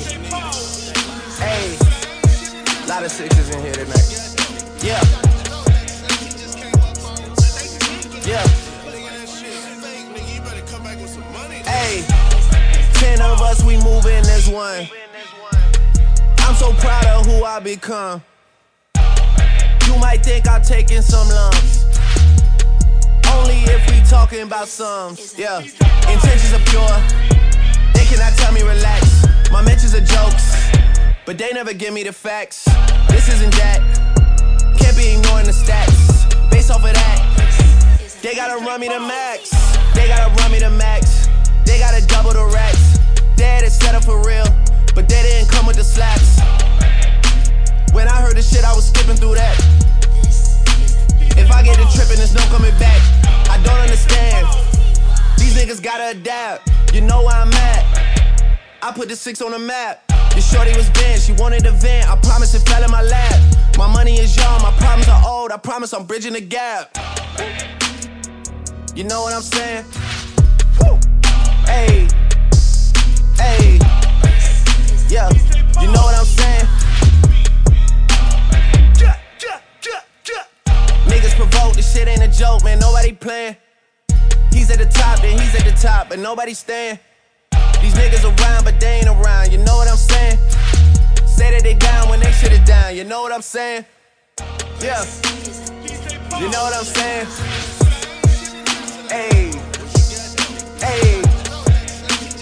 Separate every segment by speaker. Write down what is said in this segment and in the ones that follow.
Speaker 1: Hey, hey, lot of sixes in here tonight. Yeah, yeah. Hey, ten of us, we moving as one. I'm so proud of who I become. You might think I'm taking some lumps. Only if we talking about sums. Yeah, intentions are pure. They cannot tell me relax. My mentions are jokes, but they never give me the facts. This isn't that. Can't be ignoring the stats. Based off of that, they gotta run me the max. They gotta run me the max. They gotta double the racks. They it set up for real, but they didn't come with the slaps. When I heard the shit, I was skipping through that. If I get to tripping, there's no coming back. I don't understand. These niggas gotta adapt. You know where I'm at. I put the six on the map. Your shorty was bent, she wanted a vent. I promise it fell in my lap. My money is young, my problems are old. I promise I'm bridging the gap. You know what I'm saying? Hey, hey, yeah. You know what I'm saying? Niggas provoke, this shit ain't a joke, man. Nobody playing. He's at the top, then he's at the top, but nobody staying. These niggas around, but they ain't around. You know what I'm saying? Say that they down when they should have down. You know what I'm saying? Yeah. You know what I'm saying? Hey. Hey.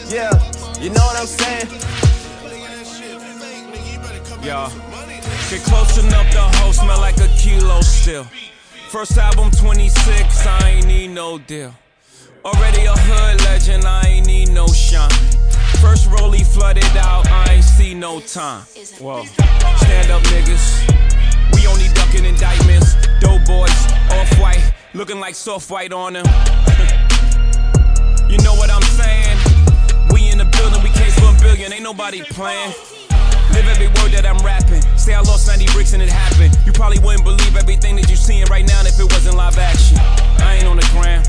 Speaker 1: Yeah. You know what I'm saying?
Speaker 2: Y'all. Get close enough, the hoe smell like a kilo still. First album 26, I ain't need no deal. Already a hood legend, I ain't need no shine. First rollie flooded out, I ain't see no time. Whoa, stand up niggas. We only ducking indictments. Dope boys, off white, looking like soft white on them. you know what I'm saying? We in the building, we case for a billion, ain't nobody playing. Live every word that I'm rapping. Say I lost 90 bricks and it happened. You probably wouldn't believe everything that you're seeing right now if it wasn't live action. I ain't on the gram.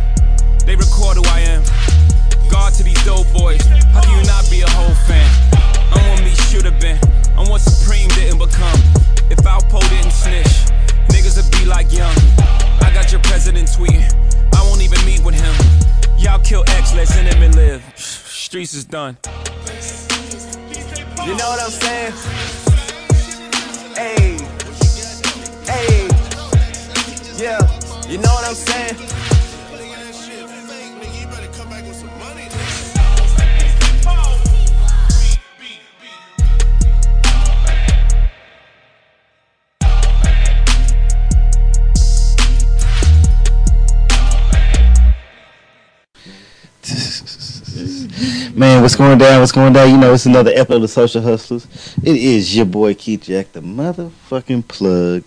Speaker 2: They record who I am. God to these dope boys. How can you not be a whole fan? I'm what Meech should've been. I'm what Supreme didn't become. If Alpo didn't snitch, niggas would be like young. I got your president tweeting. I won't even meet with him. Y'all kill X, let Zimmerman live. Streets is done.
Speaker 1: You know what I'm saying? Hey, hey, yeah. You know what I'm saying?
Speaker 3: Man, what's going down? What's going down? You know, it's another episode of the Social Hustlaz. It is your boy Keith Jack, the motherfucking plug.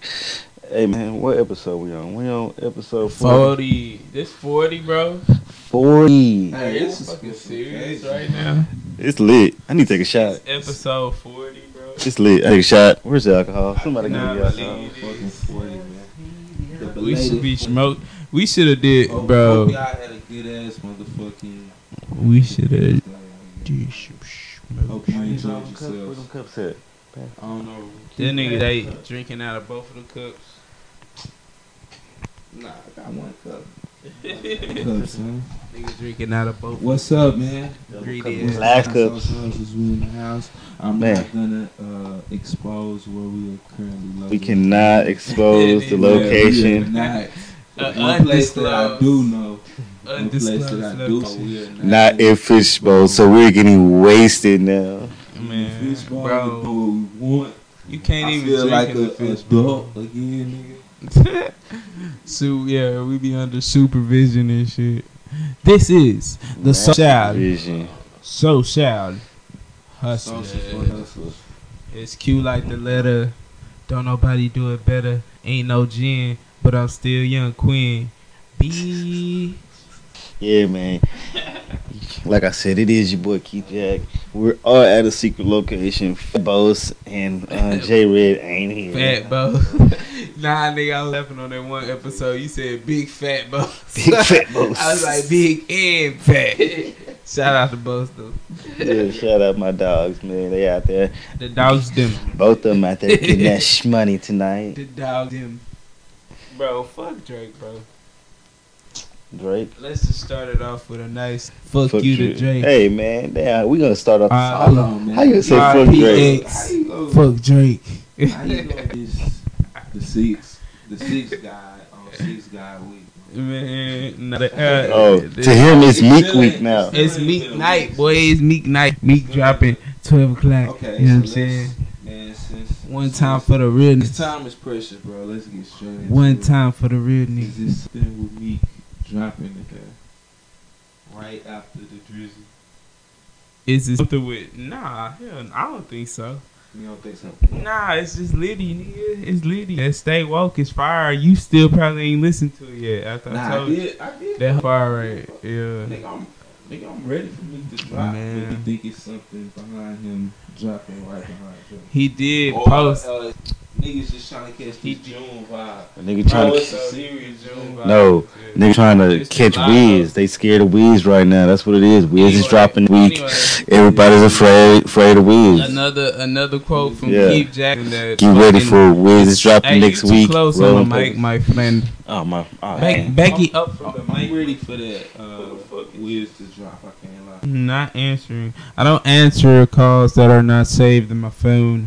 Speaker 3: Hey man, what episode we on? We on episode 40.
Speaker 4: 40. This 40, bro.
Speaker 3: 40.
Speaker 4: Hey, it's fucking serious right now.
Speaker 3: It's lit. I need to take a shot.
Speaker 4: Episode 40, bro.
Speaker 3: It's lit. I take a shot. Where's the alcohol? Somebody give me the alcohol.
Speaker 4: believe it. We should be smoked. We should have did, bro.
Speaker 5: Y'all had a good ass motherfucking.
Speaker 4: We should have did some
Speaker 5: Hope
Speaker 4: smoke.
Speaker 5: you enjoyed
Speaker 3: Where them cups at?
Speaker 5: I don't know.
Speaker 4: That nigga, they drinking out of both of the cups.
Speaker 5: Nah, I got one cup. Cups, man.
Speaker 4: Nigga drinking out of both.
Speaker 5: What's up, man?
Speaker 4: Greedy
Speaker 3: Cups. Last
Speaker 5: Social
Speaker 3: cups.
Speaker 5: Hustlaz, we in the house. I'm
Speaker 3: Man.
Speaker 5: not gonna uh, expose where we are currently located.
Speaker 3: We cannot expose the
Speaker 4: Yeah,
Speaker 5: Yeah, we are
Speaker 3: location.
Speaker 5: Not.
Speaker 4: Uh,
Speaker 5: one place that I do know. Uh, One place that I
Speaker 4: Undisclosed
Speaker 5: do know.
Speaker 4: location.
Speaker 5: We are not.
Speaker 3: Not in Fishbowl, so we're getting wasted now.
Speaker 4: Man,
Speaker 5: Fishbowl,
Speaker 4: bro.
Speaker 5: we do what we want.
Speaker 4: You can't
Speaker 5: I
Speaker 4: even
Speaker 5: feel
Speaker 4: drink
Speaker 5: like
Speaker 4: in the
Speaker 5: a
Speaker 4: fish.
Speaker 5: adult again, nigga.
Speaker 4: So yeah, we be under supervision and shit. This is the social
Speaker 3: Vision.
Speaker 4: social hustle.
Speaker 5: Social for.
Speaker 4: It's cute like the letter. Don't nobody do it better. Ain't no gin, but I'm still young queen. B.
Speaker 3: Yeah, man. Like I said, it is your boy Keith Jack. We're all at a secret location. Boss and uh, J Red ain't here.
Speaker 4: Fat Bo. nah, nigga, I was laughing on that one episode. You said big fat Bo.
Speaker 3: Big fat boss.
Speaker 4: I was like big and fat. Shout out to both them.
Speaker 3: Yeah, shout out my dogs, man. They out there.
Speaker 4: The dogs them.
Speaker 3: Both of them out there getting that sh- money tonight.
Speaker 4: The dog them. Bro, fuck Drake, bro.
Speaker 3: Drake.
Speaker 4: Let's just start it off with a nice fuck,
Speaker 3: Fuck
Speaker 4: you to
Speaker 3: Drake.
Speaker 4: Drake.
Speaker 3: Hey man, damn, we gonna start off.
Speaker 4: Uh,
Speaker 5: Hold on, man.
Speaker 3: how you gonna say
Speaker 4: R.
Speaker 3: fuck
Speaker 4: P.
Speaker 3: Drake?
Speaker 4: X.
Speaker 5: How you go?
Speaker 4: Fuck Drake.
Speaker 5: How you know this? The six, the six guy on six guy week.
Speaker 4: Man, nah, uh,
Speaker 3: Oh,
Speaker 4: this-
Speaker 3: to him it's Meek Week now.
Speaker 4: It's Meek Night, boy. It's Meek Night. Meek dropping 12 o'clock.
Speaker 5: Okay,
Speaker 4: you know what I'm saying?
Speaker 5: Man, since
Speaker 4: One time for the real.
Speaker 5: This time is precious, bro. Let's get straight into
Speaker 4: One
Speaker 5: it.
Speaker 4: time for the realness.
Speaker 5: Is this thing with me dropping today? Right after the drizzy.
Speaker 4: Is it something with? Nah, hell, I don't think so.
Speaker 5: You don't think so?
Speaker 4: Nah, it's just Liddy, nigga. It's Liddy. That Stay Woke is fire. You still probably ain't listened to it yet. After I
Speaker 5: Nah, I
Speaker 4: told you.
Speaker 5: did. I did.
Speaker 4: That fire right. Yeah.
Speaker 5: Nigga, I'm, nigga, I'm ready for me to drop.
Speaker 4: Man.
Speaker 5: But you think it's something behind him dropping right behind him?
Speaker 4: He did
Speaker 5: Or,
Speaker 4: post.
Speaker 5: uh, niggas just trying to catch
Speaker 4: He-
Speaker 5: the June vibe.
Speaker 3: A nigga trying
Speaker 5: Oh,
Speaker 3: to,
Speaker 5: it's a serious June vibe.
Speaker 3: no, nigga trying to
Speaker 4: It's
Speaker 3: catch
Speaker 4: live.
Speaker 3: Wiz. They scared of Wiz right now. That's what it is. Wiz is
Speaker 4: Anyway,
Speaker 3: dropping week.
Speaker 4: anyway,
Speaker 3: Everybody's afraid, afraid of Wiz.
Speaker 4: Another another quote from
Speaker 3: Yeah.
Speaker 4: Keith Jackson that
Speaker 3: Get ready
Speaker 4: fucking-
Speaker 3: for Wiz is dropping
Speaker 4: Hey,
Speaker 3: next
Speaker 4: you too
Speaker 3: week.
Speaker 4: close on the mic, my friend.
Speaker 3: Oh my, oh,
Speaker 4: Beck. Becky up from the
Speaker 5: I'm
Speaker 4: mic.
Speaker 5: ready for that. Uh, Wiz to drop. I can't lie.
Speaker 4: Not answering. I don't answer calls that are not saved in my phone.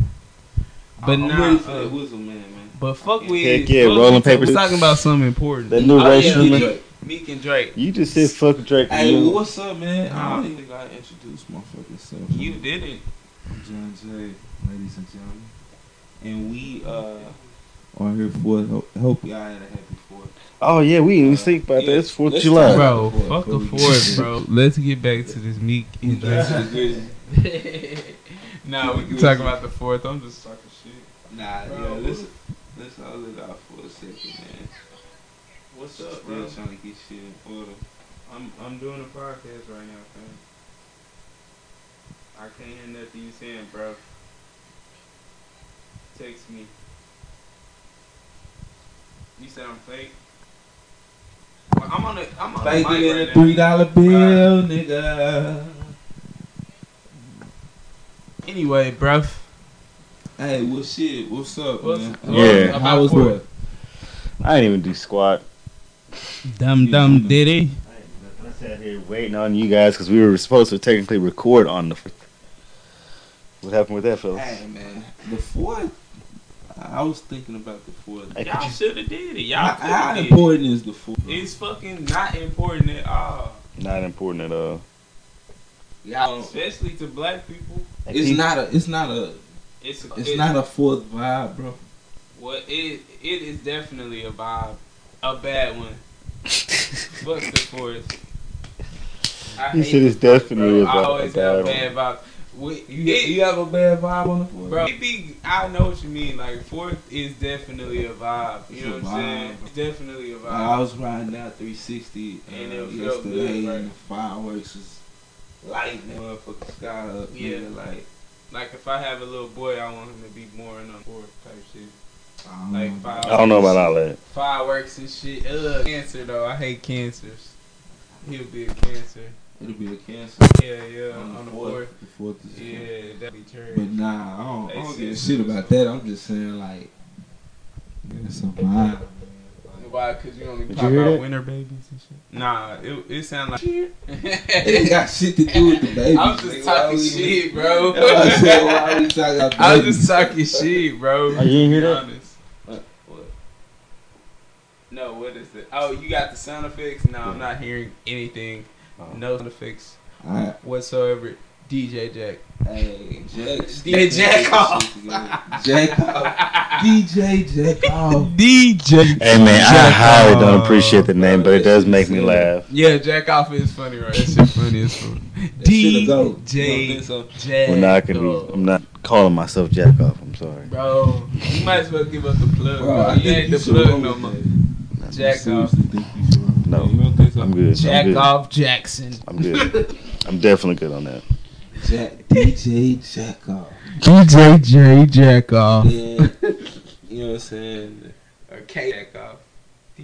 Speaker 4: But
Speaker 5: I'm
Speaker 4: nah, uh,
Speaker 5: Whistle Man, man.
Speaker 4: But fuck with
Speaker 3: Heck yeah, rolling papers.
Speaker 4: We're talking about something important.
Speaker 3: That new
Speaker 5: Oh,
Speaker 3: race
Speaker 5: yeah,
Speaker 3: human.
Speaker 5: Drake.
Speaker 4: Meek and Drake.
Speaker 3: You just said fuck Drake.
Speaker 5: Hey,
Speaker 3: You-
Speaker 5: what's up, man? I don't even gotta introduce my fucking self.
Speaker 4: You didn't.
Speaker 5: I'm John J, ladies and gentlemen. And we uh are here for hope, hope y'all had a happy fourth.
Speaker 3: Oh yeah, we didn't even
Speaker 5: Uh,
Speaker 3: think about
Speaker 5: yeah,
Speaker 3: that. It's Fourth of July.
Speaker 4: Bro,
Speaker 5: Before-
Speaker 4: fuck
Speaker 5: before
Speaker 4: the fourth, bro. Let's get back to this Meek and Drake. nah, we can talk about the fourth. I'm just talking shit.
Speaker 5: Nah,
Speaker 4: Bro.
Speaker 5: yeah, let's let's hold it out for a second, man.
Speaker 4: What's up,
Speaker 5: Still
Speaker 4: bro?
Speaker 5: trying to get shit in order.
Speaker 4: I'm I'm doing a podcast right now, fam. I can't hear nothing you saying, bro. Text me. You said I'm fake. Well, I'm on a I'm on
Speaker 5: Thank
Speaker 4: the
Speaker 5: you
Speaker 4: mic
Speaker 5: in
Speaker 4: right
Speaker 5: a three dollar bill, nigga.
Speaker 4: Anyway, bruh.
Speaker 5: Hey, well shit, what's up,
Speaker 4: What's-
Speaker 5: man?
Speaker 3: Yeah.
Speaker 5: How was
Speaker 4: About
Speaker 5: work?
Speaker 3: I didn't even do squat.
Speaker 4: Dumb dumb diddy.
Speaker 3: I sat here waiting on you guys because we were supposed to technically record on the. Fourth. What happened with that, fellas?
Speaker 5: Hey man, the fourth. I was thinking about the fourth.
Speaker 3: Hey,
Speaker 4: Y'all should have did it. Y'all
Speaker 5: How,
Speaker 4: could
Speaker 5: how
Speaker 4: have did
Speaker 5: important is the fourth?
Speaker 4: It's fucking not important at all.
Speaker 3: Not important at all.
Speaker 5: Y'all,
Speaker 4: Especially to black people.
Speaker 5: it's not a, it's not a,
Speaker 4: It's
Speaker 5: it's not a fourth vibe, bro.
Speaker 4: Well, it it is definitely a vibe, a bad one. Fuck the fourth. I
Speaker 3: He
Speaker 4: hate
Speaker 3: said it's definitely
Speaker 4: bro.
Speaker 3: a
Speaker 4: I
Speaker 3: bad-
Speaker 4: always
Speaker 3: a
Speaker 4: have
Speaker 3: bad
Speaker 4: bad vibes. We,
Speaker 5: You,
Speaker 4: it-
Speaker 5: you have a bad vibe on the fourth,
Speaker 4: bro, it be, I know what you mean. Like fourth is definitely a vibe. You
Speaker 5: It's
Speaker 4: know
Speaker 5: a
Speaker 4: what I'm saying?
Speaker 5: vibe.
Speaker 4: It's definitely a vibe.
Speaker 5: I was riding down 360 uh,
Speaker 4: And it
Speaker 5: yesterday,
Speaker 4: good, right?
Speaker 5: and the fireworks was lighting the motherfucking sky up.
Speaker 4: Yeah.
Speaker 5: nigga, like
Speaker 4: like if I have a little boy, I want him to be more in on fourth type shit.
Speaker 5: I don't
Speaker 4: Like
Speaker 5: know.
Speaker 3: I don't know about all that.
Speaker 4: Fireworks and shit. Ugh, cancer though. I hate cancers. He'll be a cancer.
Speaker 5: It'll be a cancer
Speaker 4: Yeah, yeah. On, the fourth.
Speaker 5: The fourth is
Speaker 4: Yeah, that'd be true.
Speaker 5: But nah, I don't, I don't give a shit about that. I'm just saying like, it's a vibe.
Speaker 4: Why? Cause you only
Speaker 3: Did
Speaker 4: pop
Speaker 3: you hear
Speaker 4: out
Speaker 3: that?
Speaker 4: winter babies and shit. Nah, it it sound like.
Speaker 5: It ain't got shit to do with the baby.
Speaker 4: I'm just talking shit, bro.
Speaker 5: I said, why we talking about
Speaker 4: I was just talking shit, bro.
Speaker 3: Oh, you didn't hear
Speaker 4: To be
Speaker 3: that?
Speaker 4: honest.
Speaker 5: What?
Speaker 4: What? No, what is it? Oh, you got the sound effects? No, I'm not hearing anything.
Speaker 3: Oh.
Speaker 4: No sound effects
Speaker 5: Alright,
Speaker 4: whatsoever. DJ Jack.
Speaker 5: hey, Jack.
Speaker 4: DJ Jack off.
Speaker 5: Jack off. DJ Jack off.
Speaker 4: DJ.
Speaker 3: Hey man, I highly don't appreciate the name, but it does make me laugh.
Speaker 4: Yeah, Jack off is funny, right? That shit funny as fuck.
Speaker 5: That shit'll go.
Speaker 4: DJ Jack.
Speaker 3: Well, now I can be. I'm not calling myself Jack off. I'm sorry.
Speaker 4: Bro, you might as well give up the plug, bro.
Speaker 5: Bro,
Speaker 4: you ain't
Speaker 5: you
Speaker 4: the plug no more.
Speaker 5: that.
Speaker 4: Jack off.
Speaker 5: Seriously think you should roll with
Speaker 3: No.
Speaker 5: that. You don't think so?
Speaker 3: I'm good. I'm
Speaker 4: Jack
Speaker 3: good.
Speaker 4: off Jackson.
Speaker 3: I'm good. I'm definitely good on that.
Speaker 5: Jack, DJ Jack off.
Speaker 4: DJ J Jack off.
Speaker 5: You know what I'm saying?
Speaker 4: Or K Jack off.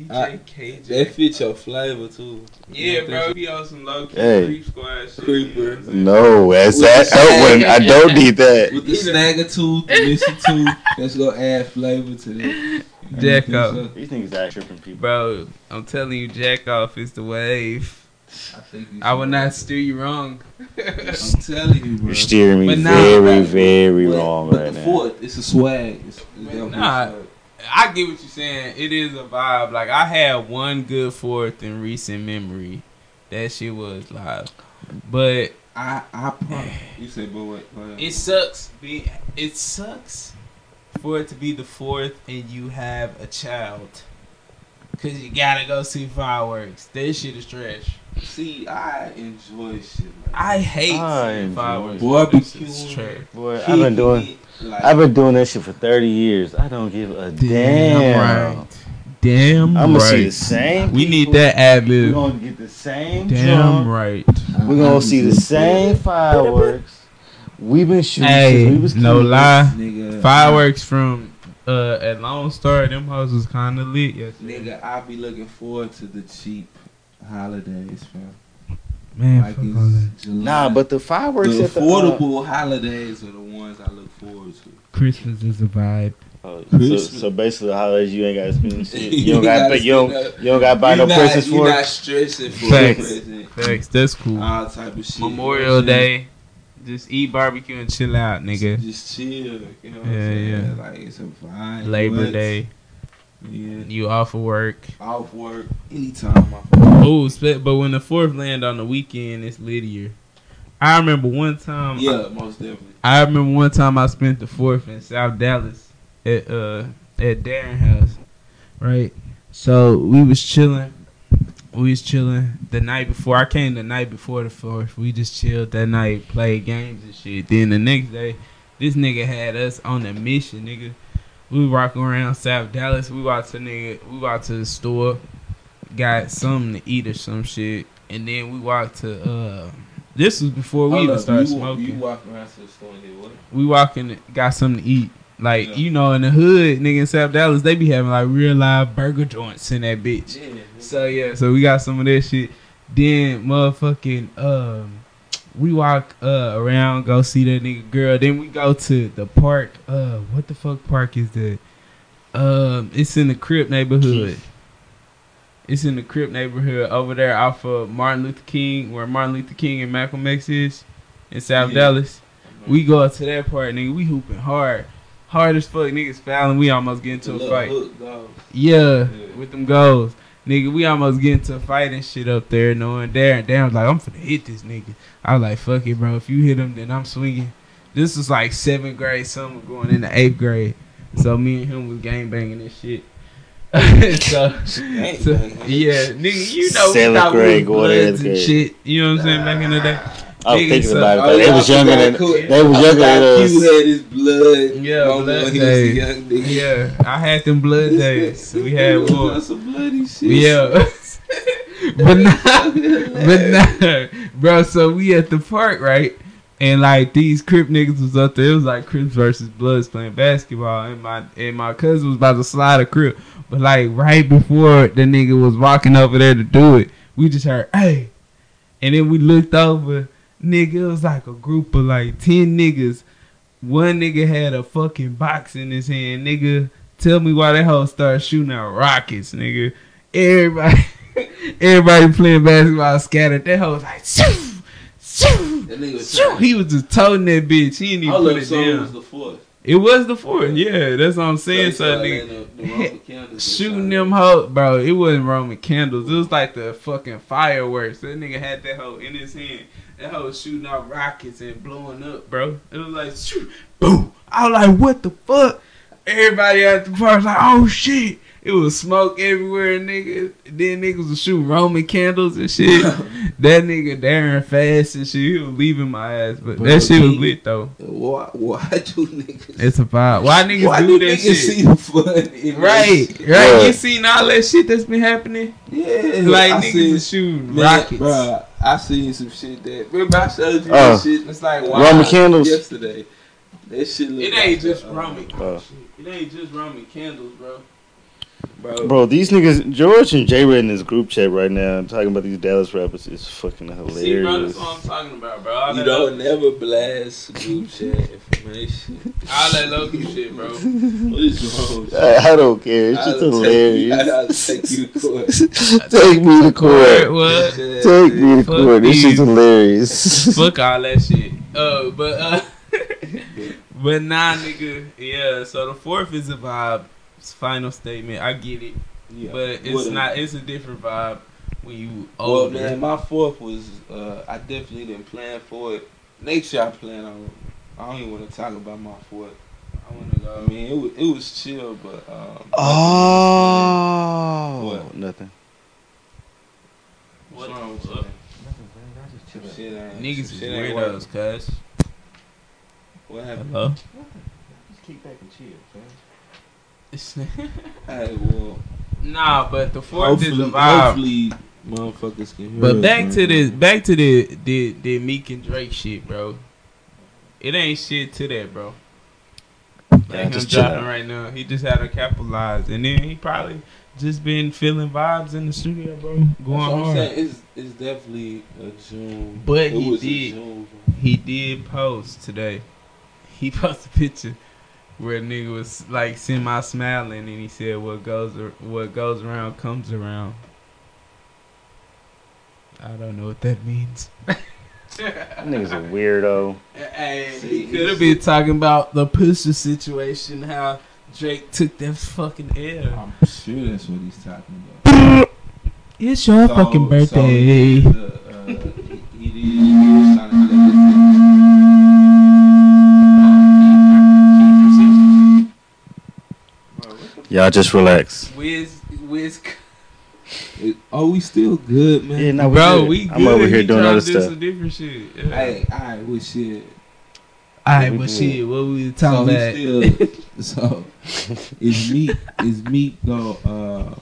Speaker 5: I-
Speaker 4: KJ.
Speaker 5: That fit your flavor too.
Speaker 4: Yeah, bro. He on some low key
Speaker 3: Hey.
Speaker 4: creep squad shit.
Speaker 5: Creeper.
Speaker 3: No, that's that.
Speaker 5: the
Speaker 3: I, don't need that.
Speaker 5: With the snagger tooth, the missing tooth, that's gonna add flavor to that.
Speaker 4: Jack
Speaker 5: I so.
Speaker 3: These niggas out tripping people.
Speaker 4: Bro, I'm telling you, jack off is the wave.
Speaker 5: I think you
Speaker 4: I would not steer you wrong.
Speaker 5: I'm telling you, bro.
Speaker 3: You're steering me
Speaker 4: But nah,
Speaker 3: very,
Speaker 5: Right.
Speaker 3: very
Speaker 5: But-
Speaker 3: wrong
Speaker 5: but
Speaker 3: right
Speaker 5: the
Speaker 3: now.
Speaker 5: fourth, it's a swag. It's, it's definitely
Speaker 4: Nah.
Speaker 5: swag.
Speaker 4: I get what you're saying. It is a vibe. Like I had one good fourth in recent memory. That shit was live. But
Speaker 5: I, I probably. You say, but what?
Speaker 4: It sucks. Be it sucks for it to be the fourth and you have a child. Cause you gotta go see fireworks. That shit is trash.
Speaker 5: See, I enjoy shit. Like
Speaker 4: I hate
Speaker 3: I enjoy
Speaker 4: fireworks.
Speaker 5: Barbecue.
Speaker 4: This.
Speaker 3: Boy. I've been doing,
Speaker 5: Kicking Like,
Speaker 3: I've been doing that shit for thirty years. I don't give a damn.
Speaker 4: right. Damn
Speaker 3: I'm gonna
Speaker 4: right.
Speaker 3: see the same.
Speaker 4: we need that ad
Speaker 3: We're gonna get the same
Speaker 4: Damn
Speaker 3: drum.
Speaker 4: right.
Speaker 3: We're gonna see the same fireworks. We've been shooting
Speaker 4: Hey,
Speaker 3: since we was
Speaker 4: no lie.
Speaker 5: Nigga,
Speaker 4: Fireworks from uh at Lone Star, them houses was kind of lit. Yes,
Speaker 5: Nigga, I be looking forward to the cheap holidays, fam.
Speaker 4: man.
Speaker 5: Like
Speaker 4: fuck all that.
Speaker 5: it's July.
Speaker 3: Nah, but the fireworks
Speaker 5: the
Speaker 3: at the uh,
Speaker 5: affordable holidays are the ones I look forward to.
Speaker 4: Christmas is a vibe.
Speaker 3: oh, so, so basically, the holidays you ain't got to spend shit.
Speaker 5: You
Speaker 3: You don't got
Speaker 5: gotta
Speaker 3: to you don't
Speaker 5: spend up.
Speaker 3: you don't got to buy no
Speaker 5: not,
Speaker 3: presents
Speaker 5: you
Speaker 3: for
Speaker 5: not
Speaker 3: it.
Speaker 5: stressing for
Speaker 4: Facts.
Speaker 5: a present.
Speaker 4: Facts, that's cool.
Speaker 5: All type of shit.
Speaker 4: Memorial
Speaker 5: what
Speaker 4: Day, just eat barbecue and chill out, nigga.
Speaker 5: Just chill. You know what
Speaker 4: Yeah,
Speaker 5: I'm saying?
Speaker 4: yeah.
Speaker 5: Like it's a vibe.
Speaker 4: Labor
Speaker 5: What?
Speaker 4: Day,
Speaker 5: Yeah.
Speaker 4: you off of work.
Speaker 5: Off work. Anytime my phone.
Speaker 4: Oh, but when the fourth land on the weekend, it's littier. I remember one time.
Speaker 5: Yeah, most definitely.
Speaker 4: I remember one time I spent the fourth in South Dallas at uh at Darren House, right? So we was chilling. We was chilling the night before. I came the night before the fourth. We just chilled that night, played games and shit. Then the next day, this nigga had us on a mission, nigga. We walking around South Dallas. We walked to nigga. We walked to the store, got something to eat or some shit, and then we walked to. uh This was before we
Speaker 5: Hold
Speaker 4: even
Speaker 5: up,
Speaker 4: started
Speaker 5: you,
Speaker 4: smoking
Speaker 5: You walk around to the store and did what?
Speaker 4: we walking, got something to eat. Like
Speaker 5: Yeah.
Speaker 4: you know, in the hood, nigga in South Dallas, they be having like real live burger joints in that bitch.
Speaker 5: Yeah.
Speaker 4: So yeah, so we got some of that shit. Then motherfucking, um, we walk uh around, go see that nigga girl. Then we go to the park. Uh, what the fuck park is that? Um, it's in the Crip neighborhood. It's in the Crip neighborhood over there off of Martin Luther King, where Martin Luther King and Malcolm X is in South
Speaker 5: Yeah.
Speaker 4: Dallas. We go up to that part, nigga. We hooping hard, hard as fuck. Niggas fouling. We almost get into a fight.
Speaker 5: Hook.
Speaker 4: Yeah,
Speaker 5: Yeah.
Speaker 4: with them goals. Nigga, we almost get into a fight and shit up there, knowing Darren. Darren was like, I'm finna hit this nigga. I was like, fuck it, bro. If you hit him, then I'm swinging. This was like seventh grade summer going into eighth grade. So me and him was gang banging and shit. so, so, yeah, nigga, you know, we
Speaker 3: Seventh
Speaker 4: thought we was
Speaker 3: going
Speaker 4: bloods and shit. You know what I'm saying? Back in the day.
Speaker 3: I was
Speaker 4: Nigga,
Speaker 3: thinking
Speaker 4: so-
Speaker 3: about it. But they was
Speaker 5: I
Speaker 3: younger than
Speaker 5: Q-
Speaker 3: they was
Speaker 5: I
Speaker 3: younger
Speaker 5: forgot
Speaker 3: than
Speaker 5: Q
Speaker 3: us.
Speaker 5: had his blood.
Speaker 4: Yeah, blood
Speaker 5: he was a
Speaker 4: days.
Speaker 5: young nigga.
Speaker 4: Yeah, I had them blood days. We had
Speaker 5: He was some bloody shit.
Speaker 4: Yeah. but nah, but nah, bro. So we at the park, right? And like these Crip niggas was up there. It was like Crips versus Bloods playing basketball, and my and my cousin was about to slide a Crip. But like right before the nigga was walking over there to do it, we just heard hey, and then we looked over. Nigga, it was like a group of like ten niggas. One nigga had a fucking box in his hand. Nigga, tell me why that hoe started shooting out rockets, nigga. Everybody, everybody playing basketball scattered. That hoe was like, shoo, shoo,
Speaker 5: That nigga was
Speaker 4: shoo. He was just toting that bitch. He didn't even put it down.
Speaker 5: was the fourth.
Speaker 4: It was the fourth. Yeah, that's what I'm saying. So,
Speaker 5: started
Speaker 4: nigga,
Speaker 5: the- the
Speaker 4: shooting them hoe, bro. It wasn't Roman candles. It was like the fucking fireworks. That nigga had that hoe in his hand. That hoe was shooting out rockets and blowing up, bro. It was like, shoot, boom. I was like, what the fuck? Everybody at the park was like, oh shit. It was smoke everywhere, nigga. Then niggas was shooting Roman candles and shit. that nigga Darren fast and shit. He was leaving my ass, but
Speaker 5: Bro,
Speaker 4: that shit was lit though.
Speaker 5: Why? Why do niggas?
Speaker 4: It's a vibe. Why niggas
Speaker 5: why
Speaker 4: do
Speaker 5: do
Speaker 4: that
Speaker 5: niggas
Speaker 4: shit?
Speaker 5: see the fun? In
Speaker 4: Right,
Speaker 5: that
Speaker 4: right.
Speaker 5: shit?
Speaker 4: You seen all that shit that's been happening?
Speaker 5: Yeah,
Speaker 4: Like
Speaker 5: I
Speaker 4: niggas
Speaker 5: seen,
Speaker 4: is shooting
Speaker 5: man,
Speaker 4: rockets.
Speaker 5: Bro, I seen some shit that. Remember I showed you
Speaker 3: Oh.
Speaker 5: that shit.
Speaker 4: It's like
Speaker 5: uh,
Speaker 4: wow.
Speaker 3: Roman candles.
Speaker 5: yesterday. That shit. Look
Speaker 4: It ain't
Speaker 5: like
Speaker 4: just
Speaker 5: uh,
Speaker 4: Roman.
Speaker 3: Oh.
Speaker 4: It ain't just Roman candles, bro.
Speaker 5: Bro.
Speaker 3: Bro, these niggas, George and J Red in this group chat right now talking about these Dallas rappers is fucking
Speaker 4: See, bro,
Speaker 3: hilarious.
Speaker 4: that's what I'm talking about, bro. All
Speaker 5: You don't never blast group chat information.
Speaker 4: all that Loki shit, bro.
Speaker 5: What is wrong?
Speaker 3: I, I don't care. It's just
Speaker 5: I'll
Speaker 3: hilarious.
Speaker 5: Take, I'll take you to court.
Speaker 3: Take me to court.
Speaker 4: What?
Speaker 3: Take me to
Speaker 4: Fuck
Speaker 3: court. This shit's hilarious.
Speaker 4: Fuck all that shit. Uh, but uh, but nah, nigga. Yeah. So the fourth is a vibe. It's final statement. I get it,
Speaker 5: Yeah.
Speaker 4: but it's
Speaker 5: What a-
Speaker 4: not. It's a different vibe when you older.
Speaker 5: Well, man, my fourth was uh, I definitely didn't plan for it. Next year I plan on. I don't even want to talk about my fourth.
Speaker 4: I wanna
Speaker 5: I mean, it was it was chill, but um.
Speaker 3: oh,
Speaker 5: What?
Speaker 3: nothing.
Speaker 5: What's
Speaker 4: What
Speaker 5: wrong with you?
Speaker 4: fuck?
Speaker 5: man? Some shit ain't-
Speaker 4: Niggas
Speaker 5: some
Speaker 4: is
Speaker 5: shit ain't working.
Speaker 4: weirdos, cuz.
Speaker 5: What happened?
Speaker 4: Hello.
Speaker 3: Just kick back and chill,
Speaker 5: Hey, well,
Speaker 4: nah, but the fourth is
Speaker 5: hopefully,
Speaker 4: a vibe.
Speaker 5: hopefully, motherfuckers can hear.
Speaker 4: But
Speaker 5: us,
Speaker 4: back
Speaker 5: man.
Speaker 4: to this, back to the the the Meek and Drake shit, bro. It ain't shit to that, bro. Like
Speaker 3: Yeah,
Speaker 4: him
Speaker 3: just chill
Speaker 4: dropping right now, he just had to capitalize, and then he probably just been feeling vibes in the studio, bro, going
Speaker 5: That's what I'm
Speaker 4: hard.
Speaker 5: saying. It's, it's definitely a June.
Speaker 4: But
Speaker 5: it
Speaker 4: he did.
Speaker 5: June.
Speaker 4: He did post today. He posted a picture where a nigga was like semi smiling, and he said, "What goes what goes around comes around." I don't know what that means.
Speaker 3: That nigga's a weirdo.
Speaker 4: Hey, he could have been talking about the Pusha situation, how Drake took that fucking air.
Speaker 5: I'm sure that's what he's talking about.
Speaker 4: It's your
Speaker 5: So-
Speaker 4: fucking
Speaker 5: so
Speaker 4: birthday.
Speaker 5: he did, uh, uh, he, he did. He
Speaker 3: Y'all just relax.
Speaker 4: Wiz, Wiz,
Speaker 5: It- oh, we still good, man.
Speaker 3: Yeah, no, we
Speaker 4: bro,
Speaker 3: good.
Speaker 4: we good.
Speaker 3: I'm over here
Speaker 4: He
Speaker 3: doing
Speaker 4: tryna
Speaker 3: other
Speaker 4: do
Speaker 3: stuff.
Speaker 4: Some different shit. Yeah.
Speaker 5: Hey, all right, well, shit.
Speaker 4: Alright,
Speaker 3: we
Speaker 4: but
Speaker 3: good.
Speaker 4: shit, what we talking
Speaker 5: we
Speaker 4: about?
Speaker 5: still. So is Meek is Meek go? Uh,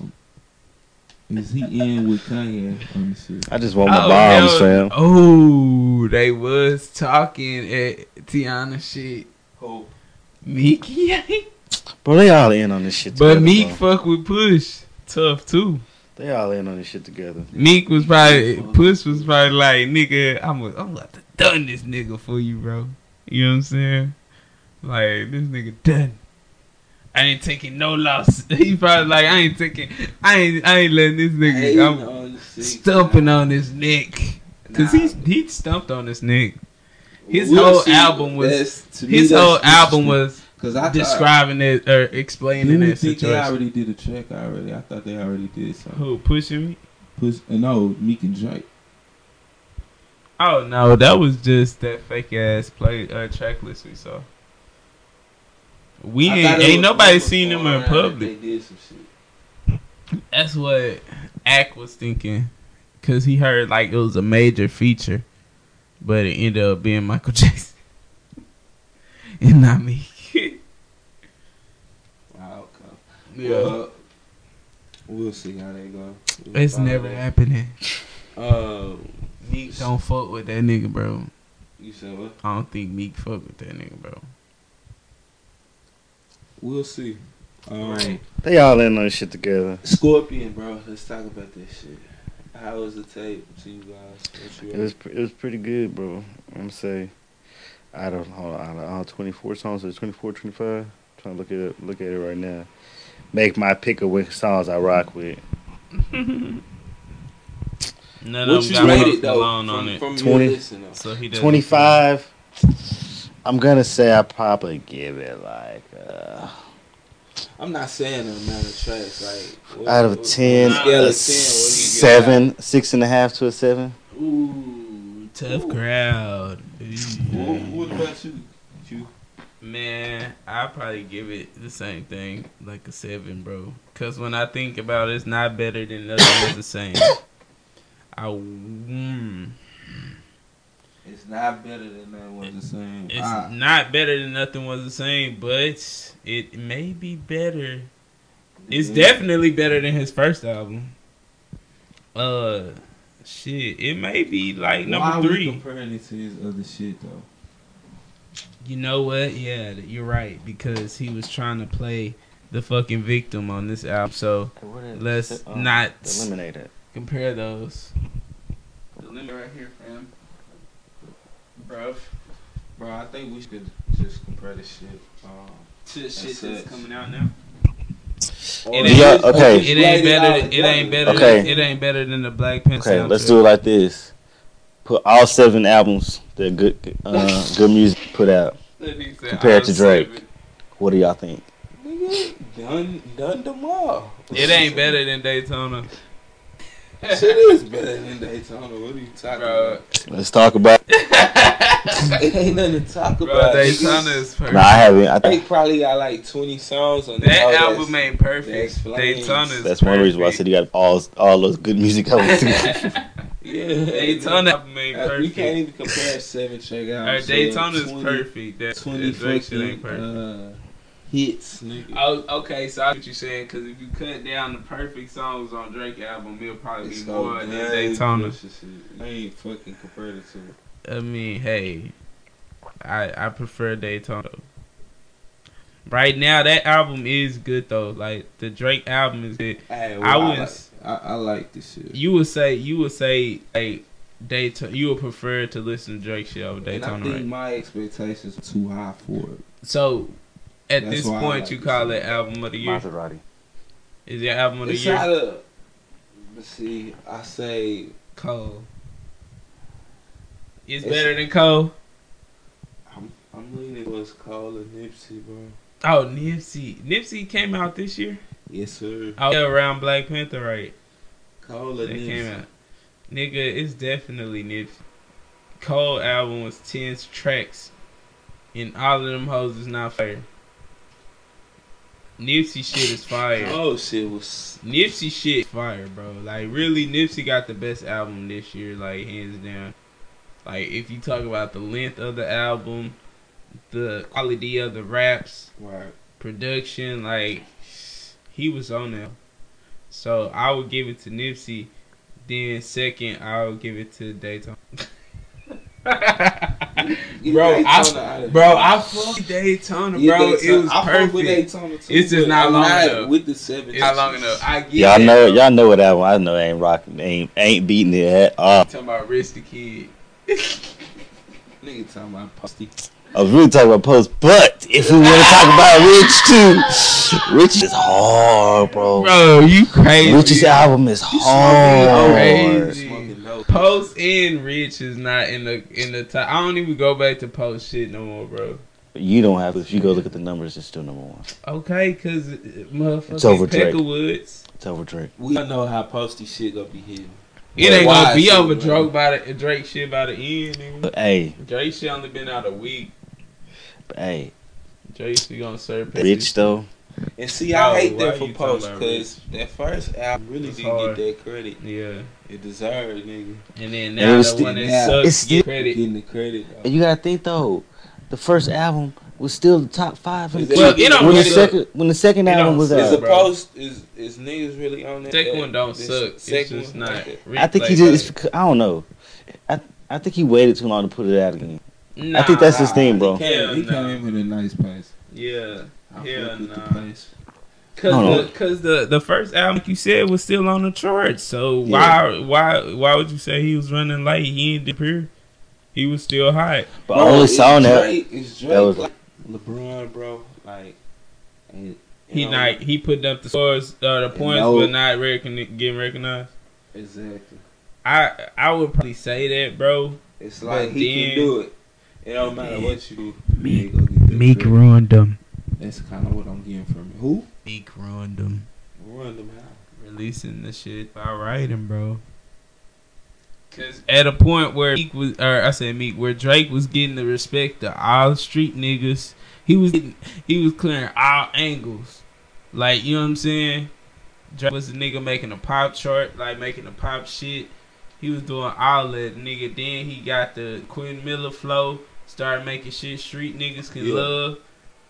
Speaker 5: is he in with Kanye on the shit?
Speaker 3: I just want my
Speaker 4: Oh,
Speaker 3: bombs, fam.
Speaker 4: Oh, they was talking at Tiana shit.
Speaker 5: Oh,
Speaker 4: Meek, yeah.
Speaker 3: Bro, they all in on this shit together.
Speaker 4: But Meek
Speaker 3: bro.
Speaker 4: fuck with Push. Tough too.
Speaker 3: They all in on this shit together.
Speaker 4: Meek was probably Push was probably like, nigga, I'm a, I'm about to done this nigga for you, bro. You know what I'm saying? Like this nigga done. I ain't taking no loss. He probably like, I ain't taking, I ain't, I ain't letting this nigga.
Speaker 5: Hating
Speaker 4: I'm
Speaker 5: on the shit.
Speaker 4: stumping on his neck. Cause
Speaker 5: Nah.
Speaker 4: he's he stumped on his neck. His
Speaker 5: We'll
Speaker 4: whole album was
Speaker 5: That's- to me,
Speaker 4: his whole album was
Speaker 5: Cause I thought,
Speaker 4: describing it or explaining that
Speaker 5: think they already did a track already? I thought they already did something.
Speaker 4: Who pushing me?
Speaker 5: Push, uh, no, Meek and Drake.
Speaker 4: Oh no, that was just that fake ass play uh, track list we saw. We
Speaker 5: I
Speaker 4: ain't, ain't
Speaker 5: was-
Speaker 4: nobody seen them in public.
Speaker 5: They did some shit.
Speaker 4: That's what Ack was thinking, cause he heard like it was a major feature, but it ended up being Michael Jackson and not me.
Speaker 5: Wow, okay.
Speaker 4: Yeah,
Speaker 5: Well, we'll see how they go. We'll
Speaker 4: it's never
Speaker 5: that.
Speaker 4: happening.
Speaker 5: Um,
Speaker 4: Meek don't fuck with that nigga, bro.
Speaker 5: you said what?
Speaker 4: I don't think Meek fuck with that nigga, bro.
Speaker 5: We'll see. All
Speaker 4: right.
Speaker 3: They all in on this shit together.
Speaker 5: Scorpion, bro. Let's talk about this shit. How was the tape to you guys? What you
Speaker 3: It was it was pretty good, bro. I'm gonna say, I don't hold on, out of all 24 songs, or 24, 25. I'm trying to look at it, look at it right now. Make my pick of which songs I rock with.
Speaker 4: None
Speaker 5: what
Speaker 4: of
Speaker 5: you
Speaker 4: them got
Speaker 5: rated though
Speaker 4: Malone
Speaker 5: from,
Speaker 4: on it,
Speaker 5: from
Speaker 3: 20.
Speaker 5: your
Speaker 4: so he
Speaker 3: 25. I'm gonna say I probably give it like uh,
Speaker 5: I'm not saying the amount of tracks. Like what-
Speaker 3: out of
Speaker 5: what-
Speaker 3: 10,
Speaker 5: on a scale
Speaker 3: a
Speaker 5: of 10, what do you give it?
Speaker 3: seven, six and a half to a seven.
Speaker 4: Ooh, tough
Speaker 5: Ooh.
Speaker 4: crowd.
Speaker 5: What, what about you? You
Speaker 4: Man, I probably give it the same thing, like a seven, bro. Cause when I think about it, it's not better than nothing was the same. I, mm,
Speaker 5: It's not better than that was the same.
Speaker 4: it's
Speaker 5: Ah,
Speaker 4: not better than nothing was the same, but it may be better. It's
Speaker 5: yeah.
Speaker 4: definitely better than his first album. Uh, shit, it may be like
Speaker 5: Why
Speaker 4: number three.
Speaker 5: comparing it to his other shit though?
Speaker 4: You know what? Yeah, you're right because he was trying to play the fucking victim on this album. So let's not
Speaker 3: eliminate it.
Speaker 4: compare those. The limit right here, fam. Bruv.
Speaker 5: Bro, I think we should just compare this shit. Um,
Speaker 4: To the shit
Speaker 5: That's
Speaker 4: that's
Speaker 5: it.
Speaker 4: coming out now.
Speaker 5: or-
Speaker 4: ain't-
Speaker 3: Yeah, okay.
Speaker 4: It ain't better. Than, it ain't better.
Speaker 3: Okay.
Speaker 4: Than, it ain't better than the Black Panther.
Speaker 3: Okay, let's do it like this. Put all seven albums that good uh, good music put out. Compared to Drake. What do y'all think?
Speaker 5: Done, done them all.
Speaker 4: It ain't better than Daytona.
Speaker 5: Shit is better than Daytona. What are you talking
Speaker 4: Bro,
Speaker 5: about?
Speaker 3: Let's talk about.
Speaker 5: It ain't nothing to talk
Speaker 4: bro,
Speaker 5: about.
Speaker 4: Daytona is perfect.
Speaker 3: No, I haven't. I think
Speaker 5: probably got like 20 songs on
Speaker 4: that
Speaker 5: all
Speaker 4: album
Speaker 5: that's-
Speaker 4: ain't perfect.
Speaker 5: that's flames.
Speaker 4: Daytona is
Speaker 3: that's one reason why I said he got all all those good music albums.
Speaker 5: Yeah.
Speaker 4: Daytona album ain't perfect.
Speaker 5: You can't even compare seven track
Speaker 4: Alright,
Speaker 5: albums.
Speaker 4: Daytona's
Speaker 5: 20
Speaker 4: perfect. That
Speaker 5: 20
Speaker 4: that ain't
Speaker 5: fucking
Speaker 4: perfect.
Speaker 5: uh, hits, nigga.
Speaker 4: Oh, okay, so I get what you're saying because if you cut down the perfect songs on Drake album, it'll probably
Speaker 5: It's
Speaker 4: be
Speaker 5: so
Speaker 4: more than. Daytona.
Speaker 5: I ain't fucking compared it to.
Speaker 4: I mean, hey, I I prefer Daytona. Right now, that album is good though. Like the Drake album is good.
Speaker 5: Hey,
Speaker 4: I
Speaker 5: well,
Speaker 4: was-
Speaker 5: like, I, I like this shit.
Speaker 4: You would say you would say like Daytona. You would prefer to listen to Drake shit over Daytona.
Speaker 5: and I
Speaker 4: Daytona,
Speaker 5: think
Speaker 4: right?
Speaker 5: my expectations are too high for it.
Speaker 4: So at
Speaker 5: That's
Speaker 4: this point,
Speaker 5: like
Speaker 4: you call
Speaker 5: shit.
Speaker 4: it album of the year.
Speaker 3: Maserati.
Speaker 4: Is your album of the
Speaker 5: It's
Speaker 4: year?
Speaker 5: not a. Let's see. I say
Speaker 4: Cole. It's,
Speaker 5: It's-
Speaker 4: better than Cole.
Speaker 5: I'm, I'm leaning towards Cole and Nipsey, bro.
Speaker 4: Oh, Nipsey. Nipsey came out this year.
Speaker 5: Yes, sir.
Speaker 4: Oh, yeah, around Black Panther, right?
Speaker 5: Cole
Speaker 4: That
Speaker 5: and
Speaker 4: came out. Nigga, it's definitely Nipsey. Cole album was ten tracks, and all of them hoes is not fire. Nipsey shit is fire.
Speaker 5: Oh shit was.
Speaker 4: Nipsey shit fire, bro. Like really, Nipsey got the best album this year, like hands down. Like if you talk about the length of the album, the quality of the raps,
Speaker 5: Right.
Speaker 4: production, like he was on there. So I would give it to Nipsey. Then second, I would give it to Daytona. Bro,
Speaker 5: Daytona
Speaker 4: I,
Speaker 5: out of
Speaker 4: bro,
Speaker 5: here.
Speaker 4: I fuck Daytona,
Speaker 5: Get
Speaker 4: bro.
Speaker 5: Daytona.
Speaker 4: It was
Speaker 5: I fuck with
Speaker 4: perfect.
Speaker 5: Daytona too,
Speaker 4: It's just
Speaker 5: but
Speaker 4: not
Speaker 5: I'm
Speaker 4: long
Speaker 5: not
Speaker 4: enough.
Speaker 5: With the seven.
Speaker 4: It's not long enough. I get
Speaker 3: Y'all know
Speaker 4: bro.
Speaker 3: y'all know what album. I know ain't rocking, ain't ain't beating it at all.
Speaker 4: Talking about Rich the Kid.
Speaker 5: Nigga talking about posty.
Speaker 3: I was really talking about Post, but if we want to talk about Rich too, Rich is hard, bro.
Speaker 4: Bro, you crazy.
Speaker 3: Rich's album is hard.
Speaker 4: crazy. Post and Rich is not in the in the top. I don't even go back to Post shit no more, bro.
Speaker 3: You don't have to. If you go look at the numbers, it's still number one.
Speaker 4: Okay, cause uh, motherfucking
Speaker 3: It's over Drake.
Speaker 4: Woods.
Speaker 3: It's over Drake.
Speaker 5: We don't know how posty shit gonna be hitting.
Speaker 4: It ain't gonna be
Speaker 5: shit,
Speaker 4: over? Drake by the Drake shit by the end. Nigga.
Speaker 3: But hey,
Speaker 4: Drake shit only been out a week.
Speaker 3: But hey,
Speaker 4: Drake shit gonna surpass.
Speaker 3: Rich though.
Speaker 5: And see, I
Speaker 4: Oh,
Speaker 5: hate
Speaker 4: why
Speaker 5: that for Post because that first album really
Speaker 4: It's
Speaker 5: didn't
Speaker 4: hard.
Speaker 5: get that credit
Speaker 4: Yeah,
Speaker 5: it deserved, nigga.
Speaker 4: and then
Speaker 3: And
Speaker 4: now
Speaker 3: it was
Speaker 4: the
Speaker 3: still-
Speaker 4: one that
Speaker 5: yeah,
Speaker 4: sucks
Speaker 3: it's still-
Speaker 4: credit.
Speaker 5: Getting the credit. though.
Speaker 3: And you gotta think though, the first album was still the top five. In the
Speaker 4: Well, it don't
Speaker 3: when the
Speaker 4: really-
Speaker 3: second when the second
Speaker 4: It
Speaker 3: album was
Speaker 4: out,
Speaker 5: Is the post is is niggas really on that?
Speaker 4: Second one don't
Speaker 5: this
Speaker 4: suck. It's
Speaker 5: Second
Speaker 4: just
Speaker 5: one,
Speaker 4: not.
Speaker 5: okay.
Speaker 3: I think he
Speaker 4: replay
Speaker 3: just. I don't know. I I think he waited too long to put it out again.
Speaker 4: Value.
Speaker 3: I think that's his
Speaker 5: Nah,
Speaker 3: thing, bro.
Speaker 5: He came,
Speaker 4: Hell
Speaker 5: he
Speaker 4: no.
Speaker 5: came in with a nice pace.
Speaker 4: Yeah,
Speaker 5: I
Speaker 4: Hell nah.
Speaker 5: the pace.
Speaker 4: cause the cause the the first album like you said was still on the charts. So
Speaker 3: Yeah.
Speaker 4: why why why would you say he was running late? He ain't disappear. He was still hot.
Speaker 3: But
Speaker 5: Bro,
Speaker 3: I only
Speaker 5: it's
Speaker 3: saw that.
Speaker 5: Drake, it's Drake,
Speaker 3: that was-
Speaker 5: like LeBron, bro. Like, and,
Speaker 4: He
Speaker 5: know,
Speaker 4: not he put up the scores, uh, the points,
Speaker 5: no-
Speaker 4: but not recogni- getting recognized.
Speaker 5: exactly.
Speaker 4: I I would probably say that, bro.
Speaker 5: It's like
Speaker 4: But
Speaker 5: he
Speaker 4: then-
Speaker 5: can do it. It don't matter
Speaker 4: Yeah.
Speaker 5: what you do.
Speaker 4: Meek-
Speaker 5: he gonna
Speaker 4: Meek
Speaker 5: credit.
Speaker 4: ruined them.
Speaker 5: That's kind of what I'm getting from him. Who?
Speaker 4: Meek ruined them.
Speaker 5: Ruined them how?
Speaker 4: Releasing the shit by writing, bro. Cause at a point where Meek was, or I said Meek, where Drake was getting the respect of all street niggas, he was getting, he was clearing all angles. Like you know what I'm saying? Drake was the nigga making a pop chart, like making a pop shit. He was doing all that nigga. Then he got the Quinn Miller flow, started making shit street niggas can
Speaker 5: Yeah.
Speaker 4: love.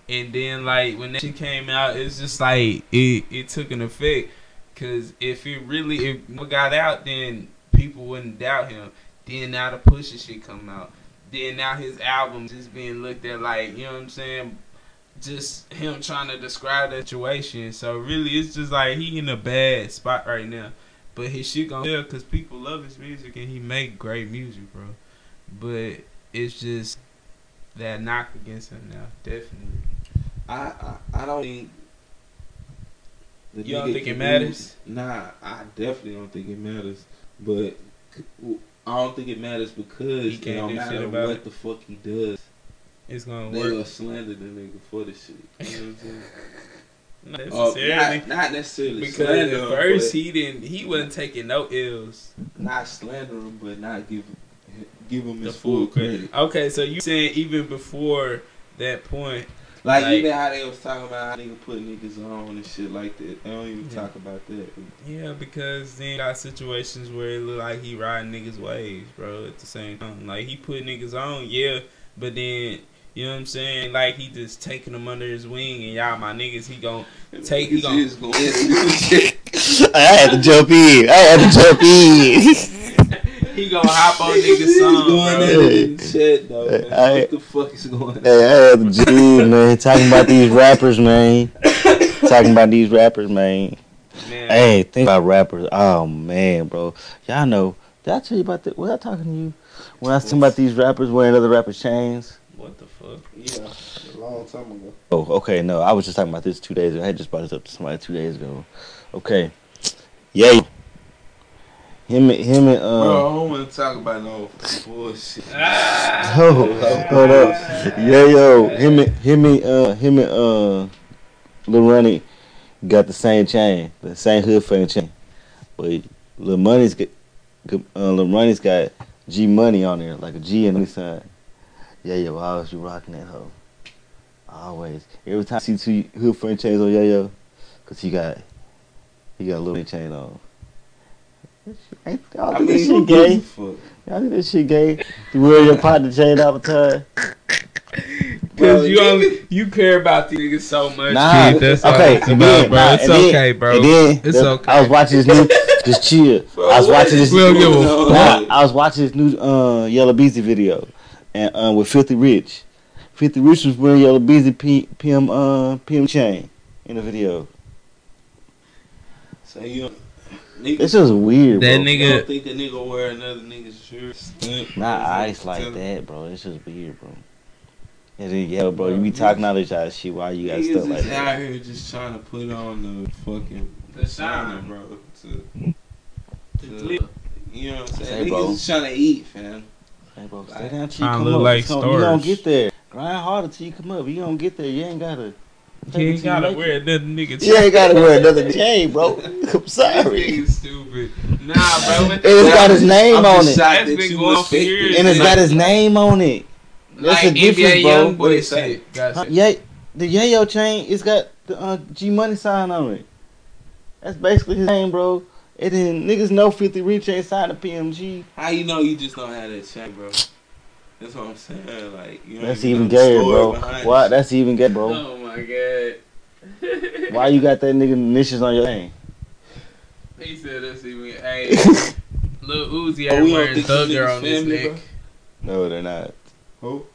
Speaker 4: And then like when that shit came out, it's just like it it took an effect. Cause if it really if what got out, then people wouldn't doubt him. Then now the Pusha shit come out. Then now his album just being looked at like you know what I'm saying. just him trying to describe the situation. So really, it's just like he in a bad spot right now. But his shit gonna sell because people love his music and he make great music, bro. But it's just that knock against him now, definitely.
Speaker 5: I, I I don't think. the
Speaker 4: You don't think it matters?
Speaker 5: do- Nah, I definitely don't think it matters. But I don't think it matters because
Speaker 4: He
Speaker 5: it
Speaker 4: can't
Speaker 5: don't
Speaker 4: do shit
Speaker 5: matter
Speaker 4: about
Speaker 5: what
Speaker 4: it.
Speaker 5: the fuck he does.
Speaker 4: It's gonna
Speaker 5: They
Speaker 4: work.
Speaker 5: gonna slander the nigga for the shit. You know I'm?
Speaker 4: Not
Speaker 5: Uh,
Speaker 4: necessarily.
Speaker 5: not, not necessarily
Speaker 4: because
Speaker 5: slander
Speaker 4: at first he didn't, he wasn't taking no ills.
Speaker 5: not slander him, but not give give him
Speaker 4: The
Speaker 5: his
Speaker 4: full
Speaker 5: full credit.
Speaker 4: Okay, so you saying even before that point,
Speaker 5: Like,
Speaker 4: Like-
Speaker 5: even how they was talking about how nigga put niggas on and shit like that. They don't even
Speaker 4: Yeah.
Speaker 5: talk about that.
Speaker 4: yeah, because then got situations where it look like he riding niggas' waves, bro. At the same time, like he put niggas on, yeah, but then. You know what I'm saying? Like he just taking them under his wing, and y'all my niggas. He gon' take. He
Speaker 5: Niggas
Speaker 4: gon'
Speaker 5: is
Speaker 3: I had to jump in. I had to jump in.
Speaker 4: he gonna hop on niggas'
Speaker 5: He's
Speaker 4: song,
Speaker 5: going
Speaker 4: bro.
Speaker 5: at it in the chat though, man.
Speaker 3: I-
Speaker 5: what the fuck is going on?
Speaker 3: hey, I had to jump man. Talking about these rappers, man. Talking about these rappers, man.
Speaker 4: Man,
Speaker 3: Hey, think about rappers. Oh man, bro. Y'all know. Did I tell you about that? Was I talking to you when I was talking about these rappers wearing other rappers' chains?
Speaker 4: What the fuck?
Speaker 5: Yeah, a long time ago.
Speaker 3: Oh, okay. No, I was just talking about this two days ago. I had just brought this up to somebody two days ago. Okay. Yeah. Him, and him, and
Speaker 5: Bro, I
Speaker 3: uh.
Speaker 5: don't want to talk about no bullshit.
Speaker 4: Ah,
Speaker 3: Oh, hold up. Yeah, yo, him, and him, and uh, him, and uh, Lil Ronnie got the same chain, the same hood fan chain, but Lil Money's got, uh, Lil Ronnie's got G Money on there, like a G and the sign. Yeah, yo, I was you rocking that hoe. Always. Every time I see two hood friend chains on Yayo, cause he got he got a little chain on. Ain't y'all
Speaker 5: I
Speaker 3: think
Speaker 5: mean,
Speaker 3: this
Speaker 5: who
Speaker 3: shit gay?
Speaker 5: gives a fuck?
Speaker 3: Y'all think this shit gay? You wear your partner chain all the time?
Speaker 4: Cause you
Speaker 5: nigga-
Speaker 4: only, you care about these niggas so much.
Speaker 3: Nah,
Speaker 4: kid. That's
Speaker 3: okay,
Speaker 4: it's
Speaker 3: and
Speaker 4: about,
Speaker 3: then-
Speaker 4: bro.
Speaker 3: nah,
Speaker 4: it's
Speaker 3: and then-
Speaker 4: okay, bro.
Speaker 3: Then
Speaker 4: It's
Speaker 3: the-
Speaker 4: okay.
Speaker 3: I was watching this new, just chill.
Speaker 5: Bro,
Speaker 3: I was watching this.
Speaker 4: We don't give a
Speaker 5: going on?
Speaker 3: Nah, I was watching this new uh, Yella Beezy video, and uh, with Filthy Rich. Filthy Rich was wearing Yella Beezy P- PM uh, PM chain in the video.
Speaker 5: So you, nigga,
Speaker 3: This is weird,
Speaker 4: That
Speaker 3: bro.
Speaker 4: nigga-
Speaker 5: you don't think a nigga wear another nigga's shirt?
Speaker 3: Not ice like that, bro. It's just weird, bro. And then, yeah, bro, you be talking all this other shit. Why you got
Speaker 5: Niggas
Speaker 3: stuff
Speaker 5: is
Speaker 3: like that?
Speaker 5: out here just trying to put on the fucking
Speaker 4: The
Speaker 5: shiner,
Speaker 4: shine.
Speaker 5: bro. To, to, you know what I'm saying?
Speaker 3: Say,
Speaker 5: Niggas
Speaker 3: bro.
Speaker 5: is trying to eat, fam.
Speaker 3: Hey, bro, stay down till you come
Speaker 4: look
Speaker 3: up.
Speaker 4: like
Speaker 3: It's gonna- you don't get there. Grind harder till you come up. You don't get there. You ain't gotta.
Speaker 4: You ain't gotta wear another nigga.
Speaker 3: You ain't gotta wear another chain, bro. I'm sorry.
Speaker 4: nigga's stupid. Nah, bro.
Speaker 3: And it's got his name
Speaker 5: I'm
Speaker 3: on it.
Speaker 5: shocked that you
Speaker 4: going for
Speaker 5: respect
Speaker 4: years.
Speaker 5: it.
Speaker 3: And it's got his name on it. That's
Speaker 4: like
Speaker 3: the difference,
Speaker 4: NBA
Speaker 3: bro.
Speaker 4: young boy
Speaker 5: What it say?
Speaker 4: shit.
Speaker 3: Huh. Yeah, the Yayo chain, it's got the uh, G Money sign on it. That's basically his name, bro. And then niggas know 50 Rich ain't signed to PMG.
Speaker 5: How you know you just don't have that chain, bro? That's what I'm saying. Like, you don't
Speaker 3: That's
Speaker 5: even
Speaker 3: even gay, bro.
Speaker 5: behind
Speaker 3: Why?
Speaker 5: it.
Speaker 3: That's even gay, bro.
Speaker 4: Oh my god.
Speaker 3: Why you got that nigga initials on your name?
Speaker 4: He said that's even. Hey, Lil Uzi
Speaker 5: Oh,
Speaker 4: out
Speaker 5: we don't
Speaker 4: wearing
Speaker 5: think this
Speaker 4: thugger on his
Speaker 5: family,
Speaker 4: neck.
Speaker 5: bro?
Speaker 3: No, they're not.
Speaker 5: Who?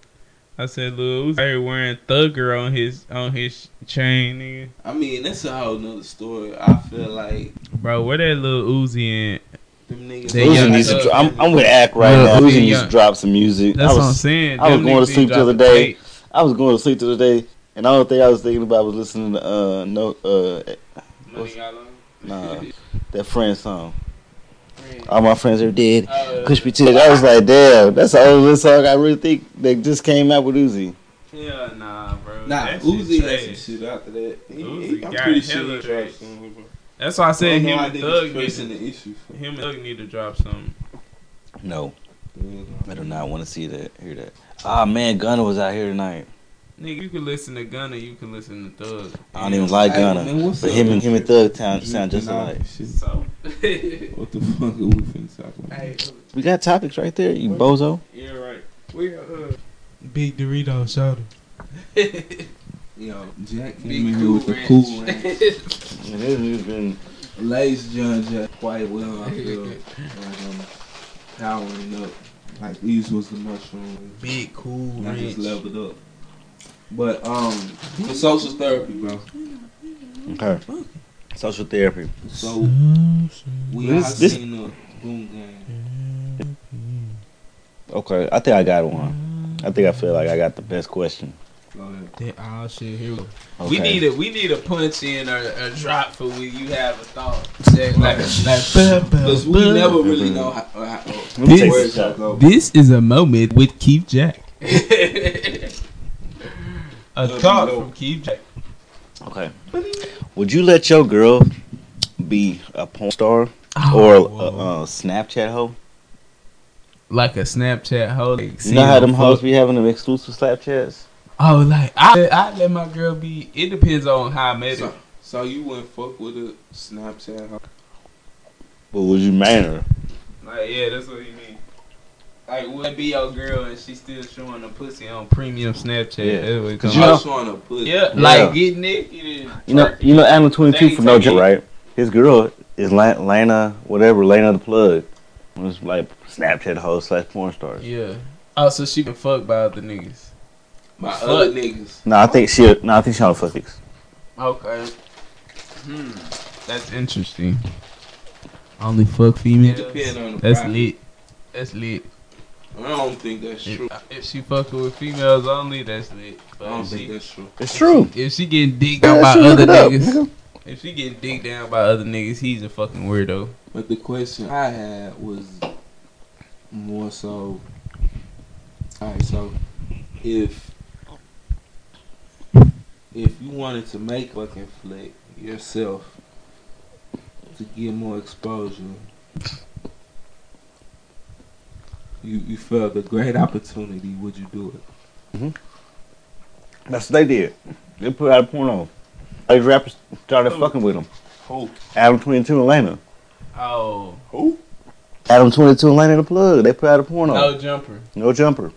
Speaker 4: I said Lil Uzi out wearing thugger on his on his chain, nigga.
Speaker 5: I mean, that's a whole nother story. I feel like
Speaker 4: Bro, where that Lil Uzi in?
Speaker 5: them niggas.
Speaker 3: Uzi needs to. Dro- I'm, I'm with Ack right
Speaker 4: Look,
Speaker 3: now.
Speaker 4: they
Speaker 3: Uzi needs to drop some music.
Speaker 4: That's
Speaker 3: I
Speaker 4: what I'm
Speaker 3: was,
Speaker 4: saying.
Speaker 3: I was
Speaker 4: Them
Speaker 3: going to sleep the other day.
Speaker 4: tape.
Speaker 3: I was going to sleep the other day, and the only thing I was thinking about was listening to uh no uh
Speaker 4: Money
Speaker 3: nah that friend song. All my friends are dead.
Speaker 4: Uh,
Speaker 3: Push me to it. I was like, damn, that's the only song I really think that just came out with Uzi.
Speaker 4: Yeah, nah, bro.
Speaker 5: Nah,
Speaker 4: That shit
Speaker 5: Uzi had some shit after that. He,
Speaker 4: Uzi
Speaker 5: he, I'm
Speaker 4: got
Speaker 5: pretty sure he dropped some. bro.
Speaker 4: That's why I
Speaker 5: I
Speaker 4: said
Speaker 5: don't
Speaker 4: him
Speaker 5: how
Speaker 4: and
Speaker 5: niggas
Speaker 4: Thug
Speaker 5: pressing
Speaker 4: need
Speaker 5: the issue.
Speaker 4: him and Thug need to drop something.
Speaker 3: No, I do not want to see that, hear that. Ah man, Gunna was out here tonight.
Speaker 4: Nigga, you can listen to Gunna, you can listen to Thug.
Speaker 3: I don't even like
Speaker 5: Hey,
Speaker 3: Gunna,
Speaker 5: man, what's
Speaker 3: but
Speaker 5: up
Speaker 3: him and him and
Speaker 5: you?
Speaker 3: Thug sound, sound just alike.
Speaker 5: that shit.
Speaker 4: So,
Speaker 5: What the fuck are we finna talk about?
Speaker 4: hey,
Speaker 3: We got topics right there, you bozo.
Speaker 4: yeah, right. We uh, Big Dorito soda.
Speaker 5: Yo, Jack came
Speaker 4: Big
Speaker 5: in here
Speaker 4: cool
Speaker 5: with the cool ranch.
Speaker 3: And this nigga's been
Speaker 5: Lace John Jack quite well, I feel. like, um, powering up. Like these was the mushroom.
Speaker 4: Big cool
Speaker 5: And I just leveled up. But um, for social therapy, bro.
Speaker 3: Okay. Social therapy.
Speaker 5: So we
Speaker 3: This-
Speaker 5: all
Speaker 3: this-
Speaker 5: seen the Boonk gang.
Speaker 3: Okay, I think I got one. I think I feel like I got the best question.
Speaker 5: Go ahead.
Speaker 4: That- Oh shit, here we go.
Speaker 3: Okay.
Speaker 4: We need a we need a punch in or a drop for when you have a thought. That, like like
Speaker 5: Because we never really know how, how, how
Speaker 3: Let me take
Speaker 5: words
Speaker 3: this
Speaker 5: go.
Speaker 4: This is a moment with Keith Jack. a
Speaker 5: That'd
Speaker 4: thought from Keith Jack.
Speaker 3: Okay. Would you let your girl be a porn star
Speaker 4: Oh,
Speaker 3: or a, oh,
Speaker 4: whoa.
Speaker 3: a Snapchat hoe?
Speaker 4: like a Snapchat hoe. Like,
Speaker 3: You
Speaker 4: see
Speaker 3: know how them
Speaker 4: fuck-
Speaker 3: hoes be having them exclusive Snapchats?
Speaker 4: Oh, like I I let my girl be. It depends on how I met her.
Speaker 5: So, so you wouldn't fuck with a Snapchat? hoe?
Speaker 3: But would you man her?
Speaker 4: Like yeah, that's what you mean. Like would it be your girl and she still showing the pussy on premium Snapchat?
Speaker 3: Yeah.
Speaker 4: That's what it
Speaker 3: 'Cause you know-
Speaker 4: out.
Speaker 5: just want to put.
Speaker 4: Yeah,
Speaker 3: Yeah.
Speaker 4: like get naked
Speaker 3: You know, you know, Adam Twenty Two
Speaker 4: They
Speaker 3: for no
Speaker 4: take
Speaker 3: joke, right? His girl is La- Lana, whatever, Lana the plug. It's like Snapchat hoe slash porn stars.
Speaker 4: Yeah. Oh, so she been fucked by other niggas.
Speaker 5: My
Speaker 4: Fuck.
Speaker 5: other niggas.
Speaker 3: No, I think she. No, I think she on fuck niggas.
Speaker 4: Okay. Hmm. That's interesting. Only fuck females.
Speaker 5: Depend on the
Speaker 4: That's
Speaker 5: private.
Speaker 4: lit. That's lit.
Speaker 5: I don't think that's true.
Speaker 4: If, if she fucking with females only, that's lit.
Speaker 5: I don't
Speaker 4: if
Speaker 5: think
Speaker 4: she,
Speaker 5: that's true.
Speaker 3: It's true.
Speaker 4: if she getting digged
Speaker 3: Yeah,
Speaker 4: down by
Speaker 3: shit,
Speaker 4: other
Speaker 3: it up,
Speaker 4: niggas, if she getting digged down by other niggas, he's a fucking weirdo.
Speaker 5: But the question I had was more so. Alright, so if if you wanted to make fucking flick yourself to get more exposure, you you felt a great opportunity, would you do it? Mm-hmm.
Speaker 3: That's what they did. They put out a porno. These rappers started fucking with them.
Speaker 5: Who?
Speaker 3: Adam Twenty Two and Lana.
Speaker 4: Oh,
Speaker 5: Who?
Speaker 3: Adam Twenty Two and Lana the plug. They put out a porno.
Speaker 4: no jumper.
Speaker 3: No jumper.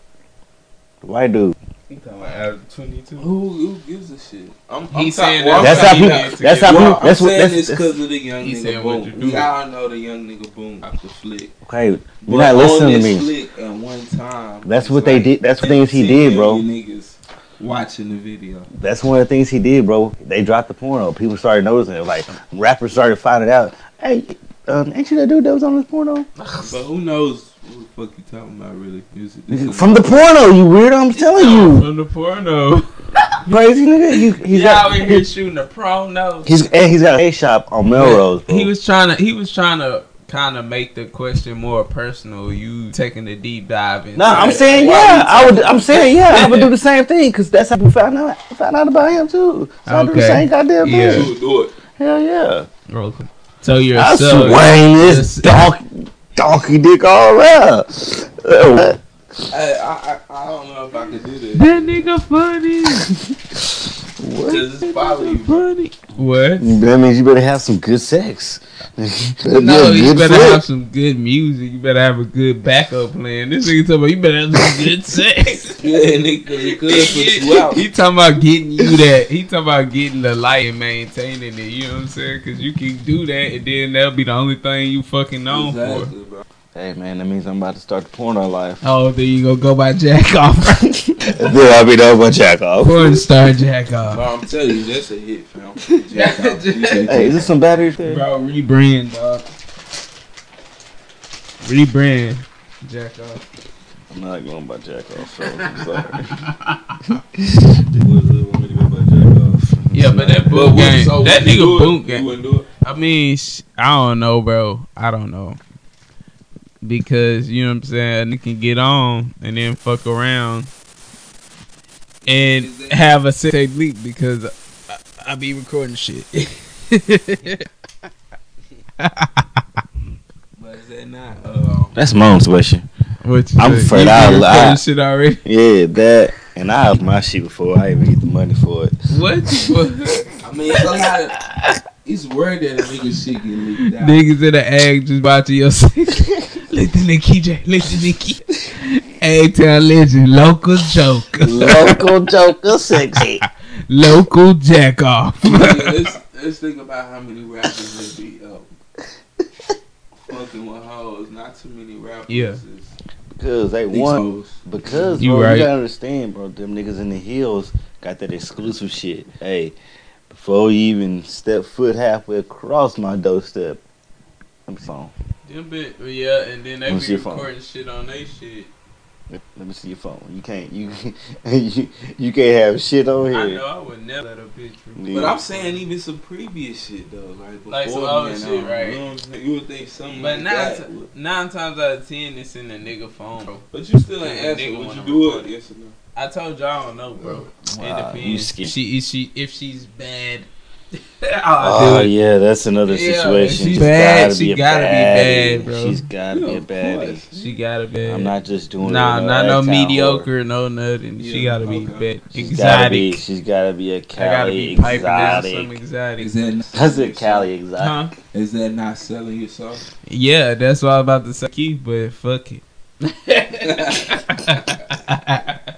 Speaker 3: The white dude.
Speaker 4: He talking about Adam 22.
Speaker 5: Who, who gives a shit? I'm, I'm
Speaker 4: saying
Speaker 5: well,
Speaker 3: That's
Speaker 4: how
Speaker 3: how people.
Speaker 4: he
Speaker 3: That's how people.
Speaker 5: I'm
Speaker 3: That's what. That's,
Speaker 5: this because of the young
Speaker 4: He
Speaker 5: nigga
Speaker 4: saying what you
Speaker 5: boom.
Speaker 4: do.
Speaker 5: We all know the young nigga Boonk out the flick.
Speaker 3: okay. You're
Speaker 5: But
Speaker 3: not listening to me.
Speaker 5: this Flick at one time.
Speaker 3: That's
Speaker 5: it's
Speaker 3: what they did. That's the things he did, bro.
Speaker 5: Niggas watching the video.
Speaker 3: That's one of the things he did, bro. They dropped the porno. People started noticing it. Like rappers started finding out. Hey, um, ain't you that dude that was on this porno?
Speaker 5: But who knows what the fuck you talking about really? Is it- this
Speaker 3: From the porno, you weirdo. I'm telling you,
Speaker 4: From the porno.
Speaker 3: crazy nigga. You, he's
Speaker 4: Y'all
Speaker 3: got.
Speaker 4: in here shooting a porno.
Speaker 3: He's and he's got a shop on Melrose, bro.
Speaker 4: He was trying to. He was trying to kind of make the question more personal. You taking a deep dive in.
Speaker 3: No, I'm saying yeah. I would. I'm saying yeah. I would do the same thing because that's how we found out. Found out about him too. So I do the same goddamn thing.
Speaker 5: Do it, do it.
Speaker 3: Hell yeah.
Speaker 4: Okay. So you're
Speaker 3: I
Speaker 4: so
Speaker 3: swing this
Speaker 4: Yes.
Speaker 3: Donkey, donkey dick all around.
Speaker 5: Hey, I, I, I don't know if I could do this.
Speaker 4: that nigga funny.
Speaker 3: what?
Speaker 5: Because it's probably
Speaker 4: funny. What?
Speaker 3: That means you better have some good sex.
Speaker 4: No, you better
Speaker 3: flick.
Speaker 4: have some good music. You better have a good backup plan. This nigga talking about you better have some good sex.
Speaker 5: Yeah, nigga, it could put you out.
Speaker 4: he talking about getting you that. He talking about getting the light and maintaining it. You know what I'm saying? Because you can do that, and then that'll be the only thing you fucking known for.
Speaker 5: Bro.
Speaker 3: Hey man, that means I'm about to start the porno life.
Speaker 4: Oh, then you gonna go by Jack off.
Speaker 3: then I'll be done with jack off.
Speaker 4: Porn star Jack off.
Speaker 5: Bro, I'm telling you, that's a hit, fam. Jack off.
Speaker 3: Hey, is this some batteries there?
Speaker 4: Bro, rebrand, dog. Rebrand. Jack off.
Speaker 3: I'm not going by jack off. So I'm sorry. What is it? Want me to go by jack off?
Speaker 4: Yeah, but that
Speaker 5: But
Speaker 4: boot
Speaker 5: what-
Speaker 4: game.
Speaker 5: so
Speaker 4: that nigga
Speaker 5: do Boonk
Speaker 4: gang.
Speaker 5: wouldn't do it?
Speaker 4: I mean, I don't know, bro. I don't know. Because, you know what I'm saying? They can get on and then fuck around and have a sex tape leak because I, I be recording shit.
Speaker 5: But is that not? Uh,
Speaker 3: That's my situation.
Speaker 4: what you
Speaker 3: I'm
Speaker 4: say?
Speaker 3: afraid
Speaker 4: You be
Speaker 3: I'll
Speaker 4: recording
Speaker 3: lie.
Speaker 4: shit already.
Speaker 3: Yeah, that and I have my shit before I even get the money for it.
Speaker 4: What?
Speaker 5: I mean, it's a lot of. It's word that a nigga shit get leaked out.
Speaker 4: Niggas in the egg just watching your sex. Listen to KJ. Listen to Key. Egg Town legend. Local joke.
Speaker 3: Local joker sexy.
Speaker 4: Local jack off.
Speaker 5: Yeah, let's, let's think about how many rappers that be uh, fucking with hoes. Not too many rappers
Speaker 4: Yeah.
Speaker 3: Because they
Speaker 5: These
Speaker 3: want
Speaker 5: hoes.
Speaker 3: because
Speaker 4: You right.
Speaker 3: you gotta understand, bro. Them niggas in the hills got that exclusive shit. Hey, before you even step foot halfway across my doorstep, I'm song.
Speaker 4: Them bit, yeah, and then they be recording shit on they shit.
Speaker 3: Let me see your phone. You can't you you, you can't have shit on here.
Speaker 4: I know I would never let a bitch.
Speaker 3: Yeah.
Speaker 5: But I'm saying even some previous shit though, like before
Speaker 4: Like some
Speaker 5: being
Speaker 4: shit,
Speaker 5: on,
Speaker 4: right?
Speaker 5: You, know what I'm saying? you would think something
Speaker 4: But
Speaker 5: like
Speaker 4: nine, ti- nine times out of ten, it's in the nigga phone, bro.
Speaker 5: But you still ain't
Speaker 4: nigga
Speaker 5: Would you do it. Yes or no?
Speaker 4: I told y'all I don't know, bro.
Speaker 3: Wow,
Speaker 4: it
Speaker 3: you
Speaker 4: depends. She is she if she's bad.
Speaker 3: Oh
Speaker 4: I'll do it.
Speaker 3: yeah, that's another
Speaker 4: Yeah,
Speaker 3: situation.
Speaker 4: she's
Speaker 3: She's
Speaker 4: bad,
Speaker 3: gotta
Speaker 4: she
Speaker 3: be
Speaker 4: gotta be bad, bro.
Speaker 3: She's gotta
Speaker 5: Yeah,
Speaker 3: be a
Speaker 5: of
Speaker 3: baddie.
Speaker 4: She gotta be.
Speaker 3: I'm not just doing
Speaker 4: Nah,
Speaker 3: it.
Speaker 4: not no
Speaker 3: ragtime whore.
Speaker 4: mediocre, no nothing. she gotta be bad.
Speaker 3: She's gotta be.
Speaker 4: Exotic.
Speaker 3: She's gotta be a
Speaker 4: I gotta
Speaker 3: Cali
Speaker 4: be piping down some
Speaker 3: exotic.
Speaker 4: exotic.
Speaker 5: Is that not
Speaker 3: That's a Cali
Speaker 5: yourself?
Speaker 3: exotic.
Speaker 4: Huh?
Speaker 5: Is that not selling yourself?
Speaker 4: Yeah, that's what I'm about to say. Keith, but fuck it.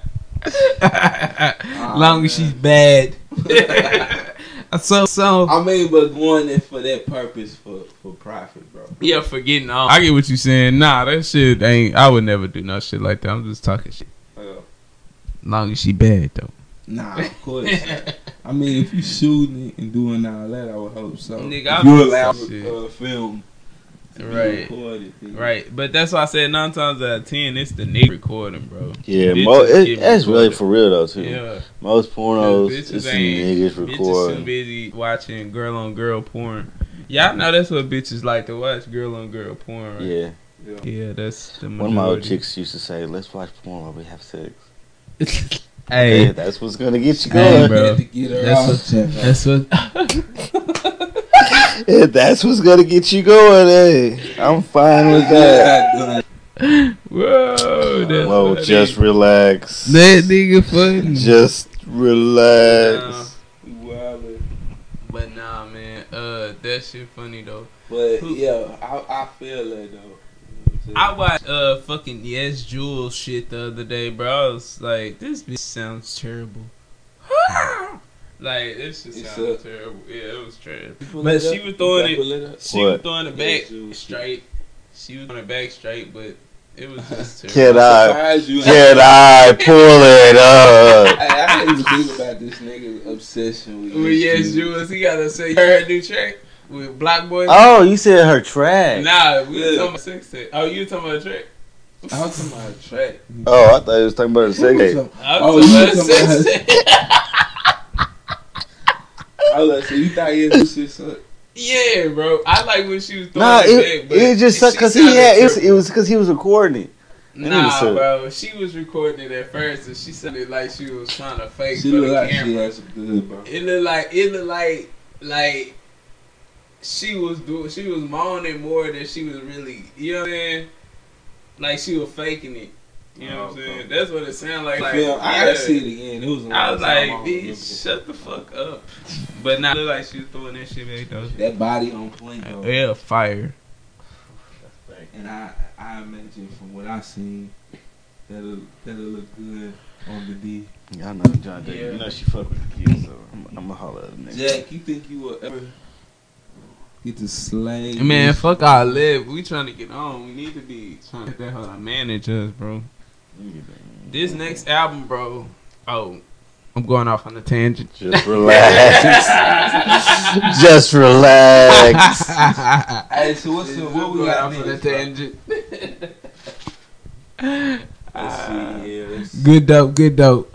Speaker 4: Long as she's bad. so so
Speaker 5: I mean, but going in for that purpose for for profit, bro.
Speaker 4: yeah, for getting on. I get what you saying. Nah, that shit ain't. I would never do no shit like that. I'm just talking shit.
Speaker 5: Uh,
Speaker 4: Long as she bad though.
Speaker 5: nah, of course. I mean, if you shooting it and doing all that, I would hope so.
Speaker 4: Nigga,
Speaker 5: if
Speaker 4: I
Speaker 5: you
Speaker 4: would
Speaker 5: allow
Speaker 4: say
Speaker 5: uh, film, to be
Speaker 4: Right.
Speaker 5: recorded,
Speaker 4: Right, but that's why I said nine times out of ten, it's the nigga recording, bro.
Speaker 3: Yeah,
Speaker 4: Bitches
Speaker 3: mo- it,
Speaker 4: get
Speaker 3: that's really for real though too.
Speaker 4: Yeah,
Speaker 3: Most pornos,
Speaker 4: bitches
Speaker 3: it's some
Speaker 4: ain't-
Speaker 3: niggas
Speaker 4: bitches too busy watching girl on girl porn. Y'all know that's what bitches like to watch, girl on girl porn. Right?
Speaker 3: Yeah,
Speaker 4: yeah, that's the
Speaker 3: one of my old chicks used to say, "Let's watch porn while we have sex."
Speaker 4: Hey,
Speaker 3: Hey, that's what's gonna get you
Speaker 4: Hey,
Speaker 3: going.
Speaker 4: bro.
Speaker 5: Had to get her
Speaker 4: That's what-
Speaker 5: check out.
Speaker 4: that's what.
Speaker 3: Yeah, that's what's gonna get you going. Hey, I'm fine with that.
Speaker 4: Whoa, that's
Speaker 3: Whoa,
Speaker 4: funny.
Speaker 3: just relax.
Speaker 4: that nigga funny.
Speaker 3: Just relax.
Speaker 5: Wildin'.
Speaker 4: But nah, man, uh, that shit funny though.
Speaker 5: But
Speaker 4: Who-
Speaker 5: yeah, I, I feel that though. You know
Speaker 4: I
Speaker 5: what I'm
Speaker 4: watched uh fucking Yes Julz shit the other day, bro. I was like, this bitch sounds terrible. like this shit
Speaker 5: It's
Speaker 4: sounds
Speaker 5: a-
Speaker 4: terrible. Yeah, it was trash. But she was throwing it-
Speaker 5: got pull?
Speaker 4: She was throwing it back
Speaker 5: Jules.
Speaker 4: straight. She was throwing it back straight, but it was just
Speaker 3: Can
Speaker 4: terrible.
Speaker 3: I? Can I pull it up?
Speaker 5: Hey, I didn't even think about this nigga's obsession with
Speaker 4: Well,
Speaker 5: Yes
Speaker 4: yes,
Speaker 5: Jules.
Speaker 4: Jules, he gotta say you heard her new track with Black Boy.
Speaker 3: Oh, you said her track.
Speaker 4: Nah, we
Speaker 5: Yeah.
Speaker 4: talking about sex tape. Oh, you talking about a track?
Speaker 5: I was talking about a track.
Speaker 3: Oh, I thought you was talking about a sex tape.
Speaker 4: I
Speaker 5: Oh,
Speaker 4: was
Speaker 5: you
Speaker 4: talking about a
Speaker 5: talking
Speaker 4: sex tape.
Speaker 5: I was like, so you thought Yes Julz shit sucked?
Speaker 4: Yeah, bro. I like when she was throwing
Speaker 3: Nah,
Speaker 4: it,
Speaker 3: it,
Speaker 4: back, but
Speaker 3: it just sucked because he had it was, it was because he was recording it. That
Speaker 4: Nah,
Speaker 3: suck.
Speaker 4: bro. She was recording it at first, and she sounded like she was trying to fake
Speaker 5: She
Speaker 4: for
Speaker 5: looked
Speaker 4: the
Speaker 5: like she
Speaker 4: camera.
Speaker 5: had good, bro.
Speaker 4: It looked like it looked like like she was doing. She was moaning more than she was really. You know what I'm saying? Like she was faking it. You know what I'm
Speaker 5: Oh,
Speaker 4: saying?
Speaker 5: okay.
Speaker 4: That's what it sounded like. like
Speaker 5: Film, I
Speaker 4: yeah.
Speaker 5: gotta see it again. It was. a
Speaker 4: I was like,
Speaker 5: don't
Speaker 4: bitch, shut the fuck up. But now it looked like she was throwing that shit back though.
Speaker 5: That body on point though.
Speaker 4: Yeah, fire.
Speaker 5: And I, I imagine from what I seen, that'll that'll look good on the D.
Speaker 3: Y'all know John Jay.
Speaker 4: Yeah.
Speaker 3: You know she fuck with the kids, so I'm, I'm gonna holler at the nigga.
Speaker 5: Jack, you think you will ever get to slay?
Speaker 4: Man,
Speaker 5: this-
Speaker 4: fuck our live. We trying to get on. We need to be trying to get that hoe to manage us, bro. This next album, bro. Oh, I'm going off on a tangent.
Speaker 3: Just relax. Just relax.
Speaker 5: Hey, so what's the, what we got
Speaker 4: off on a tangent.
Speaker 5: Let's see. Yeah,
Speaker 4: Good dope, good dope.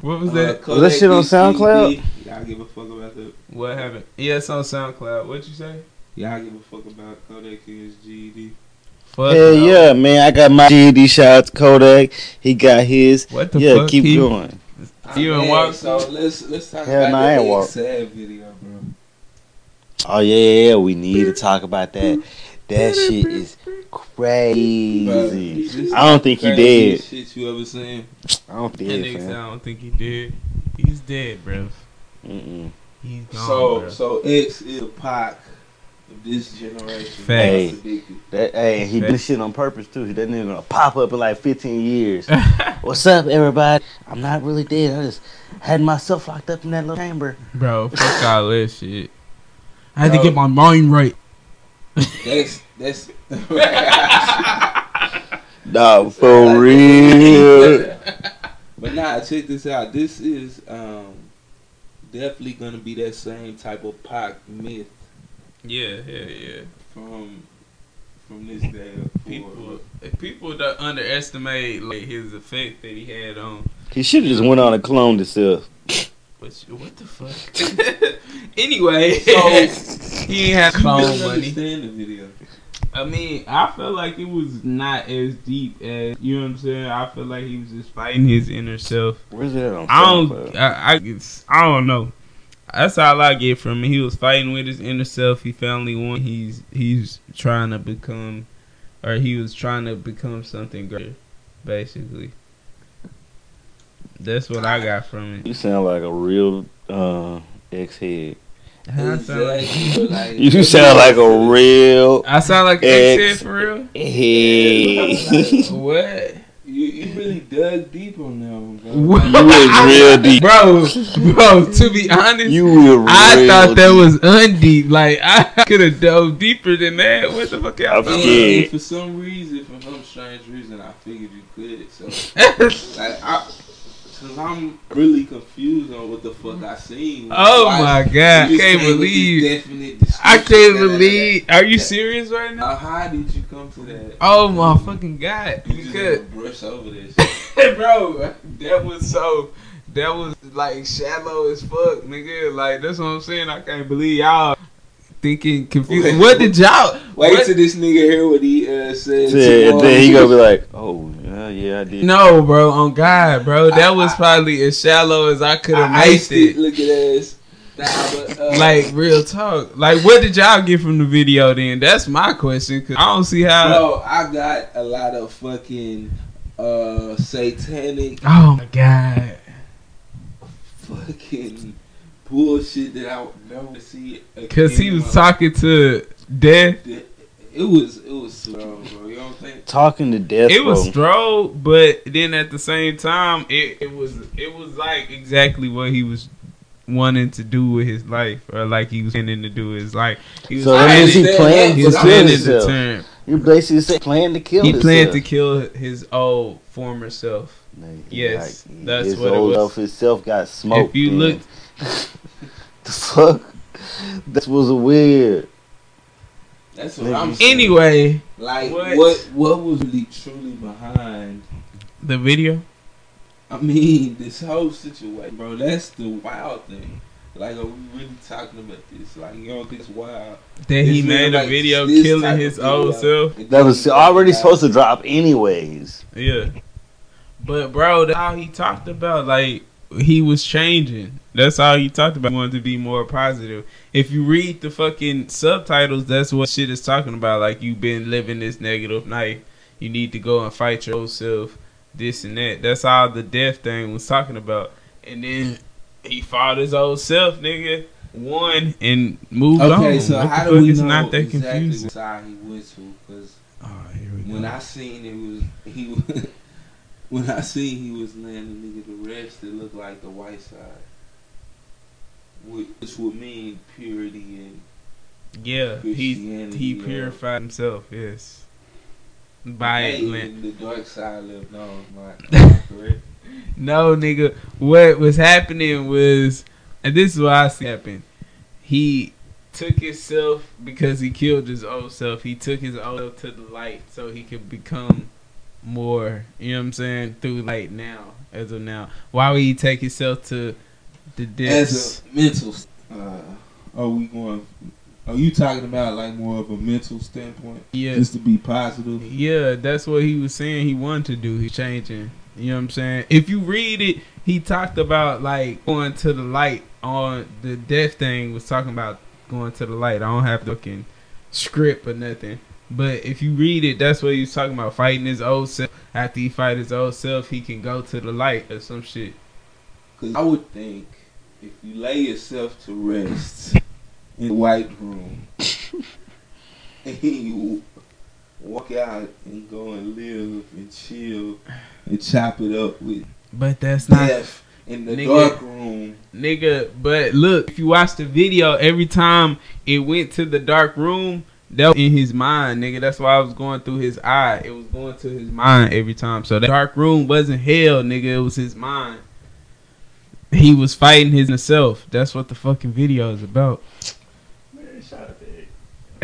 Speaker 4: what was
Speaker 5: Uh,
Speaker 4: that?
Speaker 3: Was that shit on SoundCloud?
Speaker 5: DCD. Y'all give a fuck about that?
Speaker 4: What happened? Yeah, it's on SoundCloud. What you say?
Speaker 5: Y'all give a fuck about Kodak and his GED?
Speaker 4: Fuck
Speaker 3: Hell
Speaker 4: no.
Speaker 3: yeah, man. I got my GED shout out to Kodak. He got his.
Speaker 4: What the
Speaker 3: yeah,
Speaker 4: fuck?
Speaker 3: keep
Speaker 4: Keith?
Speaker 3: going.
Speaker 4: You and
Speaker 5: Man,
Speaker 4: Walk-
Speaker 5: So let's let's talk
Speaker 3: Hell
Speaker 5: about
Speaker 3: nah, I
Speaker 5: that
Speaker 3: ain't walk.
Speaker 5: sad video, bro.
Speaker 3: Oh yeah, yeah, yeah, we need to talk about that. That shit is crazy.
Speaker 5: This
Speaker 3: I don't think he did.
Speaker 5: Shit you ever seen?
Speaker 3: I don't think he did,
Speaker 4: I don't think he did. He's dead, bro.
Speaker 3: Mm-mm.
Speaker 4: He's gone,
Speaker 5: so
Speaker 4: bro.
Speaker 5: so X is a Pac of this generation.
Speaker 4: Hey,
Speaker 5: That's.
Speaker 3: That, hey, he did shit on purpose too. That nigga gonna pop up in like 15 years. What's up, everybody? I'm not really dead. I just had myself locked up in that little chamber.
Speaker 4: Bro, fuck all that shit. I had to get my mind right.
Speaker 5: That's that's
Speaker 3: Nah, for real.
Speaker 5: But nah, check this out. This is um definitely gonna be that same type of Pac myth
Speaker 4: Yeah, yeah, yeah.
Speaker 5: from from this day.
Speaker 4: People,
Speaker 5: forward.
Speaker 4: people don't underestimate like his effect that he had on.
Speaker 3: He should have just went on and cloned himself.
Speaker 4: What, what the fuck? anyway,
Speaker 5: So-
Speaker 4: he ain't had clone
Speaker 5: didn't
Speaker 4: money.
Speaker 5: understand the video.
Speaker 4: I mean, I feel like it was not as deep as you know what I'm saying. I feel like he was just fighting his inner self.
Speaker 3: Where's that on?
Speaker 4: I don't? I, I, it's- I don't know. That's all I get from him. He was fighting with his inner self. He finally won. He's he's trying to become, or he was trying to become something greater, basically. That's what I got from it.
Speaker 3: You sound like a real uh, ex-head.
Speaker 4: I sound like,
Speaker 5: Exactly, but, like,
Speaker 3: You sound like a real
Speaker 4: I sound like
Speaker 3: Ex-
Speaker 4: X for real.
Speaker 3: head.
Speaker 4: What?
Speaker 5: You, you really dug deep on that one, bro.
Speaker 3: You was real deep.
Speaker 4: bro, bro. To be honest,
Speaker 3: You were
Speaker 4: I thought that
Speaker 3: deep.
Speaker 4: was undeep. Like I could have dove deeper than that. What the fuck? y'all
Speaker 3: I'm
Speaker 4: talking
Speaker 3: scared.
Speaker 5: And
Speaker 3: Yeah.
Speaker 5: for some reason, for some strange reason, I figured you could. So, like, I, cause I'm really confused on what the fuck I seen.
Speaker 4: oh
Speaker 5: Why-
Speaker 4: my god!
Speaker 5: I
Speaker 4: can't
Speaker 5: came with this
Speaker 4: believe. I can't believe. Are you serious right now?
Speaker 5: Uh, how did you come to that?
Speaker 4: Oh my fucking god!
Speaker 5: You just brush over this.
Speaker 4: bro, that was so. That was like shallow as fuck, nigga. Like that's what I'm saying. I can't believe y'all thinking confused.
Speaker 5: Wait.
Speaker 4: What did y'all?
Speaker 5: Wait
Speaker 4: what-
Speaker 5: till this nigga hear what he uh, said.
Speaker 3: Yeah,
Speaker 5: tomorrow.
Speaker 3: then he gonna be like, "Oh, yeah, yeah, I did."
Speaker 4: No, bro, on God, bro. That
Speaker 5: I-
Speaker 4: was
Speaker 5: I-
Speaker 4: probably as shallow as I could have made
Speaker 5: it.
Speaker 4: it.
Speaker 5: Look at this. Nah, but, uh,
Speaker 4: Like real talk. Like what did y'all get from the video? Then that's my question. Cause I don't see how.
Speaker 5: bro, I got a lot of fucking uh satanic
Speaker 4: Oh my God.
Speaker 5: fucking bullshit that I would never see.
Speaker 4: Cause he was talking to death.
Speaker 5: life. It was it was strong, bro. You don't think?
Speaker 3: Talking to death.
Speaker 4: It was
Speaker 3: bro.
Speaker 4: stroll, but then at the same time, it, it was it was like exactly what he was wanting to do with his life, or like he was intending to do with his life. He was
Speaker 3: So that
Speaker 5: I
Speaker 3: means he
Speaker 5: understand
Speaker 3: planned
Speaker 5: that,
Speaker 4: he
Speaker 3: to
Speaker 4: was
Speaker 3: kill
Speaker 4: planning to
Speaker 3: himself.
Speaker 4: turn.
Speaker 3: You basically said plan to kill
Speaker 4: He planned to kill his old former self.
Speaker 3: Like,
Speaker 4: Yes,
Speaker 3: like,
Speaker 4: that's
Speaker 3: his
Speaker 4: what it
Speaker 3: old
Speaker 4: was.
Speaker 3: self himself got smoked.
Speaker 4: if you look,
Speaker 3: the fuck, that was weird.
Speaker 5: That's what I'm saying.
Speaker 4: anyway,
Speaker 5: like
Speaker 4: what-
Speaker 5: what what was really truly behind?
Speaker 4: the video.
Speaker 5: I mean, this whole situation, bro. That's the wild thing. Like, are we really talking about this? Like, you don't think it's wild?
Speaker 4: That he
Speaker 5: This man,
Speaker 4: made a
Speaker 5: like,
Speaker 4: video killing his
Speaker 5: of
Speaker 4: old
Speaker 5: video.
Speaker 4: self.
Speaker 3: That was already
Speaker 5: matter.
Speaker 3: supposed to drop anyways.
Speaker 4: Yeah. But bro, that's all he talked about, like he was changing. That's all he talked about. He wanted to be more positive. If you read the fucking subtitles, that's what shit is talking about. Like you've been living this negative life. You need to go and fight your old self. This and that. That's all the death thing was talking about. And then he fought his old self, nigga. Won and moved on.
Speaker 5: Okay, so
Speaker 4: What
Speaker 5: how do we know
Speaker 4: not that
Speaker 5: exactly
Speaker 4: confusing?
Speaker 5: what side he went to? Because
Speaker 4: Oh,
Speaker 5: when. I seen it was he was when I seen he was laying the nigga the rest, it looked like the white side, which, would mean purity and
Speaker 4: yeah, he he purified himself. Yes, by
Speaker 5: hey, the dark side lived on. Am I- am I correct?
Speaker 4: No, nigga. What was happening was, and this is what I see happen. He took himself because he killed his old self. He took his old self to the light so he could become more. You know what I'm saying? Through light now, as of now. Why would he take himself to the depths?
Speaker 5: As a mental, uh, are we going? Are you talking about like more of a mental standpoint,
Speaker 4: yeah,
Speaker 5: just to be positive?
Speaker 4: yeah. That's what he was saying. He wanted to do. He's changing. You know what I'm saying? If you read it, he talked about like going to the light on the death thing. Was talking about going to the light. I don't have to fucking script or nothing. But if you read it, that's what he's talking about. Fighting his old self. After he fight his old self, he can go to the light or some shit.
Speaker 5: Because I would think if you lay yourself to rest in the white room and you walk out and go and live and chill and chop it up with
Speaker 4: But that's not
Speaker 5: death in the
Speaker 4: Nigga.
Speaker 5: dark room.
Speaker 4: Nigga, but look, if you watch the video, every time it went to the dark room, that was in his mind, nigga. That's why I was going through his eye. It was going to his mind every time. So that dark room wasn't hell, nigga. It was his mind. He was fighting his self. That's what the fucking video is about.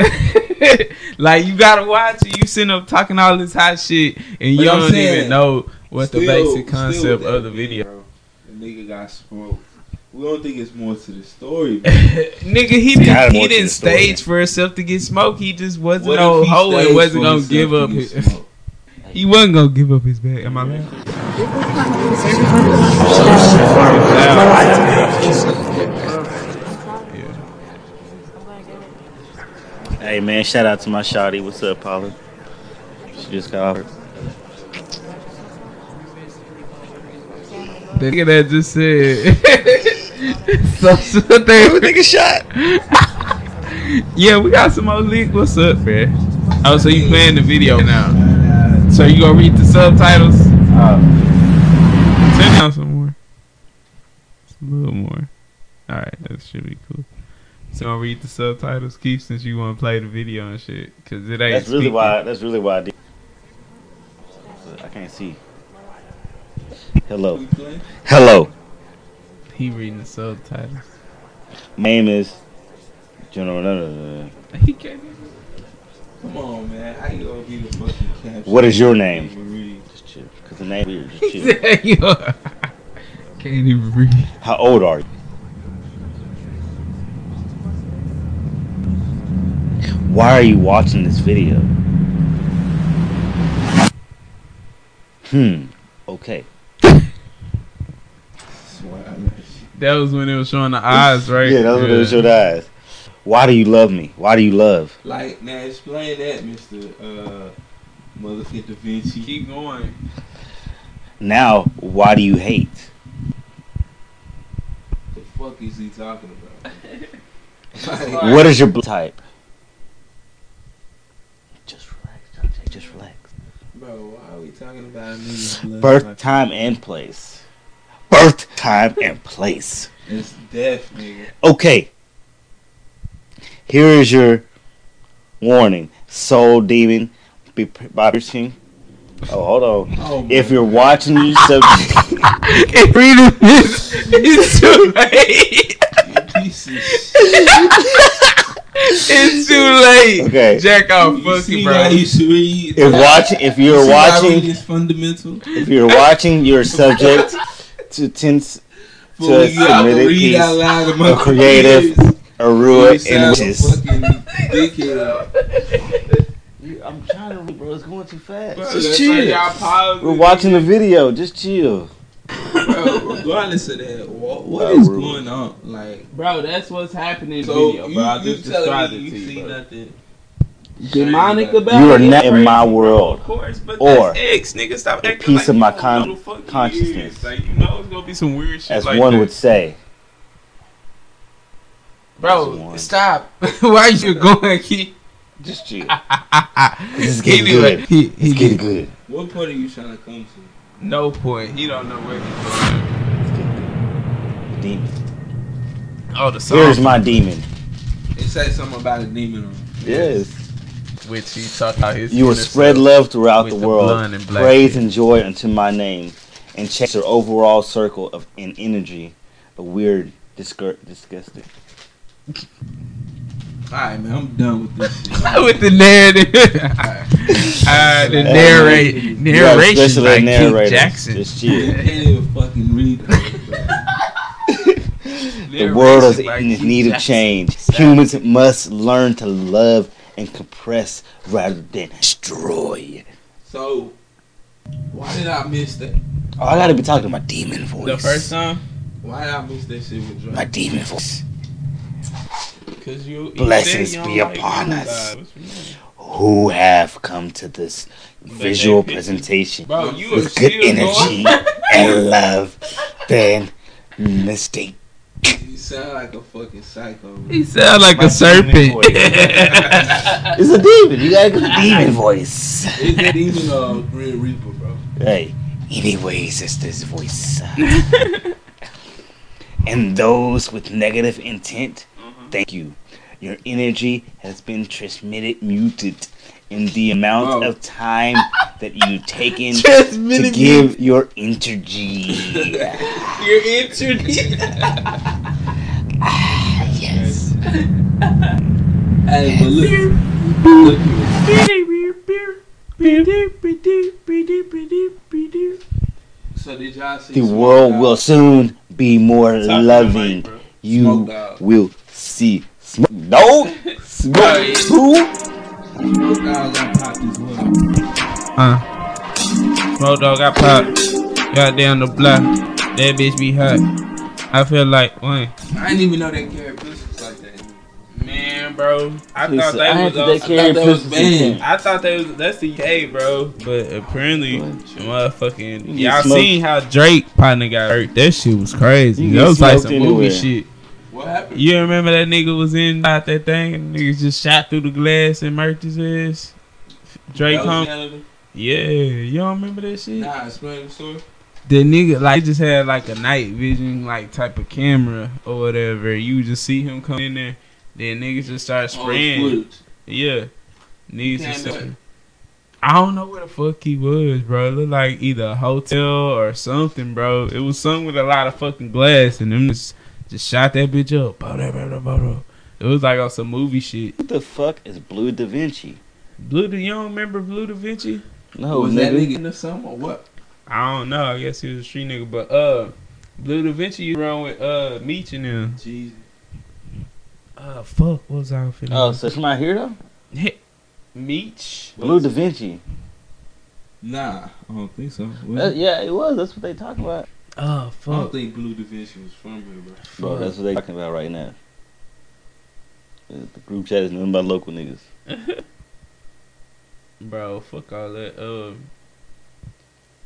Speaker 4: like you gotta watch it. You sitting up talking all this hot shit, and you don't
Speaker 5: saying,
Speaker 4: even know what the basic concept of the video.
Speaker 5: bro. The nigga got smoked. We don't think it's more to the story.
Speaker 4: Nigga, he didn't, he didn't
Speaker 3: the story.
Speaker 4: stage for himself to get smoked. He just wasn't
Speaker 5: What
Speaker 4: no
Speaker 5: he
Speaker 4: hoe and wasn't gonna give up his. He wasn't gonna give up his bag. Am I loud?
Speaker 3: Hey man, shout out to my shawty. What's up, Paula? She just got off.
Speaker 4: The nigga that just said. so, so they,
Speaker 3: Nigga shot.
Speaker 4: yeah, we got some more leak. What's up, man? Oh, so you playing the video now? So you gonna read the subtitles? Oh. Turn down some more. Just a little more. All right, that should be cool. So I'll read the subtitles, Keith, since you want to play the video and shit, cause it ain't.
Speaker 3: That's really
Speaker 4: speaking.
Speaker 3: why. That's really why I did. I can't see. Hello. Hello.
Speaker 4: He reading the subtitles.
Speaker 3: My name is General. No.
Speaker 4: He can't.
Speaker 5: Come on, man. How you gonna be the fucking caption?
Speaker 3: What is your name? Just chill. Cause the name weird. Just
Speaker 4: He
Speaker 3: chill.
Speaker 4: said, "Yo, Can't even read.
Speaker 3: How old are you? Why are you watching this video? Hmm. Okay.
Speaker 5: Swear I know shit.
Speaker 4: That was when it was showing the eyes, right?
Speaker 3: Yeah, that's what it showed eyes. Why do you love me? Why do you love?
Speaker 5: Like, now explain that, Mister uh, Motherfucker Da Vinci.
Speaker 4: Keep going.
Speaker 3: Now, why do you hate?
Speaker 5: the fuck is he talking about? like,
Speaker 3: What is your blood type? Just relax, Jonte. Just relax.
Speaker 5: bro, why are we talking about niggas
Speaker 3: Birth time and place. Birth time and place.
Speaker 5: It's death, nigga.
Speaker 3: Okay. Here is your warning. Soul demon be by piercing. Oh, hold on.
Speaker 5: Oh,
Speaker 3: If you're
Speaker 5: God.
Speaker 3: watching you subject
Speaker 4: Can't read this. It's too late.
Speaker 5: You piece of shit.
Speaker 4: It's too late.
Speaker 3: Okay.
Speaker 4: Jack off,
Speaker 5: You
Speaker 4: fuck you, bro.
Speaker 5: he should
Speaker 3: if watching if
Speaker 5: You
Speaker 3: you're
Speaker 5: see why reading
Speaker 3: watching
Speaker 5: is fundamental.
Speaker 3: if you're watching you're subject to tense
Speaker 5: Fool,
Speaker 3: to a
Speaker 5: you have to
Speaker 3: submitted
Speaker 5: read out
Speaker 3: piece
Speaker 5: loud to
Speaker 3: of creative
Speaker 5: kids.
Speaker 3: Arua and witches.
Speaker 5: a fucking dickhead.
Speaker 3: I'm trying to read, bro. It's going too fast.
Speaker 5: Bro,
Speaker 3: Just chill.
Speaker 5: why
Speaker 3: We're watching the video. Just chill.
Speaker 5: Bro, regardless of that, what, what is
Speaker 3: we're-
Speaker 5: going on? Like,
Speaker 4: Bro, that's what's happening
Speaker 5: so
Speaker 4: video,
Speaker 5: you,
Speaker 4: bro. I
Speaker 5: you
Speaker 4: just
Speaker 5: telling me
Speaker 4: it
Speaker 5: you
Speaker 4: you,
Speaker 5: see
Speaker 4: bro.
Speaker 5: nothing?
Speaker 4: Demonic about
Speaker 3: You are not in my world.
Speaker 4: Of course, but
Speaker 3: Or
Speaker 4: that's X, nigga. Stop
Speaker 3: a piece
Speaker 4: like
Speaker 3: of my con-
Speaker 4: know the fuck you
Speaker 3: consciousness.
Speaker 4: Like, you know it's gonna be some weird shit
Speaker 3: As
Speaker 4: like
Speaker 3: one
Speaker 4: that.
Speaker 3: would say.
Speaker 4: Bro, stop. Why are you going, Keith?
Speaker 3: Just chill.
Speaker 4: He's
Speaker 3: is getting good.
Speaker 4: He, he
Speaker 3: It's getting good.
Speaker 5: What part are you trying to come to?
Speaker 4: No point. He don't know where he's going.
Speaker 3: Demon.
Speaker 4: Oh, the song.
Speaker 3: Here's my demon.
Speaker 5: It said something about a demon on it.
Speaker 3: Yes.
Speaker 4: Which he talked about his.
Speaker 3: You will spread love throughout the
Speaker 4: the
Speaker 3: world.
Speaker 4: and
Speaker 3: Praise
Speaker 4: hair.
Speaker 3: and joy unto my name, and chase your overall circle of an energy, a weird, disgur- disgusting.
Speaker 5: Alright, man, I'm done with this shit.
Speaker 4: with the narrative. uh, the
Speaker 3: Hey,
Speaker 4: narrate
Speaker 3: You got a
Speaker 4: narration
Speaker 3: special
Speaker 4: by
Speaker 3: ed narrator.
Speaker 4: Keith Jackson.
Speaker 3: Just
Speaker 5: I
Speaker 3: chill.
Speaker 5: can't even fucking read
Speaker 3: the world is
Speaker 4: Narration
Speaker 3: in need of change. Humans must learn to love and compress rather than destroy.
Speaker 5: So, why did I miss that?
Speaker 3: Oh, I gotta be talking to my demon voice.
Speaker 4: The first time,
Speaker 5: Why did I miss that shit with
Speaker 3: My demon voice.
Speaker 4: cause you you
Speaker 3: Blessings
Speaker 4: you
Speaker 3: be
Speaker 4: don't like
Speaker 3: upon
Speaker 4: you
Speaker 3: us.
Speaker 4: guys.
Speaker 3: Who have come to this visual presentation
Speaker 4: Bro, you
Speaker 3: with good
Speaker 4: still
Speaker 3: energy and love than mistake.
Speaker 5: You sound like a fucking psycho. bro.
Speaker 4: He sound like
Speaker 3: My
Speaker 4: a serpent.
Speaker 3: voice. It's a demon. You got a good demon voice.
Speaker 5: Is it even a Grim Reaper, bro?
Speaker 3: Hey, anyways, it's this voice. and those with negative intent, mm-hmm. thank you. Your energy has been transmitted muted in the amount
Speaker 5: Bro.
Speaker 3: of time that you taken to give your energy.
Speaker 4: Your internet.
Speaker 3: yes.
Speaker 5: Hey, but look, look. So did y'all see?
Speaker 3: The world
Speaker 5: Dogg?
Speaker 3: will soon be more
Speaker 4: Talk to mic,
Speaker 3: loving. You
Speaker 5: Smoke
Speaker 3: will see smoke. No, smoke
Speaker 4: yeah.
Speaker 3: who?
Speaker 5: Smoke Dawg got popped as well.
Speaker 4: Uh. Smoke Dawg got popped. Got down the block. That bitch be hot. I feel like, man,
Speaker 5: I didn't even know they carried pistols like that.
Speaker 4: man, bro. I
Speaker 3: Listen,
Speaker 4: thought they
Speaker 3: had
Speaker 4: was.
Speaker 3: to
Speaker 4: on-
Speaker 3: take care of
Speaker 5: was
Speaker 3: pistols
Speaker 5: banned.
Speaker 4: I thought they was that's the UK, bro. But apparently,
Speaker 3: What?
Speaker 4: motherfucking
Speaker 3: You
Speaker 4: y'all
Speaker 3: smoked.
Speaker 4: seen how Drake partner got hurt? That shit was crazy. That was like
Speaker 3: smoked
Speaker 4: some movie shit.
Speaker 5: What happened?
Speaker 4: You remember that nigga was in out that thing and niggas just shot through the glass and murked his ass? Drake
Speaker 5: That
Speaker 4: home. Yeah, you don't remember that shit?
Speaker 5: Nah, explain the story.
Speaker 4: The nigga like just had like a night vision like type of camera or whatever. You just see him come in there, then niggas just start spraying. Yeah. Niggas
Speaker 5: Can't
Speaker 4: just start- I don't know where the fuck he was, bro. It looked like either a hotel or something, bro. It was something with a lot of fucking glass, and them just just shot that bitch up. It was like on some movie shit.
Speaker 3: What the fuck is Blue Da Vinci?
Speaker 4: Blue, Da- you don't remember Blue Da Vinci?
Speaker 3: No,
Speaker 5: was that
Speaker 3: nigga.
Speaker 5: nigga in the summer or what?
Speaker 4: I don't know. I guess he was a street nigga, but uh, Blue Da Vinci you run with uh Meech and them.
Speaker 5: Jesus.
Speaker 4: Uh, fuck, what was I finna?
Speaker 3: Oh, so somebody here though?
Speaker 4: Meech.
Speaker 3: Blue Da Vinci.
Speaker 5: Nah, I don't think so. Was
Speaker 3: Uh, yeah, it was. That's what they talking about.
Speaker 4: Oh fuck!
Speaker 5: I don't
Speaker 4: fuck.
Speaker 5: think Blue Da Vinci was from here, bro.
Speaker 3: Bro, that's what they talking about right now. Uh, The group chat is nothing but local niggas.
Speaker 4: Bro, fuck all that. Um,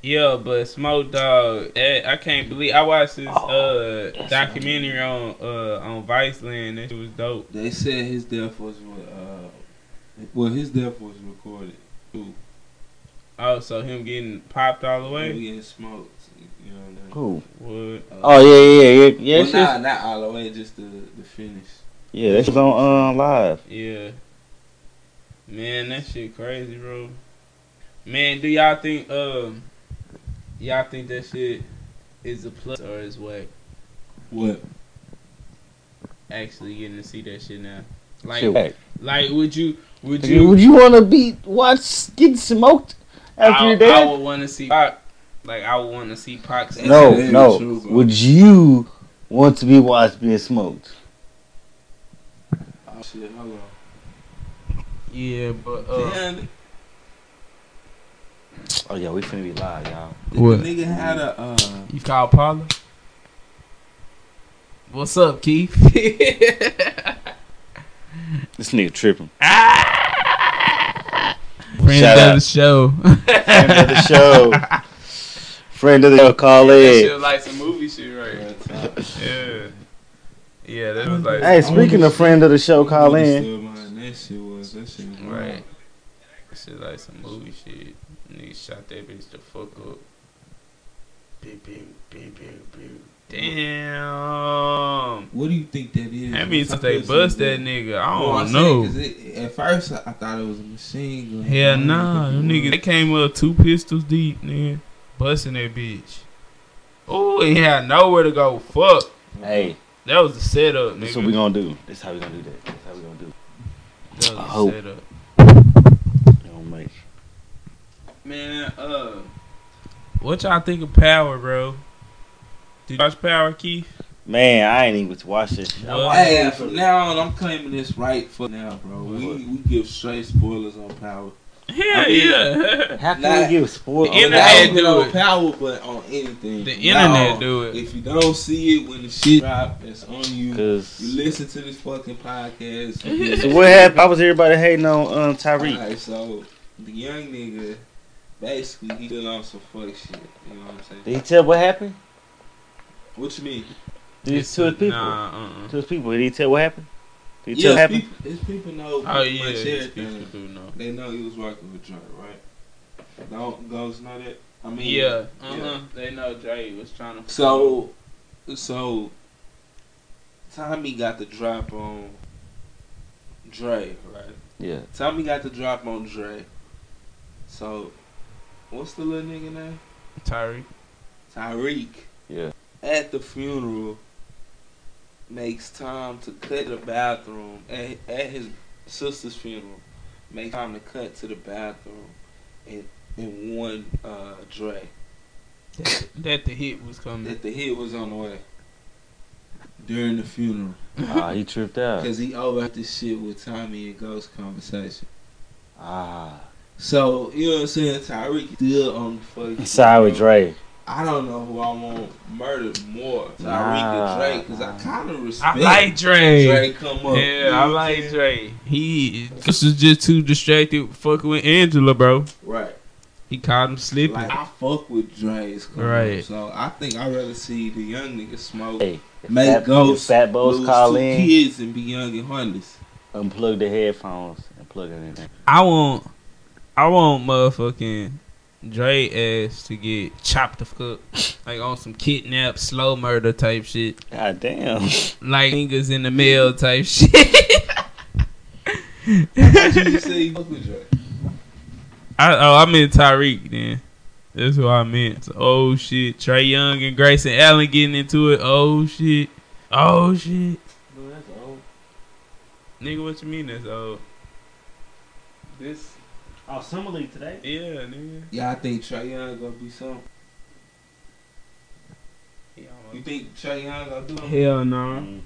Speaker 4: yeah, but Smoke Dawg, I can't believe I watched this
Speaker 3: Oh,
Speaker 4: uh documentary on uh on Viceland. That shit was dope.
Speaker 5: They said his death was uh, well, his death was recorded too.
Speaker 4: Oh, so him getting popped all the
Speaker 5: He
Speaker 4: way?
Speaker 5: getting smoked. You know what I mean?
Speaker 3: Who?
Speaker 4: Would
Speaker 5: Uh,
Speaker 3: Oh yeah, yeah, yeah, yeah. Yeah,
Speaker 5: well,
Speaker 3: that
Speaker 5: nah, not all the way, just the the finish.
Speaker 3: yeah, that shit's on uh, live.
Speaker 4: yeah. Man, that shit crazy, bro. Man, do y'all think um y'all think that shit is a plus or is what?
Speaker 5: What?
Speaker 4: Actually getting to see that shit now. Like
Speaker 3: Shit
Speaker 4: like would you would you
Speaker 3: Would you want to be watch getting smoked after
Speaker 4: I,
Speaker 3: you're?
Speaker 4: I would want to see Pac. Like I would want to see Pac.
Speaker 3: no, no.
Speaker 5: true,
Speaker 3: would you want to be watched being smoked?
Speaker 5: Oh shit, hold on.
Speaker 4: Yeah, but uh,
Speaker 5: Damn,
Speaker 3: Oh yeah, we finna be live, y'all.
Speaker 5: the,
Speaker 4: What?
Speaker 5: the nigga had a uh,
Speaker 4: you call Paula. What's up, Keith?
Speaker 3: This nigga tripping.
Speaker 4: Friend
Speaker 3: Shout
Speaker 4: of
Speaker 3: out.
Speaker 4: the show.
Speaker 3: Friend of the show. Friend of the show, call
Speaker 4: that
Speaker 3: in.
Speaker 4: shit like some movie shit, right? Yeah. Yeah, that was like
Speaker 3: Hey, speaking of friend of the show, call in.
Speaker 5: That shit was that shit was
Speaker 4: right. Shit like some movie shit. Nigga shot that bitch the fuck up. Bing, bing, bing, bing, bing. Damn.
Speaker 5: What do you think that is?
Speaker 4: That means
Speaker 5: What's
Speaker 4: they
Speaker 5: up,
Speaker 4: bust that
Speaker 5: nigga?
Speaker 4: nigga. I don't
Speaker 5: I'm
Speaker 4: know.
Speaker 5: saying, 'cause it, at first, I, I thought it was a machine gun.
Speaker 4: Hell
Speaker 5: I
Speaker 4: nah, them niggas they came up two pistols deep, nigga, busting that bitch. Oh, he had nowhere to go. Fuck,
Speaker 3: Hey,
Speaker 4: that was the setup,
Speaker 3: this
Speaker 4: nigga.
Speaker 3: what we gonna do. This how we gonna do that. This how we gonna do.
Speaker 4: that was
Speaker 3: I
Speaker 4: the
Speaker 3: hope.
Speaker 4: setup.
Speaker 3: We gonna make.
Speaker 4: Man, uh, what y'all think of Power, bro? Did you watch Power, Keith?
Speaker 3: Man, I ain't even watch this. shit. I
Speaker 5: Hey,
Speaker 3: it
Speaker 5: from now on, I'm claiming this right for now, bro. We we give straight spoilers on power.
Speaker 4: Hell
Speaker 5: I mean-
Speaker 4: yeah.
Speaker 3: How can
Speaker 5: Nah.
Speaker 3: we give spoilers?
Speaker 4: The internet
Speaker 5: Not
Speaker 4: do
Speaker 5: on
Speaker 4: it.
Speaker 5: power, but on anything.
Speaker 4: the internet
Speaker 5: now
Speaker 4: do it.
Speaker 5: If you don't see it when the shit drop, it's on you. You listen to this fucking podcast.
Speaker 3: so what happened? I was everybody hating on um, Tariq.
Speaker 5: Alright, so the young nigga, basically, he still on some fuck shit. You know what I'm saying?
Speaker 3: Did he tell what happened?
Speaker 5: What you mean?
Speaker 3: Did he to his people?
Speaker 4: Nah, uh-uh.
Speaker 3: To his people. Did he tell what happened? Did he tell
Speaker 5: Yeah,
Speaker 3: what
Speaker 5: his
Speaker 3: happened?
Speaker 5: people, his people know
Speaker 4: Oh yeah,
Speaker 5: much
Speaker 4: these people do know.
Speaker 5: They know he was working with Dre, right? Don't ghosts know that? I mean,
Speaker 4: Yeah, uh-huh.
Speaker 5: yeah.
Speaker 4: They know Dre was trying to.
Speaker 5: So, so Tommy got the drop on Dre, right?
Speaker 3: Yeah.
Speaker 5: Tommy got the drop on Dre. So, what's the little nigga name?
Speaker 4: Tariq.
Speaker 5: Tariq.
Speaker 3: Yeah.
Speaker 5: At the funeral, makes time to cut the bathroom at, at his sister's funeral. Makes time to cut to the bathroom and and warn uh, Dre
Speaker 4: That, that the hit was coming.
Speaker 5: that the hit was on the way during the funeral
Speaker 3: Ah, he tripped out.
Speaker 5: because he overheard this shit with Tommy and Ghost conversation.
Speaker 3: Ah.
Speaker 5: So you know what I'm saying? Tariq still on the fucking.
Speaker 3: Side with Dre.
Speaker 5: I don't know who I want murdered more, Tyreek
Speaker 3: Nah.
Speaker 5: or Dre, because I kind of respect.
Speaker 4: I like Dre.
Speaker 5: Dre come up.
Speaker 4: Yeah, I like Dre. He this is just too distracted fucking with Angela, bro.
Speaker 5: Right.
Speaker 4: He caught him slipping.
Speaker 5: Like I fuck with Dre's come
Speaker 4: Right.
Speaker 5: up, So I think I'd rather see the young nigga smoke,
Speaker 3: Hey,
Speaker 5: make
Speaker 3: Fat-
Speaker 5: Ghost,
Speaker 3: Fat Bo's
Speaker 5: lose
Speaker 3: call
Speaker 5: two
Speaker 3: in,
Speaker 5: kids and be young and harmless.
Speaker 3: unplug the headphones and plug it in there.
Speaker 4: I want, I want motherfucking Dre ass to get chopped the fuck up, like on some kidnap, slow murder type shit,
Speaker 3: God damn.
Speaker 4: like fingers in the mail type shit.
Speaker 5: You say you fuck with Dre?
Speaker 4: I oh I meant Tariq then. That's what I meant. Oh shit, Trae Young and Grayson Allen getting into it. Oh shit. Oh shit. Nigga, what you mean that's old? This.
Speaker 3: Oh, Summer League today?
Speaker 4: Yeah, nigga.
Speaker 5: Yeah, I think Trae Young gonna be something. You think Trae Young gonna do something?
Speaker 4: Hell no.
Speaker 3: Mm.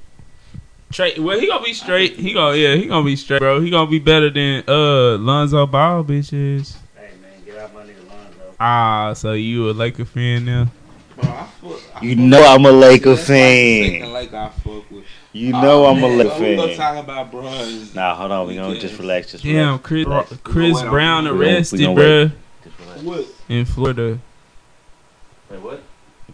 Speaker 4: Trae, well, he gonna be straight. He gonna, yeah, he gonna be straight, bro. He gonna be better than uh Lonzo Ball, bitches.
Speaker 3: Hey, man, get out my nigga Lonzo.
Speaker 4: Ah, so you a Laker fan now?
Speaker 5: Bro, I fuck, I
Speaker 3: You
Speaker 5: fuck
Speaker 3: know I'm a Laker
Speaker 5: That's like the
Speaker 3: fan.
Speaker 5: second Laker I fuck with.
Speaker 3: You know
Speaker 5: Oh,
Speaker 3: I'm a
Speaker 5: man,
Speaker 3: Laker
Speaker 5: We gonna
Speaker 3: fan.
Speaker 5: talk about bronze.
Speaker 3: Nah, hold on. We gonna just relax. Just
Speaker 4: Damn,
Speaker 3: relax.
Speaker 4: Chris
Speaker 3: Relax.
Speaker 4: Chris Brown
Speaker 3: we gonna-
Speaker 4: arrested,
Speaker 3: gonna
Speaker 4: bruh,
Speaker 5: What?
Speaker 4: in Florida.
Speaker 3: Wait, what?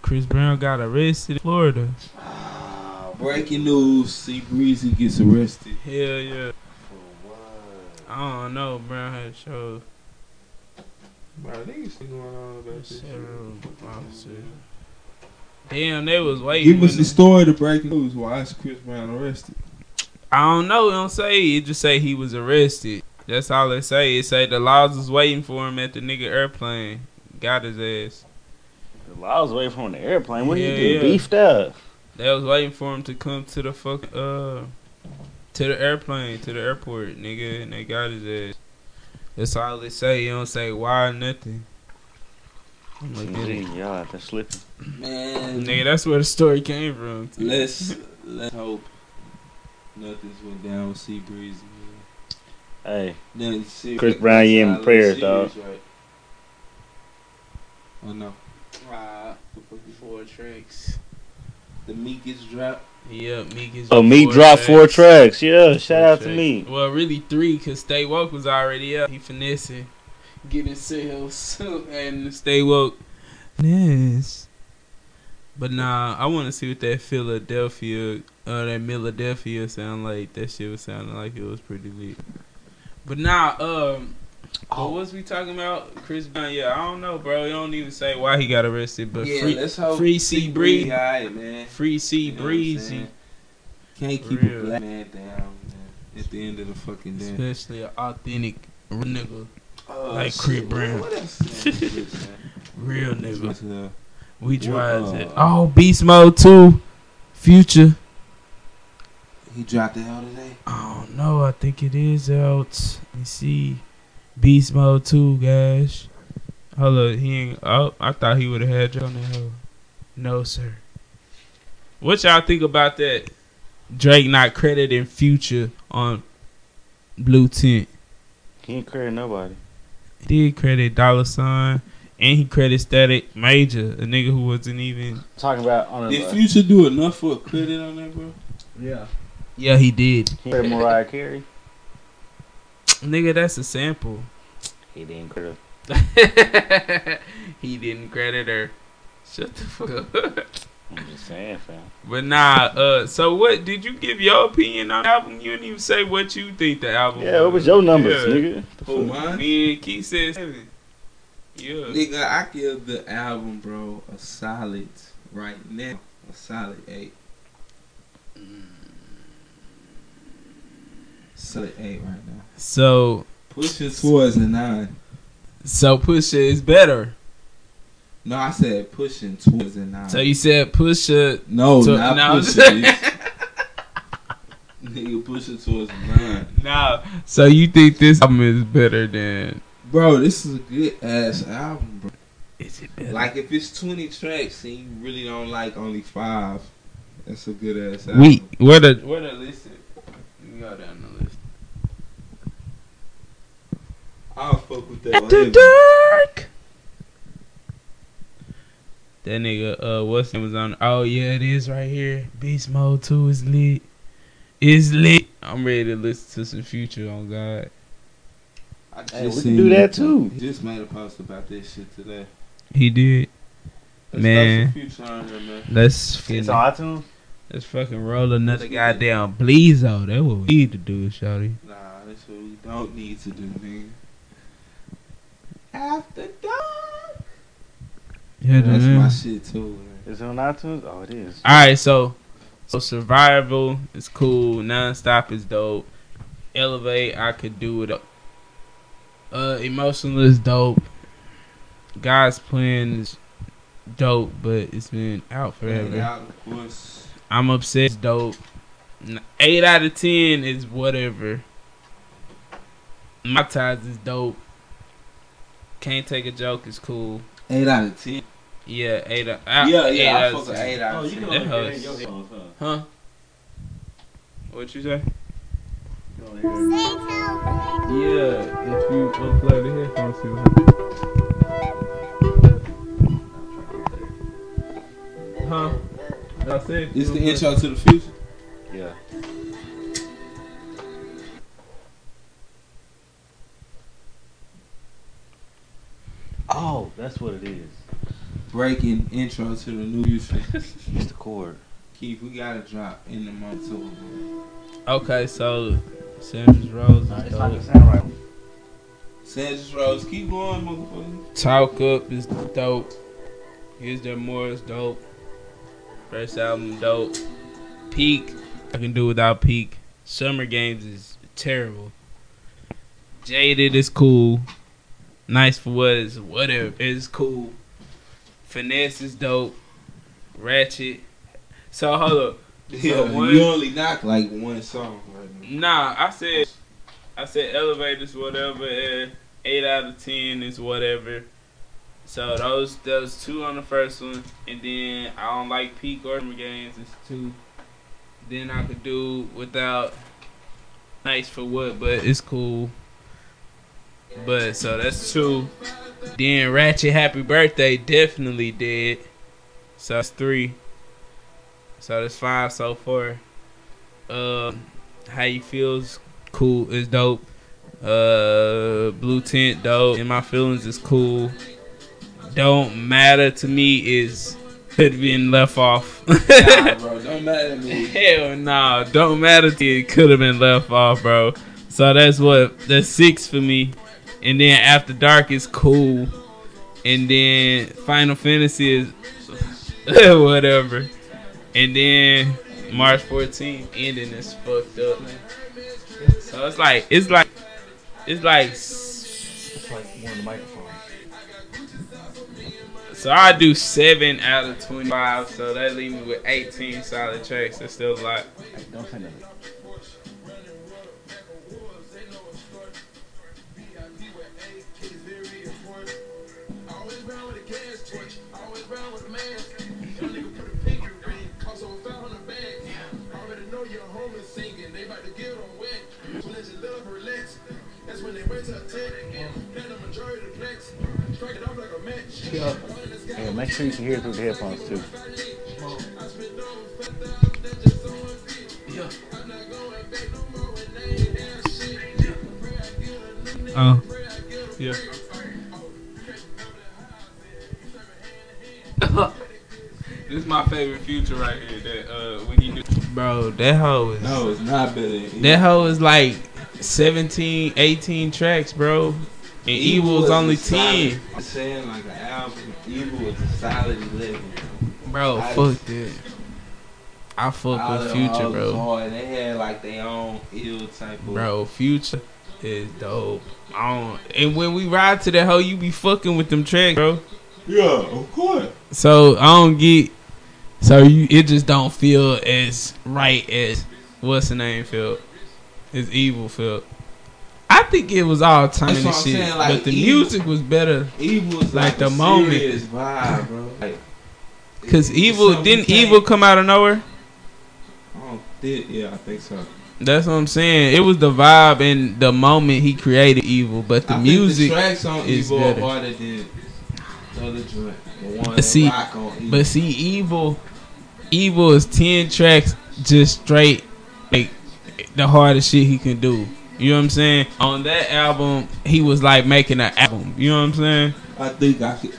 Speaker 4: Chris Brown got arrested in Florida.
Speaker 5: Ah, breaking news: C Breezy gets arrested.
Speaker 4: Hell yeah.
Speaker 3: For what?
Speaker 4: I don't know. Brown had show
Speaker 5: Bro, niggas still going on about this shit.
Speaker 4: several officers. Damn, they was waiting.
Speaker 5: Give us the
Speaker 4: they-
Speaker 5: story. The breaking news. Why is Chris Brown arrested?
Speaker 4: I don't know. It don't say. It just say he was arrested. That's all it say. It say the laws was waiting for him at the nigga airplane. Got his ass.
Speaker 3: The law was away from the airplane. What
Speaker 4: Yeah,
Speaker 3: did you do?
Speaker 4: yeah.
Speaker 3: Beefed up.
Speaker 4: They was waiting for him to come to the fuck uh to the airplane to the airport, nigga, and they got his ass. That's all they say. You don't say why nothing. I'm like,
Speaker 3: Gee,
Speaker 4: nigga,
Speaker 3: y'all out there slipping.
Speaker 5: Man,
Speaker 4: nigga, that's where the story came from.
Speaker 5: let's let's hope nothing's went down with C Breezy. Man.
Speaker 3: Hey,
Speaker 5: Nothing serious.
Speaker 3: Chris Brown, you in
Speaker 5: Nothing
Speaker 3: prayers,
Speaker 5: serious,
Speaker 3: dog.
Speaker 5: Right? Oh no,
Speaker 4: Ah, four tracks.
Speaker 5: the Meekest drop.
Speaker 4: Yeah, Meek is.
Speaker 3: oh, Meek dropped four tracks. Yeah, shout out to Meek.
Speaker 4: Well, really three, cause Stay Woke was already up. He finessing, getting sales, and Stay Woke. Yes. But nah, I want to see what that Philadelphia, uh, that Philadelphia sound like. That shit was sounding like it was pretty lit. But nah, um, what was we talking about? Chris Brown? Yeah, I don't know, bro. You don't even say why he got arrested, but
Speaker 5: yeah,
Speaker 4: free,
Speaker 5: let's hope
Speaker 4: free C Breezy,
Speaker 5: Alright, man.
Speaker 4: free C
Speaker 5: You know
Speaker 4: Breezy.
Speaker 5: Can't keep
Speaker 4: Real.
Speaker 5: a black man down man, at the end of the fucking day.
Speaker 4: Especially an authentic nigga,
Speaker 5: Oh,
Speaker 4: Like
Speaker 5: shit,
Speaker 4: Chris Brown.
Speaker 5: What else? man? Listen,
Speaker 4: real nigga.
Speaker 5: uh,
Speaker 4: We
Speaker 5: What,
Speaker 4: drive
Speaker 5: uh,
Speaker 4: it. Oh, Beast Mode 2, Future.
Speaker 5: He dropped the hell today.
Speaker 4: I don't know. I think it is out. Let me see. Beast Mode 2, guys. Hold up. He ain't. Oh, I thought he would have had you on that hoe. No, sir. What y'all think about that? Drake not crediting Future on Blue Tint.
Speaker 3: He ain't credit nobody.
Speaker 4: He did credit Dolla Sign. And he credit Static Major, a nigga who wasn't even.
Speaker 3: Talking about on
Speaker 5: Did
Speaker 3: a
Speaker 5: Future do enough for a credit on that, bro?
Speaker 4: Yeah. Yeah, he did.
Speaker 3: he credit Mariah Carey.
Speaker 4: Nigga, that's a sample.
Speaker 3: He didn't credit.
Speaker 4: he didn't credit her. Shut the fuck up.
Speaker 3: I'm just saying, fam.
Speaker 4: but nah, uh, so what did you give your opinion on the album? You didn't even say what you think the album
Speaker 3: Yeah, what was your numbers,
Speaker 4: Yeah.
Speaker 3: nigga? The
Speaker 5: Oh,
Speaker 3: fuck?
Speaker 5: mine?
Speaker 4: Me and Keith said seven. Yeah.
Speaker 5: Nigga, I give the album, bro, a solid right now. A solid eight. Solid eight right now.
Speaker 4: So
Speaker 5: Pushing towards the nine.
Speaker 4: so Pusha is better.
Speaker 5: No, I said pushing towards the nine.
Speaker 4: So you said Pusha.
Speaker 5: no,
Speaker 4: to-
Speaker 5: not
Speaker 4: no.
Speaker 5: pushing. Nigga pushing towards the nine.
Speaker 4: Nah. So you think this album is better than?
Speaker 5: Bro, this is a good ass album, bro.
Speaker 4: Is it better?
Speaker 5: Like if it's twenty tracks and you really don't like only five, that's a good ass album.
Speaker 4: we where the where the list? Is? We go down the list.
Speaker 5: I'll fuck with that.
Speaker 4: After
Speaker 5: heavy.
Speaker 4: dark. That nigga, uh, what's name was on? Oh yeah, it is right here. Beast Mode Two is lit. Is lit. I'm ready to listen to some Future on God.
Speaker 5: I just
Speaker 3: Hey, we can do that
Speaker 5: it.
Speaker 3: too.
Speaker 5: Just made a post about this shit today.
Speaker 4: He did.
Speaker 5: Let's
Speaker 4: Man.
Speaker 5: some Future on here, man.
Speaker 4: Let's
Speaker 3: It's
Speaker 4: fucking,
Speaker 3: on iTunes.
Speaker 4: let's fucking roll another goddamn Bleezo. That's what we need to do, shawty.
Speaker 5: Nah, that's what we don't need to do, nigga. After dark.
Speaker 4: Yeah,
Speaker 5: That's
Speaker 4: man.
Speaker 5: my shit too, man.
Speaker 3: it on iTunes. Oh, it is.
Speaker 4: All right, so so survival is cool. Nonstop is dope. Elevate, I could do it. Uh, Emotionless is dope. God's plan is dope, but it's been out forever.
Speaker 5: out.
Speaker 4: I'm upset. It's dope. Eight out of ten is whatever. Mob Ties is dope. Can't take a joke is cool.
Speaker 5: Eight out of ten.
Speaker 4: Yeah, eight out. out
Speaker 5: yeah,
Speaker 4: eight
Speaker 5: yeah, I
Speaker 4: out
Speaker 5: fuck
Speaker 4: of
Speaker 5: with
Speaker 4: 10.
Speaker 5: eight out
Speaker 3: Oh,
Speaker 5: of
Speaker 3: you
Speaker 5: ten.
Speaker 3: can
Speaker 4: That
Speaker 3: only
Speaker 4: hoes.
Speaker 3: hear your headphones, huh?
Speaker 4: Huh? What you say?
Speaker 3: You can only hear-
Speaker 4: Yeah, if you unplug the headphones, see what happens. Huh? I said
Speaker 5: It's the intro to the future.
Speaker 3: Yeah.
Speaker 5: Breaking intro to the new future.
Speaker 3: It's the chord.
Speaker 5: Keith, we gotta drop in the month too.
Speaker 4: Okay, so Sandra's Rose
Speaker 3: Nah, it's not gonna sound right.
Speaker 5: Sandra's Rose, keep going, motherfucker.
Speaker 4: Talk Up is dope. Is There More is dope. First album dope. Peak, I can do without Peak. Summer Games is terrible. Jaded is cool. Nice for what is whatever is cool. Finesse is dope. Ratchet. So hold up.
Speaker 5: Yeah,
Speaker 4: one-
Speaker 5: you only knock like one song right now.
Speaker 4: Nah, I said I said elevators whatever and eight out of ten is whatever. So those those two on the first one and then I don't like peak or games is two. Then I could do without nice for what, but it's cool. But so that's two. Then Ratchet Happy Birthday definitely dead. So that's three. So that's five so far. Um how you feels cool is dope. Uh, blue tint dope. And my feelings is cool. Don't matter to me is could have been left off.
Speaker 5: Nah, bro, don't matter to me.
Speaker 4: Hell nah, don't matter to you. Could have been left off, bro. So that's what that's six for me. And then After Dark is cool. And then Final Fantasy is whatever. And then March 14th ending is fucked up. So it's like it's like it's like so I do seven out of twenty five, so that leave me with eighteen solid tracks. That's still a lot.
Speaker 3: Don't say nothing. Yeah, make sure you can hear through the headphones too.
Speaker 4: Oh, yeah. this is my favorite future right here. That uh, when he do, bro, that hoe is
Speaker 5: No, it's not better.
Speaker 4: that hoe is like 17, 18 tracks, bro. And EVOL
Speaker 5: was
Speaker 4: only
Speaker 5: a solid-
Speaker 4: ten,
Speaker 5: I'm saying like an album. EVOL was a solid eleven.
Speaker 4: bro.
Speaker 5: I-
Speaker 4: Fuck that. I fuck with Future,
Speaker 5: hoes
Speaker 4: bro.
Speaker 5: hard. They had like their own ill type of.
Speaker 4: Bro, Future is dope. I don't, and when we ride to that hoe, you be fucking with them tracks, bro.
Speaker 5: Yeah, of course.
Speaker 4: So I don't get. So you, it just don't feel as right as what's the name felt. It's EVOL felt. I think it was all
Speaker 5: That's
Speaker 4: and shit,
Speaker 5: saying, like,
Speaker 4: but the
Speaker 5: EVOL-
Speaker 4: music was better.
Speaker 5: EVOL was
Speaker 4: Like
Speaker 5: like,
Speaker 4: the moment.
Speaker 5: vibe, bro. Like,
Speaker 4: Cause
Speaker 5: it- EVOL
Speaker 4: didn't EVOL come out of nowhere.
Speaker 5: Oh, don't yeah, I think so.
Speaker 4: That's what I'm saying. It was the vibe and the moment he created EVOL, but the
Speaker 5: I
Speaker 4: music.
Speaker 5: the tracks on
Speaker 4: is
Speaker 5: EVOL
Speaker 4: better.
Speaker 5: are harder than the other joint. The one
Speaker 4: see-. But see, EVOL, EVOL is ten tracks just straight, like the hardest shit he can do. You know what I'm saying? On that album, he was like making an album. You know what I'm saying?
Speaker 5: I think I could.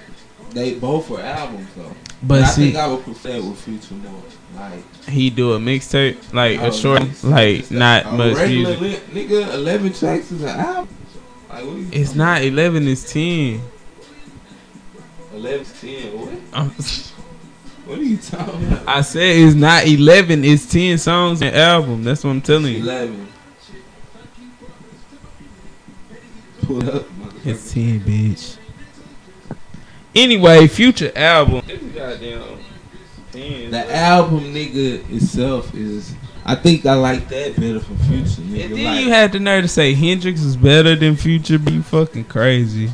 Speaker 5: They both were albums though.
Speaker 4: But
Speaker 5: I
Speaker 4: see,
Speaker 5: think I would prefer with Future more. Like
Speaker 4: he do a mixtape, like
Speaker 5: oh,
Speaker 4: a short,
Speaker 5: nice.
Speaker 4: like not much
Speaker 5: regular
Speaker 4: music.
Speaker 5: li- nigga. Eleven tracks is an album. Like
Speaker 4: It's
Speaker 5: talking
Speaker 4: not eleven, it's ten.
Speaker 5: about? Eleven ten. What?
Speaker 4: I'm-
Speaker 5: What are you talking about?
Speaker 4: I said it's not eleven, it's ten songs an album. That's what I'm telling you.
Speaker 5: Eleven. Pull up.
Speaker 4: It's ten, bitch. Anyway, future album. This is goddamn ten.
Speaker 5: The album, nigga, itself is. I think I like that better for Future, nigga.
Speaker 4: And then
Speaker 5: like,
Speaker 4: you had the nerve to say Hendrix is better than Future. Be fucking crazy.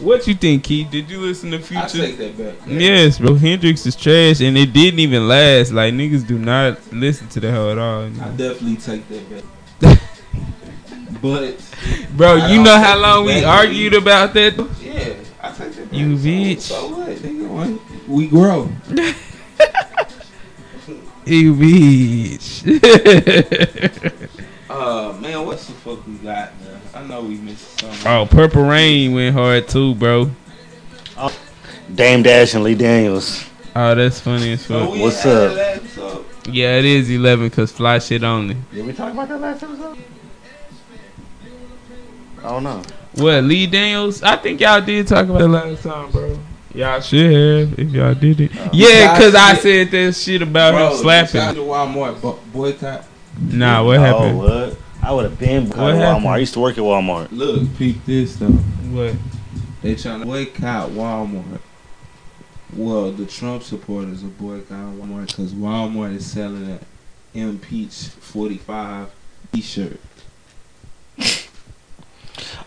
Speaker 4: What you think, Keith? Did you listen to Future?
Speaker 5: I
Speaker 4: Future?
Speaker 5: take that back.
Speaker 4: Yes, bro. Hendrix is trash, and it didn't even last. Like niggas do not listen to the hell at all.
Speaker 5: I definitely take that back. But
Speaker 4: Bro,
Speaker 5: I
Speaker 4: you know how long we
Speaker 5: back.
Speaker 4: argued about that?
Speaker 5: yeah, I take that back.
Speaker 4: You
Speaker 5: So-
Speaker 4: bitch.
Speaker 5: So what? Nigga, what? We grow.
Speaker 4: You bitch.
Speaker 5: Uh, man, what the fuck we got, man? I know we missed something.
Speaker 4: oh, Purple Rain went hard too, bro.
Speaker 3: Dame Dash and Lee Daniels.
Speaker 4: Oh, that's funny as fuck.
Speaker 5: we
Speaker 3: What's up?
Speaker 4: Yeah, it is eleven cause fly shit only.
Speaker 3: Did we talk about that last episode? I don't know.
Speaker 4: What Lee Daniels? I think y'all did talk about it last time, bro. Y'all should have if y'all did it. Uh, yeah, cause I said that shit about
Speaker 5: Bro,
Speaker 4: him slapping.
Speaker 5: shout out to Walmart bo- boycott.
Speaker 4: Nah, what
Speaker 3: Oh,
Speaker 4: happened?
Speaker 3: what? I would have been
Speaker 4: What
Speaker 3: at
Speaker 4: happened?
Speaker 3: Walmart. I used to work at Walmart.
Speaker 5: Look, peep this though.
Speaker 4: What?
Speaker 5: They trying to boycott Walmart. Well, the Trump supporters are boycotting Walmart because Walmart is selling an impeach 45 t-shirt.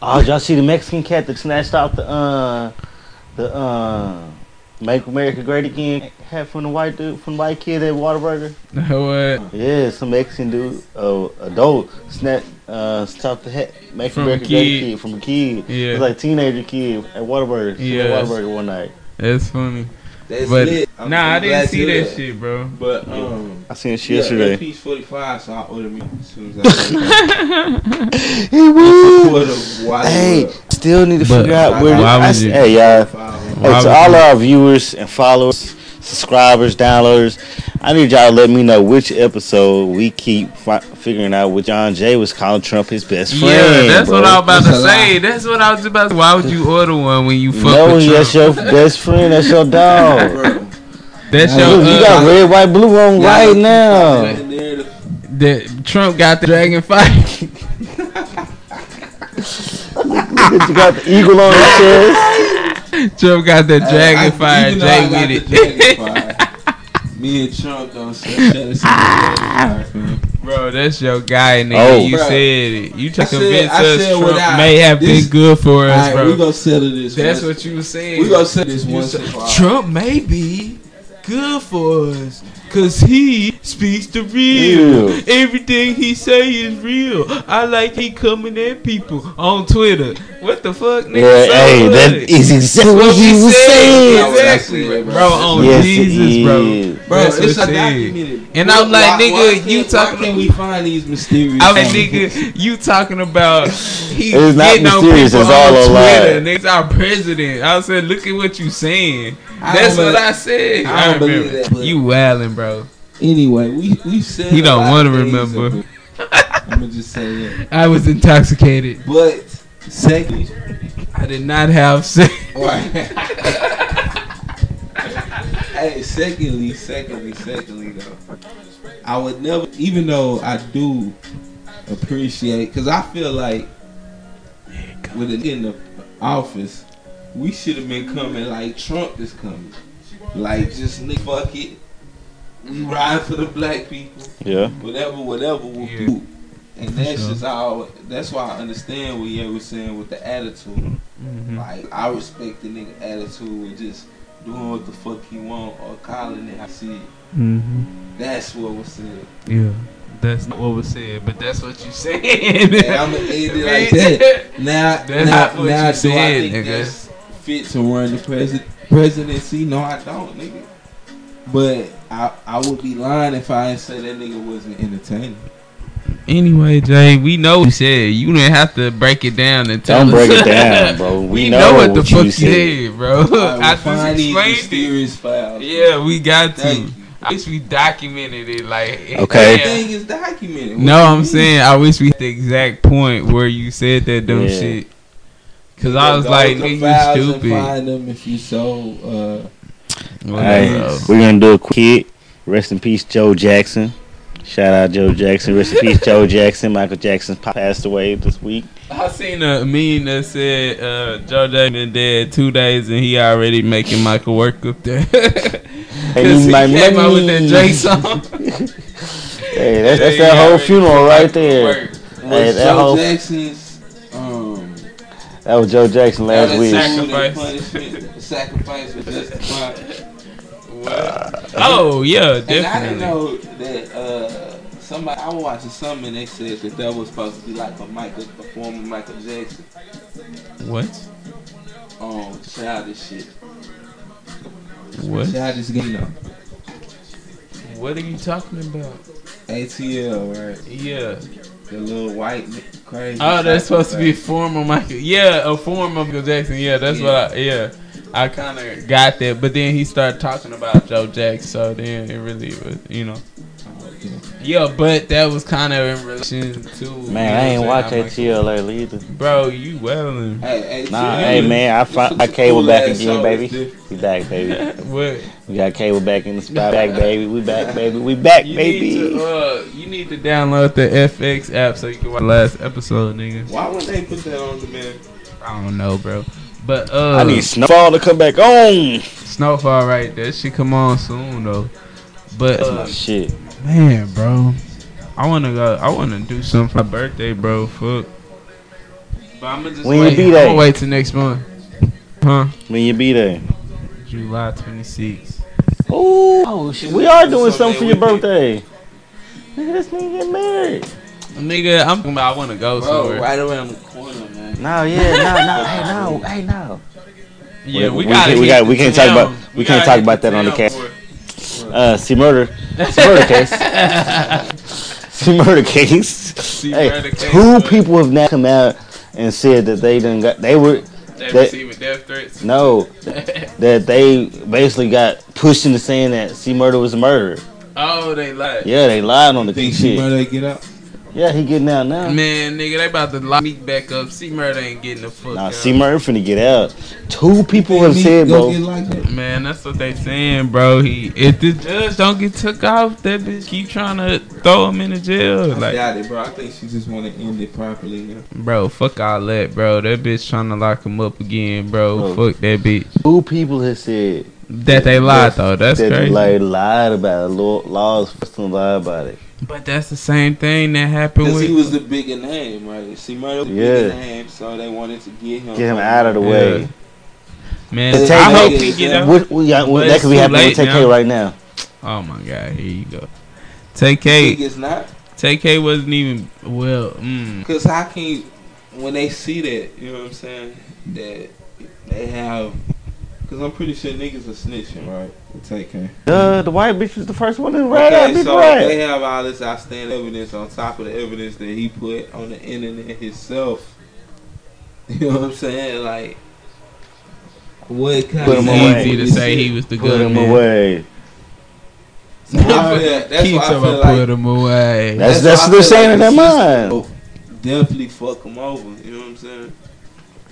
Speaker 3: Oh, did y'all see the Mexican cat that snatched out the uh the uh Make America Great Again hat from the white dude from the white kid at Whataburger?
Speaker 4: what?
Speaker 3: Yeah, some Mexican dude, uh, adult, snatched uh stopped the hat, Make
Speaker 4: From
Speaker 3: America Great
Speaker 4: kid.
Speaker 3: Kid from a kid.
Speaker 4: Yeah.
Speaker 3: It was like a teenager kid at
Speaker 4: Whataburger.
Speaker 3: Yeah, Whataburger one night.
Speaker 4: That's funny.
Speaker 5: That's
Speaker 4: But
Speaker 5: lit. I'm-
Speaker 4: nah, I
Speaker 5: I'm
Speaker 4: didn't see
Speaker 5: to hear
Speaker 4: that shit, bro.
Speaker 5: But um,
Speaker 3: I seen it
Speaker 5: yeah,
Speaker 3: yesterday.
Speaker 5: impeach 45, so I ordered me as soon as I
Speaker 3: He would.
Speaker 5: would have watched
Speaker 3: Hey, still need to
Speaker 4: But
Speaker 3: figure out where.
Speaker 4: why
Speaker 3: I
Speaker 4: would
Speaker 3: s-
Speaker 4: you-
Speaker 3: Hey, y'all.
Speaker 5: Five.
Speaker 3: Hey, to all
Speaker 4: you-
Speaker 3: our viewers and followers, subscribers, downloaders, I need y'all to let me know which episode we keep fi- figuring out what John Jay was calling Trump his best friend.
Speaker 4: yeah, that's
Speaker 3: bro.
Speaker 4: what I was about
Speaker 5: That's
Speaker 4: to say.
Speaker 5: lie.
Speaker 4: That's what I was about to say. Why would you order one when you fuck
Speaker 3: No,
Speaker 4: with
Speaker 3: that's
Speaker 4: Trump?
Speaker 3: your best friend. That's your dog.
Speaker 4: That's
Speaker 5: Nah,
Speaker 4: your
Speaker 3: Look, you
Speaker 4: uh,
Speaker 3: got red, white, blue on
Speaker 5: y'all
Speaker 3: right
Speaker 5: keep
Speaker 3: now.
Speaker 5: talking
Speaker 4: that Trump got the dragon fight.
Speaker 3: you got the eagle on your chest.
Speaker 4: Trump got the dragon
Speaker 5: I-
Speaker 4: fire.
Speaker 5: even though I
Speaker 4: Jay
Speaker 5: got
Speaker 4: with it.
Speaker 5: dragon fire, Me and Trump don't share share the same dragon fire, fam.
Speaker 4: Bro, that's your guy, nigga.
Speaker 3: Oh.
Speaker 4: you
Speaker 5: Bro.
Speaker 4: said it. You try
Speaker 5: I
Speaker 4: to
Speaker 5: said-
Speaker 4: us Trump
Speaker 5: without
Speaker 4: may have
Speaker 5: this-
Speaker 4: been good for us,
Speaker 5: Alright,
Speaker 4: bro.
Speaker 5: we gonna settle this.
Speaker 4: that's
Speaker 5: once-
Speaker 4: what you were saying.
Speaker 5: we gonna settle this
Speaker 4: You
Speaker 5: once and for all.
Speaker 4: Trump may be good for us. Cause he speaks the real.
Speaker 3: Ew.
Speaker 4: Everything he say is real. I like he coming at people on Twitter. What the fuck, nigga?
Speaker 3: Yeah,
Speaker 4: So
Speaker 3: hey,
Speaker 4: what?
Speaker 3: that is exactly
Speaker 4: What
Speaker 3: what he was saying.
Speaker 5: That's what I
Speaker 4: Exactly,
Speaker 5: bro.
Speaker 4: bro. On
Speaker 3: Yes, it
Speaker 4: Jesus, bro.
Speaker 3: is.
Speaker 5: Bro,
Speaker 4: That's
Speaker 5: it's a
Speaker 4: what
Speaker 5: documented.
Speaker 4: And I'm like,
Speaker 5: Why-
Speaker 4: nigga,
Speaker 5: why
Speaker 4: you
Speaker 5: can't- why
Speaker 4: talking-
Speaker 5: can't we find these mysterious?
Speaker 3: Oh,
Speaker 4: I mean,
Speaker 5: things?
Speaker 4: nigga, you talking about he
Speaker 3: It's not
Speaker 4: getting on
Speaker 3: mysterious,
Speaker 4: people
Speaker 3: it's all
Speaker 4: on
Speaker 3: a lie.
Speaker 4: Twitter. Nigga's our president. I said, look at what you saying. That's
Speaker 5: don't
Speaker 4: what I said.
Speaker 5: I
Speaker 4: I,
Speaker 5: don't believe
Speaker 4: remember.
Speaker 5: that, but-
Speaker 4: you wildin', bro.
Speaker 5: Anyway, we we said a
Speaker 4: don't wanna remember.
Speaker 5: I'm gonna just say that.
Speaker 4: I was intoxicated.
Speaker 5: But second,
Speaker 4: I did not have sex.
Speaker 5: hey, Hey, secondly, secondly, secondly, though, I would never, even though I do appreciate, because I feel like with it in the office, we should have been coming like Trump is coming. Like, just fuck it. We ride for the black people.
Speaker 3: Yeah.
Speaker 5: Whatever, whatever we'll
Speaker 4: Yeah.
Speaker 5: do. And that's
Speaker 4: sure.
Speaker 5: just all, that's why I understand what you was saying with the attitude.
Speaker 4: Mhm.
Speaker 5: Like I respect the nigga attitude and just doing what the fuck he want or calling it. I see it.
Speaker 4: Mhm.
Speaker 5: That's what was said.
Speaker 4: Yeah. That's not what was said, but that's what you said.
Speaker 5: And I'ma end it like that. Now,
Speaker 4: That's
Speaker 5: now,
Speaker 4: not what
Speaker 5: now
Speaker 4: you
Speaker 5: do
Speaker 4: said,
Speaker 5: I think
Speaker 4: nigga.
Speaker 5: that's fit to run the president presidency? No, I don't, nigga. But I I would be lying if I didn't say that nigga wasn't entertaining.
Speaker 4: Anyway, Jay, we know what you said. You didn't have to break it down and tell me.
Speaker 3: Don't
Speaker 4: us.
Speaker 3: break it down, bro. We,
Speaker 4: We
Speaker 3: know,
Speaker 4: know, what the
Speaker 3: what
Speaker 4: fuck
Speaker 3: you
Speaker 4: you
Speaker 3: said.
Speaker 4: said, bro. I just
Speaker 5: find these
Speaker 4: explained it.
Speaker 5: files.
Speaker 4: Yeah, we got to.
Speaker 5: You.
Speaker 4: I wish we documented it. Like,
Speaker 3: Okay.
Speaker 4: damn.
Speaker 5: Everything is documented. What
Speaker 4: No, I'm
Speaker 5: mean?
Speaker 4: saying I wish we had the exact point where you said that dumb
Speaker 3: Yeah.
Speaker 4: shit. Cause I was like,
Speaker 5: to
Speaker 4: nigga, you stupid.
Speaker 5: Find them if you so. Uh,
Speaker 3: Hey, we're gonna do a quick. Rest in peace, Joe Jackson. Shout out Joe Jackson. Rest in peace, Joe Jackson. Michael Jackson passed away this week.
Speaker 4: I seen a meme that said uh, Joe Jackson dead two days and he already making Michael work up there.
Speaker 3: Hey,
Speaker 4: Cause he
Speaker 3: my
Speaker 4: came out with that
Speaker 3: money.
Speaker 4: Drake song.
Speaker 3: Hey, that's, that's that whole funeral right there.
Speaker 4: work.
Speaker 3: Hey,
Speaker 5: was
Speaker 3: that
Speaker 5: Joe
Speaker 3: whole
Speaker 5: Jackson's um,
Speaker 3: that was Joe Jackson last
Speaker 5: attitude
Speaker 3: week.
Speaker 5: and
Speaker 4: Sacrifice.
Speaker 5: sacrifice was justified.
Speaker 4: What? Oh yeah, definitely.
Speaker 5: And I didn't know that uh, somebody I was watching something and they said that that was supposed to be like a Michael, a former Michael Jackson,
Speaker 4: What?
Speaker 5: um, childish shit,
Speaker 4: What?
Speaker 5: childish though.
Speaker 4: What are you talking about?
Speaker 5: ATL, right?
Speaker 4: Yeah.
Speaker 5: The little white crazy.
Speaker 4: Oh, that's supposed to be a
Speaker 5: sacrifice.
Speaker 4: form of Michael. Yeah, a form of Michael Jackson. Yeah, that's what I. Yeah, I kind of got that, but then he started talking about Joe Jack, so then it really was, you know. Yeah, but that was kind of in relation to. you know
Speaker 3: Man, I ain't
Speaker 4: what
Speaker 3: watch
Speaker 4: I'm saying?
Speaker 3: ATL lately either.
Speaker 4: Bro, you wellin'.
Speaker 5: Hey, ATL,
Speaker 3: Nah, hey man, I, fi- I cable
Speaker 5: cool
Speaker 3: back again, baby. We back, baby.
Speaker 4: What?
Speaker 3: We got cable back in the spot, back, baby. We back, baby. We back,
Speaker 4: You
Speaker 3: baby.
Speaker 4: need to, uh, you need to download the FX app so you can watch the last episode, nigga.
Speaker 5: Why wouldn't they put that on demand?
Speaker 4: I don't know, bro. But uh,
Speaker 3: I need Snowfall to come back on.
Speaker 4: Snowfall right there. Should come on soon though. But
Speaker 3: That's
Speaker 4: uh,
Speaker 3: my shit.
Speaker 4: Man, bro. I wanna go. I wanna do something for my birthday, bro. Fuck. But I'm gonna just
Speaker 3: When your
Speaker 4: wait.
Speaker 3: B-day?
Speaker 4: I'm gonna wait till next month. Huh?
Speaker 3: When you be there.
Speaker 4: July 26th.
Speaker 3: Ooh, oh shit. We are doing
Speaker 5: So
Speaker 3: something for your
Speaker 5: we can-
Speaker 3: birthday. Nigga, this nigga get married.
Speaker 4: Nigga, I'm thinking about I wanna go
Speaker 5: Bro,
Speaker 4: somewhere.
Speaker 5: right around the corner, man.
Speaker 3: No, yeah, no, no, hey, no, hey, no.
Speaker 4: Yeah, we,
Speaker 3: We- we
Speaker 4: gotta.
Speaker 3: can't- we got- we can't talk about- we can't talk about that on the
Speaker 4: town
Speaker 3: cast. Uh, C-Murder. See murder case. C-Murder case.
Speaker 4: See
Speaker 3: hey,
Speaker 4: murder case,
Speaker 3: two
Speaker 4: but
Speaker 3: people have now come out and said that they done got they were
Speaker 4: They
Speaker 3: that-
Speaker 4: receiving death threats.
Speaker 3: no that they basically got pushed into saying that C murder was a murderer.
Speaker 4: oh, they lied.
Speaker 3: Yeah, they lied on the
Speaker 5: Think
Speaker 3: shit.
Speaker 5: C-Murder get out?
Speaker 3: Yeah, he getting out now.
Speaker 4: Man, nigga, they about to lock me back up. C murder ain't getting the fuck
Speaker 3: Nah,
Speaker 4: out.
Speaker 3: C murder finna get out. Two people have said, bro.
Speaker 5: get locked up?
Speaker 4: Man, that's what they saying, bro. He if the judge don't get took off, that bitch keep trying to throw him in the jail.
Speaker 5: I
Speaker 4: Like,
Speaker 5: doubt it, bro. I think she just want to end it properly. Now.
Speaker 4: bro, fuck all that, bro. That bitch trying to lock him up again, bro.
Speaker 3: Bro.
Speaker 4: Fuck that bitch.
Speaker 3: Two people have said
Speaker 4: That they lied though. That's
Speaker 3: that
Speaker 4: crazy.
Speaker 3: like lied about it. Law, laws first to lie about it.
Speaker 4: But that's the same thing that happened
Speaker 5: Because
Speaker 4: with.
Speaker 5: he was the bigger name, right? C-Murder was the
Speaker 3: Yeah.
Speaker 5: bigger name, so they wanted to get him.
Speaker 3: Get him out of the
Speaker 4: Yeah.
Speaker 3: way.
Speaker 4: man,
Speaker 3: The
Speaker 5: Tay-
Speaker 4: I hope he get out.
Speaker 3: What, we got,
Speaker 4: But
Speaker 3: that could be happening with Tay-K
Speaker 4: now.
Speaker 3: right now.
Speaker 4: Oh my god, here you go. Take
Speaker 5: Think
Speaker 4: K.
Speaker 5: it's not?
Speaker 4: Tay-K wasn't even well. Mm,
Speaker 5: Because how can you, when they see that, you know what I'm saying? That they have, because I'm pretty sure niggas are snitching, right? Take care.
Speaker 3: Uh, the white bitch was the first one to rat out
Speaker 5: Okay,
Speaker 3: Big
Speaker 5: so
Speaker 3: Rat.
Speaker 5: they have all this outstanding evidence on top of the evidence that he put on the internet himself. You know what I'm saying? Like, what kind
Speaker 3: Put
Speaker 5: of
Speaker 3: him
Speaker 4: it's
Speaker 3: away.
Speaker 4: easy to say he was the
Speaker 3: Put
Speaker 4: good
Speaker 3: him
Speaker 4: man.
Speaker 3: away.
Speaker 5: So I feel, that's
Speaker 4: Keep
Speaker 5: why I feel like
Speaker 4: put him away.
Speaker 3: That's
Speaker 5: That's
Speaker 3: that's what they're saying
Speaker 5: like
Speaker 3: in their mind.
Speaker 5: Definitely fuck him over. You know what I'm saying?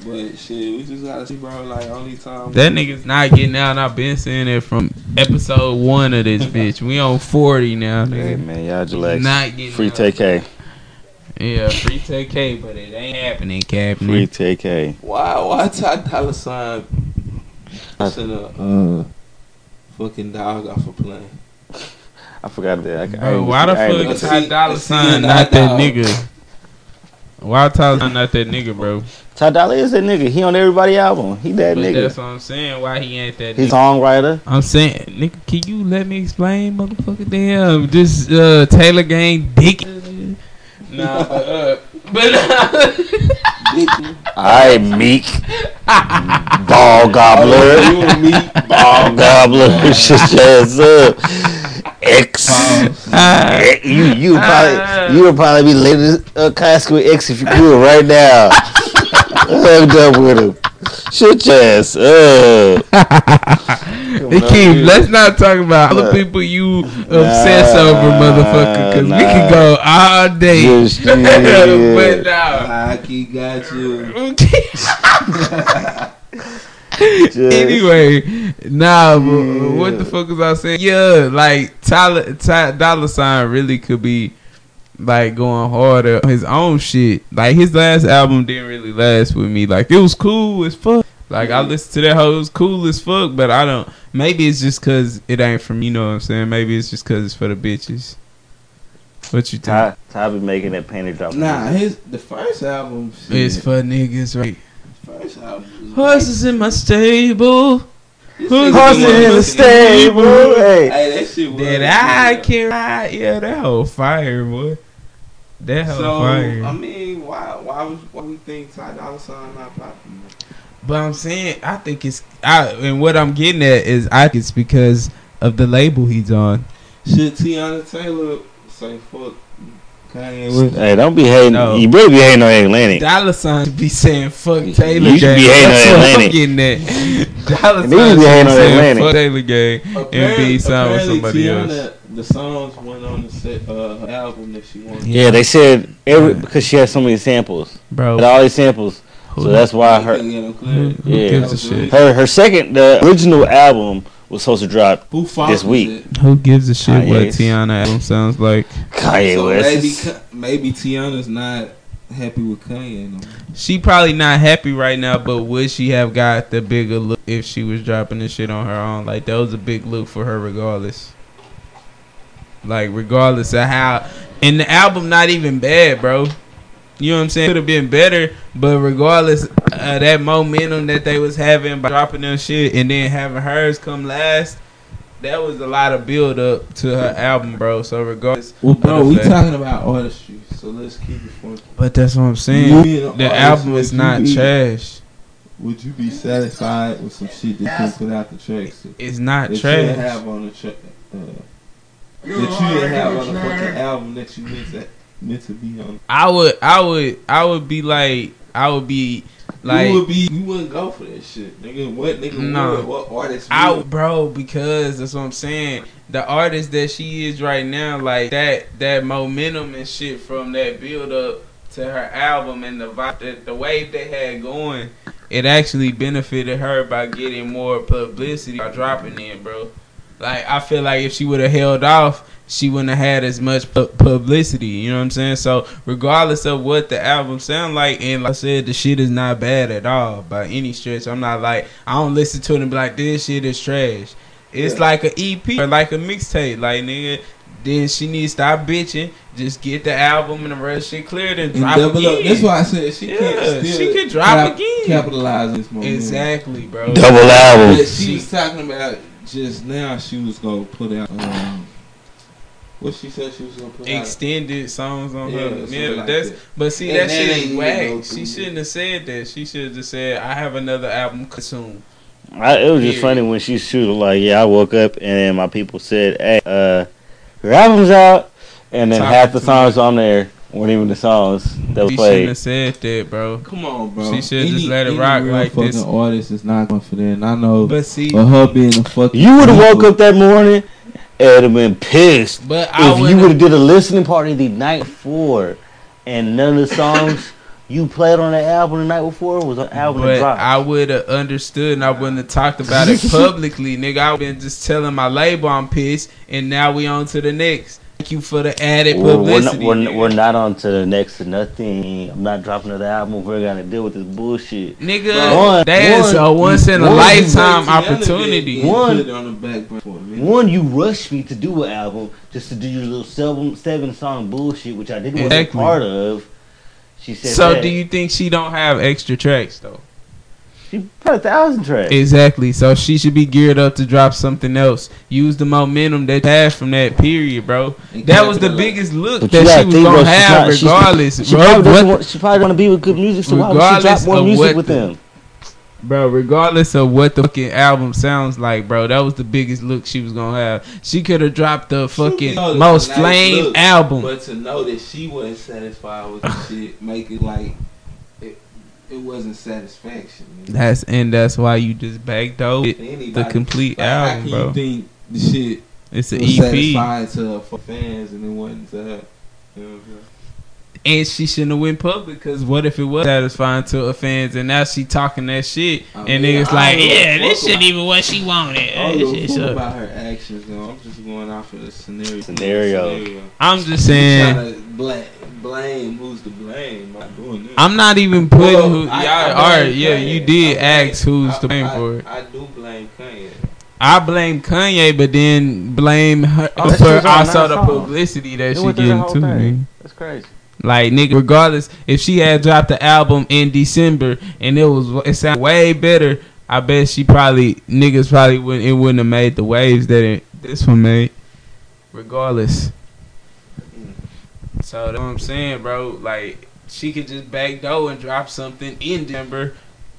Speaker 5: But shit, we just gotta see, bro. Like only time
Speaker 4: That nigga's not getting out. and I've been saying it from episode one of this bitch. We on forty now,
Speaker 3: Hey man, y'all relax.
Speaker 4: Not getting
Speaker 3: Free
Speaker 4: out.
Speaker 3: Tay-K.
Speaker 4: Yeah, free Tay-K, but it ain't happening, Captain.
Speaker 3: Free Tay-K.
Speaker 5: Why? Why Ty Dolla Sign I sent a uh, fucking dog off a plane?
Speaker 3: I forgot that. I, I
Speaker 4: Bro,
Speaker 3: ain't-
Speaker 4: why the fuck
Speaker 3: look-
Speaker 5: see-
Speaker 4: Ty Dolla Sign not that
Speaker 5: dog.
Speaker 4: nigga? Why Ty Dolla Sign not that nigga, bro?
Speaker 3: Ty Dolla is that nigga. He on everybody album. He that
Speaker 4: But
Speaker 3: nigga.
Speaker 4: that's what I'm saying. Why he ain't that nigga?
Speaker 3: He's
Speaker 4: nigga?
Speaker 3: songwriter.
Speaker 4: I'm saying, nigga, can you let me explain, motherfucker? Damn, this uh, Taylor Gang dick. Nah, but, uh, but
Speaker 3: Alright, Meek. Ball gobbler.
Speaker 5: you and me,
Speaker 3: Ball gobbler. Shut your ass up. X.
Speaker 4: Ah.
Speaker 3: Eh, You you probably you would probably be late in uh, X if you could right now. Hooked up with him. Shut your ass up.
Speaker 4: Hey, Keith, let's not talk about all the people you obsess over, motherfucker, because we can go all day.
Speaker 3: Good shit.
Speaker 4: but nah.
Speaker 5: Hockey got you.
Speaker 4: anyway, nah, but what the fuck was I saying? Yeah, like Tyler, Ty, Dolla Sign really could be like going harder on his own shit. Like his last album didn't really last with me. Like it was cool as fuck. Like I listened to that whole, it was cool as fuck. But I don't. Maybe it's just cause it ain't from you know what I'm saying. Maybe it's just cause it's for the bitches. What you think?
Speaker 3: Ty, Ty be making that panty drop.
Speaker 5: Nah, his the first album. Shit,
Speaker 4: It's for niggas, right?
Speaker 5: first album.
Speaker 4: Horses in my stable. Who's
Speaker 3: Horse
Speaker 4: the one
Speaker 3: in the
Speaker 4: looking
Speaker 3: stable. Hey.
Speaker 5: Hey, that shit was.
Speaker 4: That I can ride. Yeah, that whole fire, boy. That whole
Speaker 5: So
Speaker 4: fire.
Speaker 5: I mean, why? Why? Was, why we think Ty Dolla Sign not popular?
Speaker 4: but I'm saying, I think it's. I and what I'm getting at is, I think it's because of the label he's on.
Speaker 5: Should Teyana Taylor say fuck Kanye West?
Speaker 3: Hey, don't be hating.
Speaker 4: No.
Speaker 3: You really be hating on Atlantic.
Speaker 4: Dolla Sign should be saying fuck Taylor.
Speaker 3: You
Speaker 4: Taylor
Speaker 3: should
Speaker 4: Gang.
Speaker 3: be hating
Speaker 4: That's
Speaker 3: on
Speaker 4: what I'm
Speaker 3: Atlantic.
Speaker 4: getting at.
Speaker 3: Dolla
Speaker 4: Sign
Speaker 3: they
Speaker 4: should
Speaker 3: be
Speaker 4: be
Speaker 3: hating on
Speaker 4: saying
Speaker 3: Atlantic.
Speaker 4: fuck Taylor Gang and be signed with
Speaker 5: apparently
Speaker 4: somebody
Speaker 5: Teyana,
Speaker 4: else.
Speaker 5: The songs went on the set, uh, album that she wanted.
Speaker 3: Yeah, they said every
Speaker 4: Yeah.
Speaker 3: because she has so many samples.
Speaker 4: Bro,
Speaker 3: But all these samples.
Speaker 4: who,
Speaker 3: So that's why her
Speaker 5: Couldn't
Speaker 4: who, who
Speaker 3: Yeah.
Speaker 4: gives a shit?
Speaker 3: her her second the original album was supposed to drop
Speaker 5: Who
Speaker 3: This week.
Speaker 5: it?
Speaker 4: Who gives a shit what Teyana album sounds like?
Speaker 3: Kanye
Speaker 5: so
Speaker 3: West.
Speaker 5: maybe maybe Teyana's not happy with Kanye. No.
Speaker 4: She probably not happy right now, but would she have got the bigger look if she was dropping this shit on her own? Like that was a big look for her, regardless. Like regardless of how, and the album not even bad, bro. You know what I'm saying? Could have been better, but regardless of that momentum that they was having by dropping their shit and then having hers come last, that was a lot of build up to her album, bro. So regardless,
Speaker 5: Well, bro, we
Speaker 4: fact-
Speaker 5: talking about artistry, so let's keep it funky.
Speaker 4: but that's what I'm saying.
Speaker 5: You
Speaker 4: The album is not
Speaker 5: be-
Speaker 4: trash.
Speaker 5: Would you be satisfied with some shit that you put out the tracks? that
Speaker 4: It's not
Speaker 5: you didn't
Speaker 4: trash.
Speaker 5: have on the track? Uh, that you didn't have on the fucking album that you meant to, meant to be on.
Speaker 4: I would, I would, I would be like, I would be like,
Speaker 5: you would be, you wouldn't go for that shit, nigga. What nigga
Speaker 4: No.
Speaker 5: would? What artist?
Speaker 4: I,
Speaker 5: would?
Speaker 4: bro, because that's what I'm saying. The artist that she is right now, like that, that momentum and shit from that build up to her album and the vibe, the, the wave they had going, it actually benefited her by getting more publicity by dropping in, bro. Like I feel like if she would have held off, she wouldn't have had as much pu- publicity. You know what I'm saying? So regardless of what the album sound like, and like I said, the shit is not bad at all by any stretch. I'm not like I don't listen to it and be like this shit is trash. It's
Speaker 5: Yeah.
Speaker 4: like an EP or like a mixtape. Like nigga, then she needs to stop bitching. Just get the album and the rest shit cleared and
Speaker 5: And
Speaker 4: drop
Speaker 5: double
Speaker 4: again.
Speaker 5: up. That's why I said she
Speaker 4: Yeah,
Speaker 5: can't.
Speaker 4: She could drop again.
Speaker 5: Capitalize this moment.
Speaker 4: Exactly, bro.
Speaker 3: Double album.
Speaker 5: But she was talking about just now. She was gonna put out. Um, what she said she was gonna put out.
Speaker 4: Extended songs on
Speaker 5: Yeah,
Speaker 4: her.
Speaker 5: something
Speaker 4: Yeah,
Speaker 5: like
Speaker 4: that's
Speaker 5: that.
Speaker 4: but see
Speaker 5: And
Speaker 4: that
Speaker 5: that
Speaker 4: shit
Speaker 5: ain't
Speaker 4: is whack. She shouldn't have said that. She should have just said, "I have another album coming soon."
Speaker 3: I, it was just
Speaker 4: Period.
Speaker 3: funny when she she was like, "Yeah, I woke up and then my people said, hey, uh, your album's out," and then
Speaker 4: Talk
Speaker 3: half the
Speaker 4: to
Speaker 3: songs on there weren't even the songs that was
Speaker 4: She shouldn't
Speaker 3: played.
Speaker 4: have said that, bro.
Speaker 5: Come on, bro.
Speaker 4: She should just let it
Speaker 5: any
Speaker 4: rock
Speaker 5: real
Speaker 4: like
Speaker 5: fucking
Speaker 4: this.
Speaker 5: artist is not going for that. And I know, but,
Speaker 4: But see,
Speaker 5: her being a fucking.
Speaker 3: You would have woke up that morning and have been pissed
Speaker 4: but I
Speaker 3: if you would have did a listening party the night before and none of the songs you played on the album the night before? Was an album
Speaker 4: But? I would have understood and I wouldn't have talked about it publicly, nigga. I've been just telling my label I'm pissed, and now we on to the next. Thank you for the added
Speaker 3: We're, we're, not,
Speaker 4: publicity.
Speaker 3: we're, we're not on to the next to nothing. I'm not dropping another album. We're gonna deal with this bullshit.
Speaker 4: Nigga,
Speaker 3: One-
Speaker 4: that's
Speaker 3: one-
Speaker 4: a once in a lifetime
Speaker 5: Wait till the other
Speaker 4: opportunity.
Speaker 3: One-
Speaker 5: Put it on the back burner for a minute.
Speaker 3: One, you rushed me to do an album just to do your little seven seven song bullshit, which I didn't want to be part of. She said,
Speaker 4: So
Speaker 3: that.
Speaker 4: do you think she don't have extra tracks though?
Speaker 3: She put a thousand tracks.
Speaker 4: Exactly. So she should be geared up to drop something else. Use the momentum that you had from that period, bro. That was the biggest look
Speaker 3: But
Speaker 4: that she was gonna have,
Speaker 3: not- she's-
Speaker 4: regardless,
Speaker 3: She
Speaker 4: bro.
Speaker 3: probably, doesn't want, she probably want to be with good music, so why would she
Speaker 4: Regardless
Speaker 3: drop more
Speaker 4: of
Speaker 3: music
Speaker 4: what
Speaker 3: with
Speaker 4: the-
Speaker 3: them?
Speaker 4: bro, regardless of what the fucking album sounds like, bro, that was the biggest look she was gonna have. She could have dropped the fucking most
Speaker 5: nice
Speaker 4: flame
Speaker 5: look,
Speaker 4: album.
Speaker 5: But to know that she wasn't satisfied with the shit, make it like it, it wasn't satisfaction. man.
Speaker 4: That's and that's why you just backed out
Speaker 5: anybody.
Speaker 4: the complete
Speaker 5: Like, how
Speaker 4: album,
Speaker 5: can
Speaker 4: bro.
Speaker 5: you think the shit
Speaker 4: It's an
Speaker 5: was
Speaker 4: EP,
Speaker 5: satisfied to her for fans and it wasn't to her? You know what I'm saying?
Speaker 4: and she shouldn't have went public. Because what if it was satisfying to her fans, and now she talking that shit,
Speaker 5: I
Speaker 4: and
Speaker 5: mean,
Speaker 4: niggas
Speaker 5: I
Speaker 4: like,
Speaker 5: don't give a
Speaker 4: yeah, this
Speaker 5: fuck
Speaker 4: shit even what she wanted.
Speaker 5: I
Speaker 4: That
Speaker 5: don't give
Speaker 4: shit
Speaker 5: fuck about her actions, though. I'm just going off of the scenario.
Speaker 3: Scenario.
Speaker 4: I'm just
Speaker 5: Saying,
Speaker 4: saying.
Speaker 5: Trying to blame, blame who's to blame. I'm not doing that.
Speaker 4: I'm not even putting
Speaker 5: Well,
Speaker 4: who.
Speaker 5: I-
Speaker 4: y'all,
Speaker 5: I
Speaker 4: all right, yeah, you did
Speaker 5: I blame-
Speaker 4: ask who's
Speaker 5: I-
Speaker 4: to blame
Speaker 5: I-
Speaker 4: for it.
Speaker 5: I do blame Kanye.
Speaker 4: I blame Kanye, but then blame her
Speaker 3: Oh, that
Speaker 4: for
Speaker 3: shit was on
Speaker 4: also the publicity that
Speaker 3: It
Speaker 4: she
Speaker 3: went through the
Speaker 4: getting
Speaker 3: whole
Speaker 4: too.
Speaker 3: thing.
Speaker 4: nigga.
Speaker 3: That's crazy.
Speaker 4: Like nigga, regardless if she had dropped the album in December and it was it sounded way better, I bet she probably niggas probably wouldn't it wouldn't have made the waves that it, this one made. Regardless. So that's what I'm saying, bro. Like she could just backdoor and drop something in December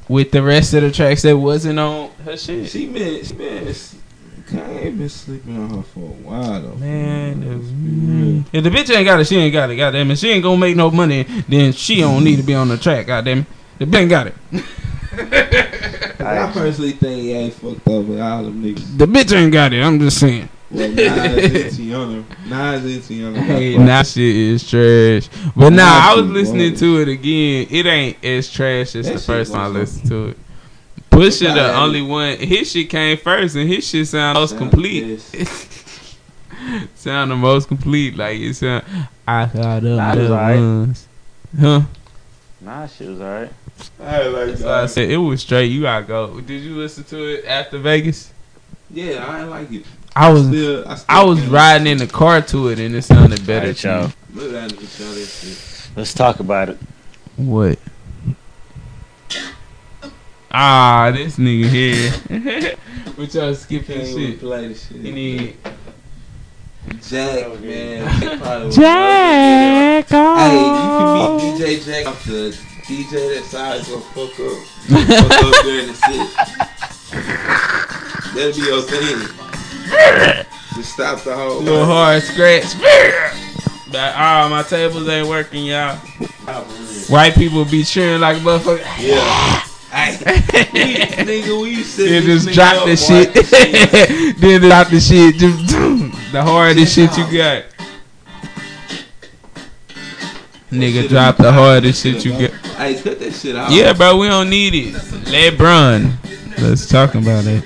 Speaker 4: with the rest of the tracks that wasn't on her shit.
Speaker 5: She been, she been, Kanye been sleeping on her for a while though.
Speaker 4: Man,
Speaker 5: Let's
Speaker 4: if, the bitch ain't got it, she ain't got it. Goddamn it, she ain't gonna make no money. Then she don't need to be on the track. Goddamn it, the bitch ain't got it.
Speaker 5: I personally think he ain't fucked up with all them niggas.
Speaker 4: The bitch ain't got it. I'm just saying.
Speaker 5: Well, Nas and Teyana, Nas and Teyana. got
Speaker 4: Hey,
Speaker 5: fucked.
Speaker 4: shit is trash. But nah,
Speaker 5: Nah,
Speaker 4: I was listening to it again. It ain't as trash as
Speaker 5: That
Speaker 4: the first time I listened to it. Pusha
Speaker 5: Nah,
Speaker 4: the
Speaker 5: that-
Speaker 4: only one. His shit came first, and his shit sound most complete. sound the most complete. Like it sound. I got them
Speaker 3: Nah, it was
Speaker 4: the
Speaker 3: alright.
Speaker 4: ones. Huh?
Speaker 3: Nah, shit was alright.
Speaker 5: I like
Speaker 4: That's why I said it was straight. You gotta go. Did you listen to it after Vegas?
Speaker 5: Yeah, I ain't like it.
Speaker 4: I was
Speaker 5: Still, I, still
Speaker 4: I was riding in the car to it, and it sounded better.
Speaker 3: Alright,
Speaker 4: to
Speaker 3: y'all.
Speaker 4: me.
Speaker 5: Look at that show that shit.
Speaker 3: Let's talk about it.
Speaker 4: What? Ah, this nigga here. What y'all skipping
Speaker 5: Can't
Speaker 4: shit?
Speaker 5: play the shit.
Speaker 4: You need
Speaker 5: Jack, man. probably was-
Speaker 4: Jack.
Speaker 5: Hey, you can meet DJ Jack off the DJ that side go fuck up. fuck up during the shit. That'll be your thing. Just stop the whole.
Speaker 4: Little hard scratch. But, ah, my tables ain't working, y'all. White people be cheering like a motherfucker.
Speaker 5: Yeah. Hey, nigga, we set
Speaker 4: Then
Speaker 5: this
Speaker 4: just
Speaker 5: nigga
Speaker 4: drop the shit. then drop the shit. Just the hardest shit you got. Nigga, drop the hardest shit you got.
Speaker 5: Hey, cut that shit out.
Speaker 4: Yeah, bro, we don't need it. LeBron. Let's talk about it.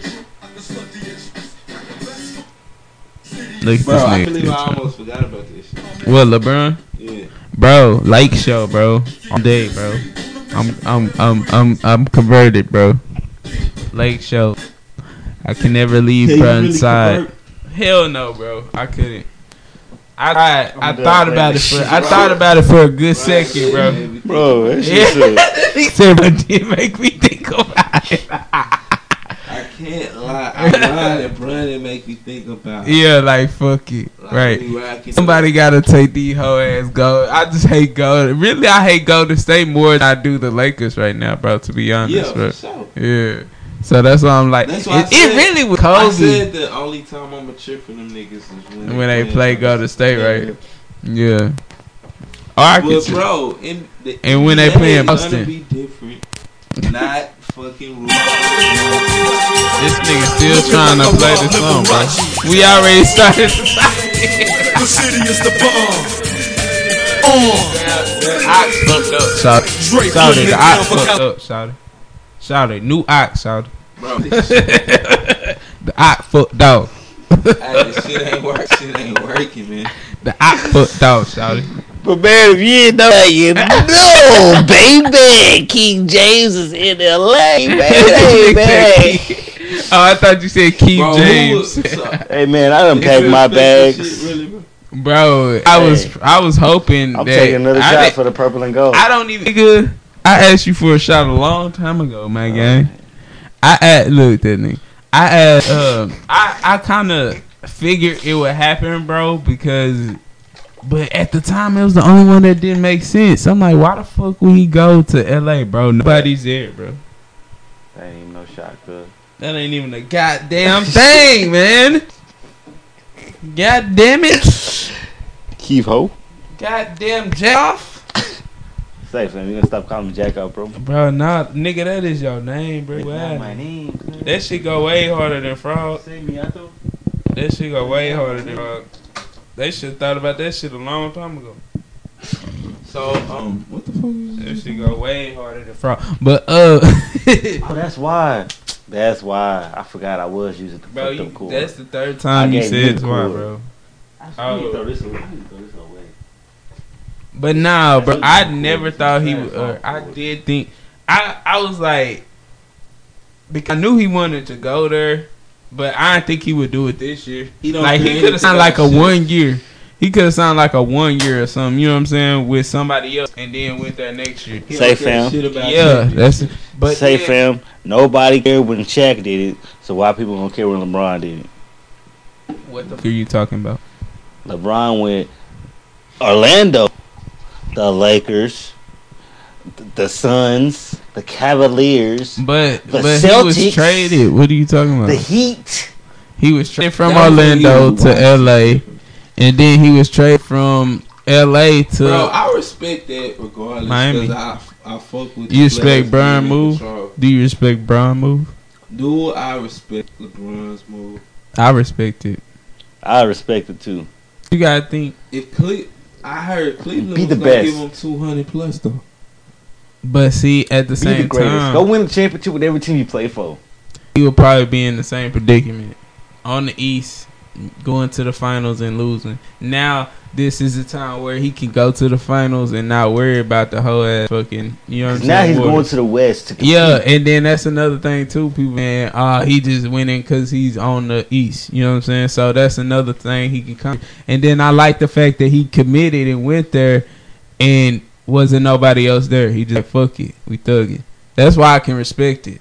Speaker 4: Look at
Speaker 5: Bro, I believe I almost forgot about this shit.
Speaker 4: What, LeBron?
Speaker 5: Yeah.
Speaker 4: Bro, Lake Show, bro. All day, bro. I'm, I'm, I'm, I'm, I'm converted, bro. Lake Show. I can never leave
Speaker 5: you
Speaker 4: bro
Speaker 5: really
Speaker 4: inside.
Speaker 5: convert?
Speaker 4: Hell no, bro. I couldn't. I tried. I thought about it for. I
Speaker 5: bro.
Speaker 4: thought about it for a good second, bro.
Speaker 3: Bro, that
Speaker 4: Yeah.
Speaker 3: shit sucks.
Speaker 4: he said, but did make me think about it.
Speaker 5: I can't lie. I lied and Brian didn't make me think about it.
Speaker 4: yeah, like fuck it,
Speaker 5: Like,
Speaker 4: right? Somebody gotta take these hoe ass go. I just hate go. Really, I hate Golden State more than I do the Lakers right now, bro. To be honest,
Speaker 5: Yeah,
Speaker 4: bro.
Speaker 5: for sure.
Speaker 4: Yeah. So that's why I'm like,
Speaker 5: That's why I
Speaker 4: it, it really was
Speaker 5: I said the only time I'm a cheer for them niggas is when,
Speaker 4: when they
Speaker 5: playing
Speaker 4: play Golden State, right? Yeah. Or
Speaker 5: But bro, in the
Speaker 4: And when they play in Boston.
Speaker 5: be different. Not fucking rules.
Speaker 4: this nigga still trying to play the song, bro. We already started.
Speaker 6: The city is the bomb.
Speaker 4: The ox fucked up. Shout
Speaker 2: Drake
Speaker 4: shout it.
Speaker 2: it
Speaker 4: The
Speaker 2: down
Speaker 4: ox
Speaker 2: for
Speaker 4: fucked up. Shout it. Shout it. New ox. Shout it.
Speaker 5: Bro,
Speaker 4: The ox fucked out.
Speaker 5: hey, this shit ain't work. Shit ain't working, man.
Speaker 4: The ox fucked out. Shout it.
Speaker 3: But man, if you didn't know that, you know, baby, King James is in L.A. Baby, baby.
Speaker 4: oh, I thought you said Keith
Speaker 5: Bro,
Speaker 4: James.
Speaker 5: was- uh,
Speaker 3: Hey man, I done packed my bags.
Speaker 5: shit, really, bro?
Speaker 4: Bro, I was I was hoping
Speaker 3: I'm
Speaker 4: that
Speaker 3: taking another
Speaker 4: I,
Speaker 3: shot for the purple and gold.
Speaker 4: I don't even. Nigga, I asked you for a shot a long time ago, my gang. I asked, look that nigga. I asked, um, I I kind of figured it would happen, bro, because. But at the time, it was the only one that didn't make sense. I'm like, why the fuck would he go to L.A., bro? Nobody's there, bro.
Speaker 3: That ain't even no shot, cuz.
Speaker 4: That ain't even a goddamn thing, man. God damn it.
Speaker 3: Keith Ho.
Speaker 4: Goddamn Jeff.
Speaker 3: Safe, man. You gonna stop calling me Jack out, bro?
Speaker 4: Bro, nah, nigga, that is your name, bro. Wow.
Speaker 3: name.
Speaker 4: That shit go way harder than frog.
Speaker 3: Say me,
Speaker 4: That shit go way harder than frog. They should have thought about that shit a long time ago.
Speaker 5: So, um, what the fuck is
Speaker 4: That
Speaker 5: this?
Speaker 4: shit go way harder than frog. But uh,
Speaker 3: Oh, that's why. That's why. I forgot I was using the
Speaker 4: bro,
Speaker 3: fucked
Speaker 4: you,
Speaker 3: up cord.
Speaker 4: that's the third time
Speaker 3: I
Speaker 4: you
Speaker 3: gave
Speaker 4: said
Speaker 3: you
Speaker 4: it's why, bro.
Speaker 3: I
Speaker 4: Oh.
Speaker 3: need to throw this away. I need to throw this away.
Speaker 4: But nah, bro, I never thought he. Would Uh, I did think. I I was like, because I knew he wanted to go there, but I didn't think he would do it this year.
Speaker 5: He don't
Speaker 4: Like he could have
Speaker 5: anything
Speaker 4: signed like a
Speaker 5: shit.
Speaker 4: one year. He could have signed like a one year or something. You know what I'm saying with somebody else, and then went there next year.
Speaker 5: He
Speaker 3: Say,
Speaker 5: don't give a
Speaker 3: fam.
Speaker 4: Yeah,
Speaker 5: shit.
Speaker 4: that's. But
Speaker 3: Say,
Speaker 4: then-
Speaker 3: fam, nobody cared when Shaq did it, so why people gonna care when LeBron did it?
Speaker 4: What the fuck are you talking about?
Speaker 3: LeBron went Orlando, the Lakers, the Suns, the Cavaliers,
Speaker 4: But
Speaker 3: The
Speaker 4: but he was traded. What are you talking about?
Speaker 3: the Heat.
Speaker 4: he was traded from
Speaker 5: That was when he
Speaker 4: Orlando to
Speaker 5: watching.
Speaker 4: L.A. and then he was traded from L.A. to.
Speaker 5: Bro, I respect that regardless.
Speaker 4: Miami.
Speaker 5: Miami. I, I fuck with
Speaker 4: You respect
Speaker 5: players
Speaker 4: Brian move? do you respect Braun move?
Speaker 5: Do I respect LeBron's move?
Speaker 4: I respect it.
Speaker 3: I respect it too.
Speaker 4: You gotta think,
Speaker 5: If Cle- I heard Cleveland
Speaker 3: Be the best.
Speaker 5: give him two hundred plus though.
Speaker 4: but see, at the
Speaker 3: Be
Speaker 4: same
Speaker 3: the greatest.
Speaker 4: time,
Speaker 3: Go win the championship with every team you play for.
Speaker 4: he would probably be in the same predicament on the East, going to the finals and losing. Now this is the time where he can go to the finals and not worry about the whole ass fucking. You know what I'm
Speaker 3: Now
Speaker 4: saying?
Speaker 3: he's
Speaker 4: Warriors.
Speaker 3: going to the West to.
Speaker 4: Yeah, and then that's another thing too. People, man, uh, he just went in because he's on the East. You know what I'm saying? So that's another thing he can come. And then I like the fact that he committed and went there, and wasn't nobody else there. He just like, fuck it, we thug it. That's why I can respect it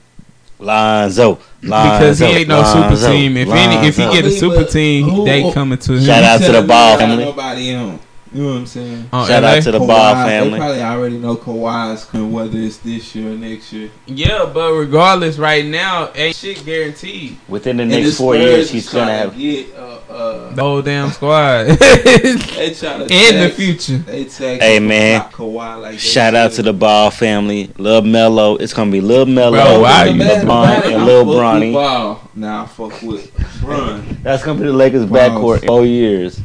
Speaker 3: Lonzo. Lonzo.
Speaker 4: because he ain't no super team. If any, if he get a super team,
Speaker 5: who-
Speaker 4: they coming to him.
Speaker 3: Shout out to the Ball
Speaker 5: I
Speaker 3: family.
Speaker 5: Nobody on. You know what I'm saying?
Speaker 4: On
Speaker 3: Shout
Speaker 4: LA?
Speaker 3: out to the
Speaker 5: Kawhi,
Speaker 3: Ball
Speaker 5: They probably already know Kawhi's coming, whether it's this year or next year.
Speaker 4: Yeah, but regardless, right now ain't shit guaranteed.
Speaker 3: Within the next four years, he's gonna have.
Speaker 5: get uh, uh,
Speaker 4: The whole damn squad
Speaker 5: they try to
Speaker 4: in the future.
Speaker 5: They tax
Speaker 3: Hey, man.
Speaker 5: Kawhi like they
Speaker 3: Shout out to the Ball family. Lil Melo. It's gonna be Lil Melo,
Speaker 4: Bro, why
Speaker 5: The
Speaker 4: you
Speaker 5: bad
Speaker 3: LeBron, and
Speaker 5: I
Speaker 3: Lil Bronny.
Speaker 5: Ball. Now I fuck with Bron.
Speaker 3: That's gonna be the Lakers
Speaker 5: Wow.
Speaker 3: backcourt in four years.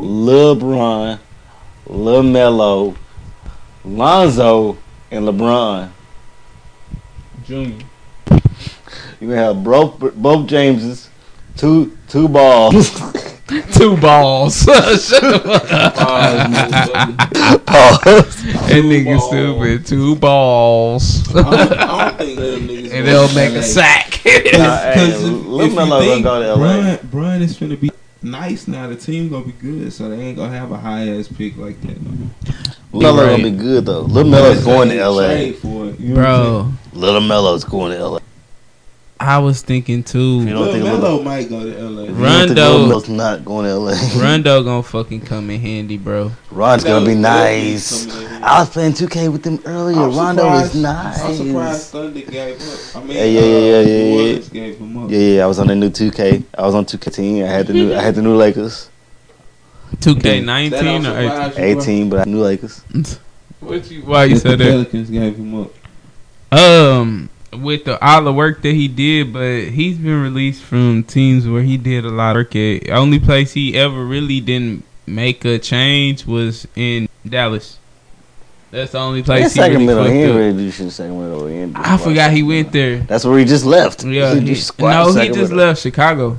Speaker 3: Lil Bron, Lil Melo, Lonzo, and LeBron.
Speaker 4: Junior.
Speaker 3: You gonna have both both Jameses, two two balls.
Speaker 4: Two balls. Shut the fuck up.
Speaker 5: Pause,
Speaker 4: That nigga stupid. Two balls.
Speaker 5: I don't, I don't think them niggas.
Speaker 4: and
Speaker 5: gonna
Speaker 4: they'll make a
Speaker 5: LA.
Speaker 4: sack.
Speaker 3: Nah, hey,
Speaker 5: Because if,
Speaker 3: Lil
Speaker 5: if you
Speaker 3: gonna
Speaker 5: think
Speaker 3: go to LA.
Speaker 5: Brian, Brian is finna be nice now, the team gonna be good, so they ain't gonna have a high ass pick like that. No.
Speaker 3: Lil Melo
Speaker 4: Right.
Speaker 3: gonna be good though. Lil Melo's going to LA.
Speaker 5: For it, you know
Speaker 4: Bro,
Speaker 3: Lil Melo's going to LA.
Speaker 4: I was thinking
Speaker 3: You
Speaker 4: too.
Speaker 3: don't think
Speaker 5: Melo might go to LA.
Speaker 3: You don't think
Speaker 4: Rondo-
Speaker 3: Lil Melo's not going to LA.
Speaker 4: Rondo gonna fucking come in handy, bro.
Speaker 3: Ron's gonna be nice.
Speaker 5: Melo be coming in.
Speaker 3: I was playing 2K with them earlier.
Speaker 5: I'm
Speaker 3: Rondo is nice.
Speaker 5: I'm surprised Thunder gave up. I mean,
Speaker 3: Yeah, yeah,
Speaker 5: uh,
Speaker 3: yeah, yeah, yeah,
Speaker 5: Orleans gave him up.
Speaker 3: Yeah, yeah, I was on the new 2K. I was on 2K team. I had the new, I had the new Lakers.
Speaker 5: 2K19
Speaker 4: or 18?
Speaker 5: surprise you, bro?
Speaker 3: 18, but I knew Lakers.
Speaker 4: What you, why you
Speaker 5: That
Speaker 4: said
Speaker 5: the
Speaker 4: that?
Speaker 5: Pelicans gave him up.
Speaker 4: Um, with the all the work that he did, but he's been released from teams where he did a lot of work. At. Only place he ever really didn't make a change was in Dallas. That's the only place he
Speaker 3: Sacramento, he really do shit in Sacramento. He didn't
Speaker 4: I forgot he went there.
Speaker 3: That's where he just left.
Speaker 4: Yeah,
Speaker 3: He just
Speaker 4: no, he just left Chicago.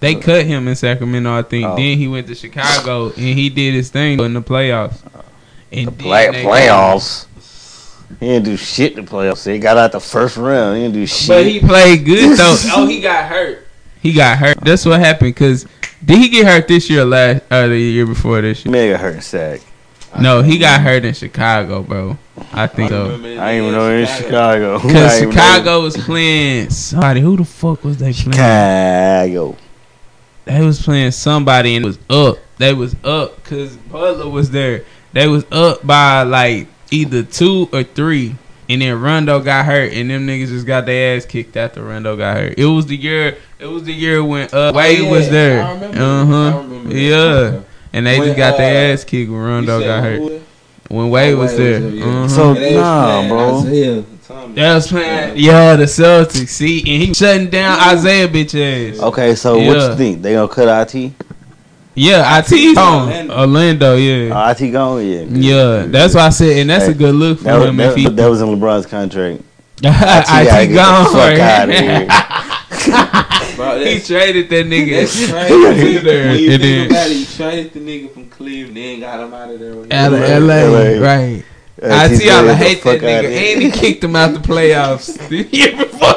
Speaker 4: They uh, cut him in Sacramento, I think.
Speaker 3: Oh.
Speaker 4: Then he went to Chicago and he did his thing in the playoffs. Uh, and
Speaker 3: The play, playoffs. He didn't do shit in the playoffs. He got out the first round. He didn't do shit.
Speaker 4: But he played good though. oh, he got hurt. He got hurt. That's what happened. Cause did he get hurt this year or last or the year before this year?
Speaker 3: Man got hurt in Sac.
Speaker 4: No, he got hurt in Chicago, bro. I think so.
Speaker 3: I didn't even know he
Speaker 5: in
Speaker 3: in Chicago.
Speaker 4: Cause
Speaker 3: didn't even know-
Speaker 4: Chicago was playing somebody. Who the fuck was they playing?
Speaker 3: Chicago.
Speaker 4: They was playing somebody and it was up. They was up because Butler was there. They was up by like either two or three. And then Rondo got hurt, and them niggas just got their ass kicked after Rondo got hurt. It was the year. It was the year when uh, Wade
Speaker 5: yeah,
Speaker 4: was there. Uh huh.
Speaker 5: remember that.
Speaker 4: Yeah. And they
Speaker 5: When,
Speaker 4: just got their
Speaker 5: uh,
Speaker 4: ass kicked when Rondo got
Speaker 5: who
Speaker 4: hurt.
Speaker 5: was-
Speaker 4: When Wade
Speaker 5: Oh,
Speaker 4: was there.
Speaker 5: was there, yeah.
Speaker 4: Uh-huh.
Speaker 3: So-
Speaker 5: And
Speaker 3: Nah, bro.
Speaker 5: Isaiah Thomas.
Speaker 4: Was playing, yeah, the Celtics. See, and he shutting down Isaiah bitch ass.
Speaker 3: Okay, so what you think? They gonna cut IT?
Speaker 4: Yeah, IT on
Speaker 5: Orlando.
Speaker 4: Orlando. Yeah,
Speaker 3: Uh, IT gone? Yeah. good.
Speaker 4: yeah. That's why I said, and that's
Speaker 3: Hey,
Speaker 4: a good look for
Speaker 3: That
Speaker 4: him
Speaker 3: that,
Speaker 4: if he
Speaker 3: that was in LeBron's contract.
Speaker 4: IT
Speaker 3: gotta
Speaker 4: gone.
Speaker 3: the fuck out of here.
Speaker 5: Bro,
Speaker 4: he traded that nigga.
Speaker 5: That's crazy.
Speaker 4: there,
Speaker 5: when you
Speaker 4: and
Speaker 5: think
Speaker 4: then
Speaker 5: about it, you traded the nigga from Cleveland, then got him out of there. when
Speaker 4: out of LA,
Speaker 3: LA.
Speaker 4: right?
Speaker 3: Uh,
Speaker 4: IT,
Speaker 3: he's
Speaker 4: I
Speaker 3: ready to
Speaker 4: hate that nigga, and he kicked him out the playoffs the year before.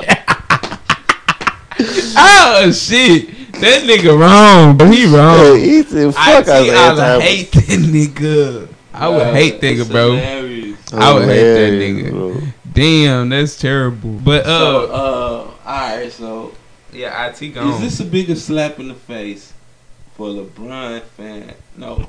Speaker 4: oh shit, that nigga wrong, but he
Speaker 3: Hey,
Speaker 4: wrong.
Speaker 3: he said,
Speaker 4: IT,
Speaker 3: fuck
Speaker 4: I
Speaker 3: Isaiah
Speaker 4: would
Speaker 3: Thomas.
Speaker 4: hate that nigga. I would
Speaker 5: Bro,
Speaker 4: hate that nigga, bro.
Speaker 5: hilarious.
Speaker 4: I would hate that nigga.
Speaker 3: bro.
Speaker 4: Damn, that's terrible. But
Speaker 5: So,
Speaker 4: uh,
Speaker 5: uh, alright, so
Speaker 4: yeah, IT
Speaker 5: is
Speaker 4: gone.
Speaker 5: Is this a bigger slap in the face for LeBron fan? No.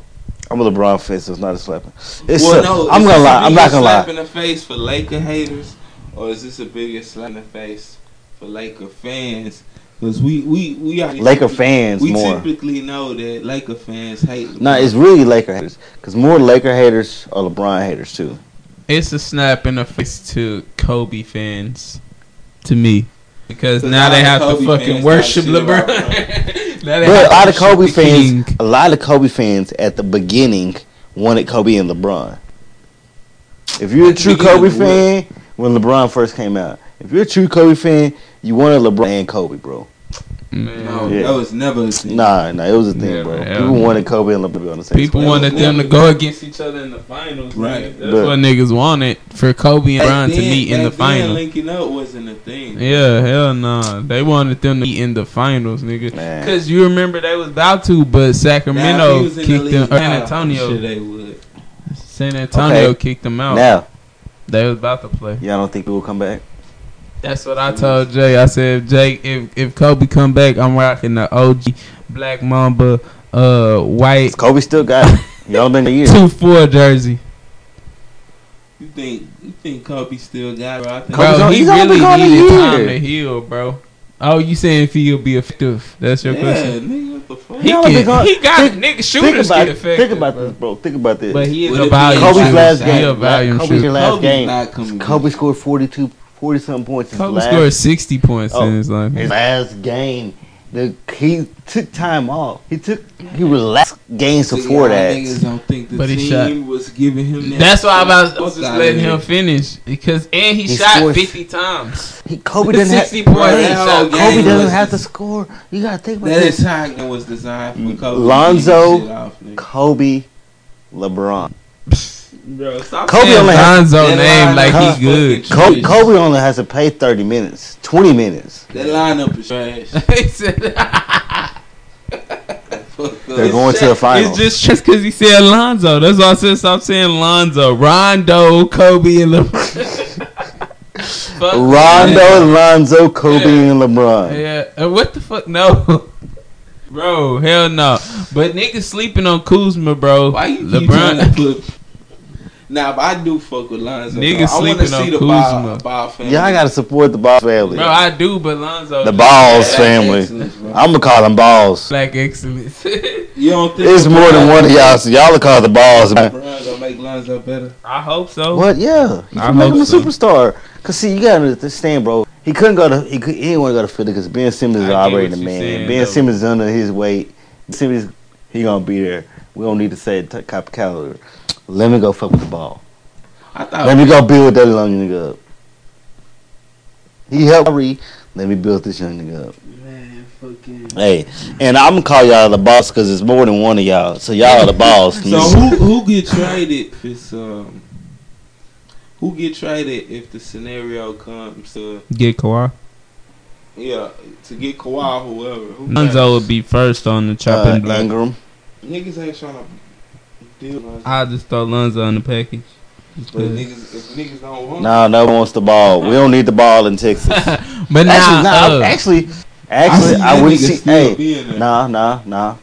Speaker 3: I'm a LeBron fan, so it's not a slapping. It's
Speaker 5: well,
Speaker 3: a-
Speaker 5: no.
Speaker 3: I'm gonna lie. I'm not gonna
Speaker 5: slap
Speaker 3: lie.
Speaker 5: in the face for Laker haters, or is this a bigger slap in the face for Laker fans? Because we we we are
Speaker 3: Laker fans
Speaker 5: We
Speaker 3: more.
Speaker 5: typically know that Laker fans hate. LeBron.
Speaker 3: No, it's really Laker haters. Because more Laker haters are LeBron haters, too.
Speaker 4: It's a snap in the face to Kobe fans, to me, because now
Speaker 5: now
Speaker 4: they
Speaker 5: the
Speaker 4: have to fucking worship
Speaker 5: talk shit about
Speaker 4: LeBron. Now they
Speaker 3: But a lot of Kobe fans,
Speaker 4: king.
Speaker 3: a lot of Kobe fans at the beginning wanted Kobe and LeBron. If you're a
Speaker 5: At the
Speaker 3: true Kobe fan, when LeBron first came out, if you're a true Kobe fan, you wanted LeBron and Kobe, bro.
Speaker 4: Man.
Speaker 5: No,
Speaker 3: Yeah.
Speaker 5: that was never a thing.
Speaker 3: Nah, nah, it was a thing,
Speaker 4: Yeah,
Speaker 3: bro.
Speaker 4: hell
Speaker 3: People wanted Kobe and LeBron on the same
Speaker 4: People
Speaker 3: squad.
Speaker 4: wanted them to go against each other in the finals.
Speaker 5: Right.
Speaker 4: Right. That's
Speaker 3: But-
Speaker 4: what niggas wanted for Kobe and
Speaker 5: Back
Speaker 4: LeBron to meet in the
Speaker 5: back then,
Speaker 4: finals.
Speaker 5: linking up wasn't a thing.
Speaker 4: Yeah, hell no. They wanted them to meet in the finals, nigga. Because you remember they was about to, but Sacramento
Speaker 5: he the
Speaker 4: kicked
Speaker 5: league
Speaker 4: them. San Antonio.
Speaker 5: sure they would.
Speaker 4: San Antonio
Speaker 3: Okay.
Speaker 4: kicked them out.
Speaker 3: Now,
Speaker 4: They was about to play.
Speaker 3: Yeah, I don't think he will come back?
Speaker 4: That's what I told Jay. I said, Jay, if if Kobe come back, I'm rocking the OG Black Mamba uh white
Speaker 3: Kobe still got it. Y'all been a year.
Speaker 4: two four jersey.
Speaker 5: You think you think Kobe still got it? I think
Speaker 3: Kobe's
Speaker 4: Bro,
Speaker 3: on-
Speaker 4: he
Speaker 3: he's only
Speaker 4: really
Speaker 3: a
Speaker 4: needed time
Speaker 3: year.
Speaker 4: to heal, bro. Oh, you saying if he'll be effective? That's your
Speaker 5: yeah,
Speaker 4: question.
Speaker 5: nigga, what the fuck?
Speaker 4: He
Speaker 3: Y'all
Speaker 4: can.
Speaker 3: gone-
Speaker 4: He got
Speaker 3: think-
Speaker 4: nigga
Speaker 3: Think
Speaker 4: shooters
Speaker 3: about
Speaker 4: get effective.
Speaker 3: Think about
Speaker 4: bro.
Speaker 3: this, bro. Think about this.
Speaker 4: But he is a volume
Speaker 3: Kobe's
Speaker 4: shooter.
Speaker 3: last
Speaker 4: He
Speaker 3: game.
Speaker 4: a volume
Speaker 3: Kobe's
Speaker 4: shooter.
Speaker 3: last
Speaker 5: Kobe's
Speaker 3: game. Kobe scored 42, 40 something points. in his
Speaker 4: Kobe
Speaker 3: last,
Speaker 4: scored sixty points
Speaker 3: Oh,
Speaker 4: in his life.
Speaker 3: his last game. The, he took time off. He took he relaxed games
Speaker 5: See,
Speaker 3: before
Speaker 5: y'all
Speaker 3: that.
Speaker 5: Niggas don't think the
Speaker 4: But he
Speaker 5: team was giving him that.
Speaker 4: That's why I was, was just letting him finish because and he,
Speaker 3: He
Speaker 4: shot
Speaker 3: scored-
Speaker 4: fifty times.
Speaker 3: He, Kobe doesn't have.
Speaker 4: 60 points.
Speaker 5: Bro,
Speaker 4: shot
Speaker 3: Kobe doesn't
Speaker 5: was
Speaker 3: have to score. You gotta think about
Speaker 5: That
Speaker 3: this.
Speaker 5: entire game was designed for Kobe.
Speaker 3: Lonzo,
Speaker 5: to get shit off.
Speaker 3: Kobe, LeBron.
Speaker 5: Bro, stop
Speaker 3: Kobe
Speaker 5: saying
Speaker 3: only has-
Speaker 4: Lonzo
Speaker 5: That
Speaker 4: name like
Speaker 5: is
Speaker 4: he good.
Speaker 3: Kobe. Kobe only has to play thirty minutes, twenty minutes.
Speaker 5: That lineup is trash.
Speaker 4: he said,
Speaker 5: Fuck
Speaker 3: They're
Speaker 5: up.
Speaker 3: going to the finals.
Speaker 4: It's just just because he said Lonzo. That's why I said stop saying Lonzo. Rondo, Kobe, and LeBron. Fuck
Speaker 3: Rondo, Lonzo, Kobe, and LeBron.
Speaker 4: Yeah, uh, what the fuck? No, bro, hell no. But niggas sleeping on Kuzma, bro.
Speaker 5: Why you keep trying to
Speaker 4: LeBron.
Speaker 5: Put? if I do fuck with Lonzo.
Speaker 4: Niggas
Speaker 5: though. I want to see the
Speaker 4: Kuzma.
Speaker 5: ball, ball family.
Speaker 3: Y'all gotta support the Ball family.
Speaker 4: Bro, I do, but Lonzo.
Speaker 3: the Balls
Speaker 5: Black
Speaker 3: family. I'm gonna call them Balls.
Speaker 4: Black excellence.
Speaker 5: You don't think
Speaker 3: It's more than one of y'all, so y'all will call the Balls. man.
Speaker 5: LeBron gonna make Lonzo better?
Speaker 4: I hope so.
Speaker 3: What? Yeah, he
Speaker 4: I
Speaker 3: can make
Speaker 4: hope
Speaker 3: him a superstar. Cause see, you gotta understand, bro. He couldn't go to he could he didn't want to go to Philly because Ben Simmons is already the man.
Speaker 4: saying,
Speaker 3: ben
Speaker 4: though.
Speaker 3: Simmons is under his weight. Simmons he gonna be there. We don't need to say t- copy calendar. Let me go fuck with the ball.
Speaker 5: I thought
Speaker 3: Let me go build that young nigga up. He helped Kyrie. Let me build this young nigga up.
Speaker 5: man, fucking.
Speaker 3: Hey, and I'm gonna call y'all the boss because it's more than one of y'all. So y'all are the boss.
Speaker 5: So who who get traded if it's um who get traded if the scenario comes to
Speaker 4: Get Kawhi.
Speaker 5: yeah to get Kawhi whoever who
Speaker 4: Lonzo would be first on the
Speaker 3: uh,
Speaker 4: chopping block.
Speaker 3: Ingram.
Speaker 5: Niggas ain't trying to deal with
Speaker 4: I just throw Lonzo in the package.
Speaker 5: but niggas if niggas don't want
Speaker 3: Nah, no one wants the ball. We don't need the ball in Texas.
Speaker 4: but now,
Speaker 3: actually, nah,
Speaker 4: uh,
Speaker 3: actually, actually,
Speaker 5: see
Speaker 3: I, would
Speaker 5: nigga
Speaker 3: see. Hey, nah, nah, nah.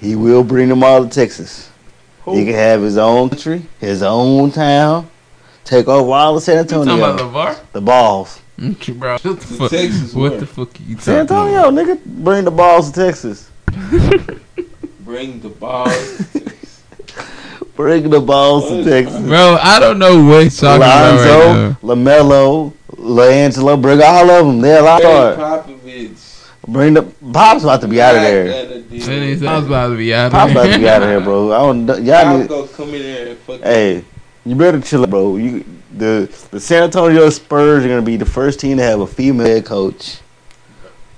Speaker 3: He will bring them all to Texas. He can have his own country, his own town, take over all of San
Speaker 4: you talking
Speaker 3: Antonio.
Speaker 4: about
Speaker 3: The balls.
Speaker 4: LaVar? Bro, what the fuck?
Speaker 5: Texas
Speaker 4: what
Speaker 5: where?
Speaker 4: the fuck are you
Speaker 3: San
Speaker 4: talking
Speaker 3: Antonio,
Speaker 4: about?
Speaker 3: nigga, bring the balls to Texas.
Speaker 5: bring the balls
Speaker 3: Bring the balls to Texas.
Speaker 4: Bro, I don't know what he's talking about right
Speaker 3: Lonzo, Lamelo, LiAngelo, bring all of them. They're all
Speaker 5: Gregg
Speaker 3: start.
Speaker 5: Popovich
Speaker 3: Bring the Pop's about to be out of there.
Speaker 4: now. And he sounds about to be out
Speaker 3: Pop's
Speaker 4: of
Speaker 3: about to be out of
Speaker 4: here.
Speaker 3: here, bro. I don't. Y'all need.
Speaker 5: go come in there and fucking
Speaker 3: Hey, you better chill, bro. You the the San Antonio Spurs are gonna be the first team to have a female head coach.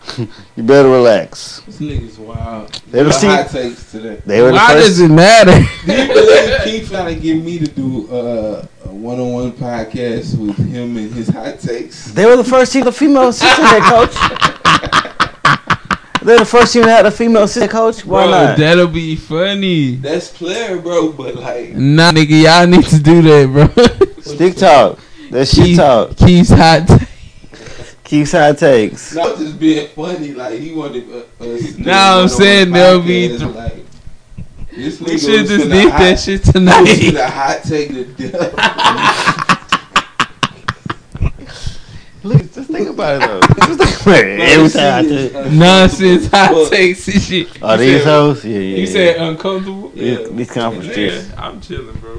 Speaker 3: you better relax.
Speaker 5: this nigga's wild
Speaker 3: They're the
Speaker 5: What hot takes today
Speaker 3: They were the
Speaker 4: Why does it matter?
Speaker 5: Do you believe Keith trying to get me to do uh, a one-on-one podcast with him and his hot takes?
Speaker 3: They were the first team, the female assistant head coach. They're the first team to have a female assistant coach. Why
Speaker 4: Bro,
Speaker 3: not?
Speaker 4: that'll be funny.
Speaker 5: That's player, bro. But like,
Speaker 4: Nah, nigga, y'all need to do that, bro.
Speaker 3: Stick talk. That shit
Speaker 4: Keith-
Speaker 3: talk.
Speaker 4: Keith's hot. take.
Speaker 3: Keeps high takes.
Speaker 5: not just being funny. Like he wanted us. to do
Speaker 4: Nah,
Speaker 5: a
Speaker 4: I'm
Speaker 5: one-on-one
Speaker 4: saying they'll be
Speaker 5: podcast,
Speaker 4: th-
Speaker 5: like. This
Speaker 4: We
Speaker 5: nigga
Speaker 4: should just
Speaker 5: finna
Speaker 4: did that shit
Speaker 5: he was
Speaker 4: tonight.
Speaker 5: finna hot take the death.
Speaker 3: Look, just think about it though. Just think about it. Every time I
Speaker 5: This
Speaker 3: do.
Speaker 5: shit is
Speaker 4: Nonsense hot
Speaker 5: uncomfortable.
Speaker 4: takes and shit.
Speaker 3: Are
Speaker 4: You
Speaker 3: these
Speaker 4: said-
Speaker 3: hoes? Yeah, yeah.
Speaker 4: You
Speaker 3: yeah.
Speaker 4: said uncomfortable?
Speaker 5: Yeah.
Speaker 3: These, these conference
Speaker 4: Yeah,
Speaker 3: chicks.
Speaker 4: I'm chilling, bro.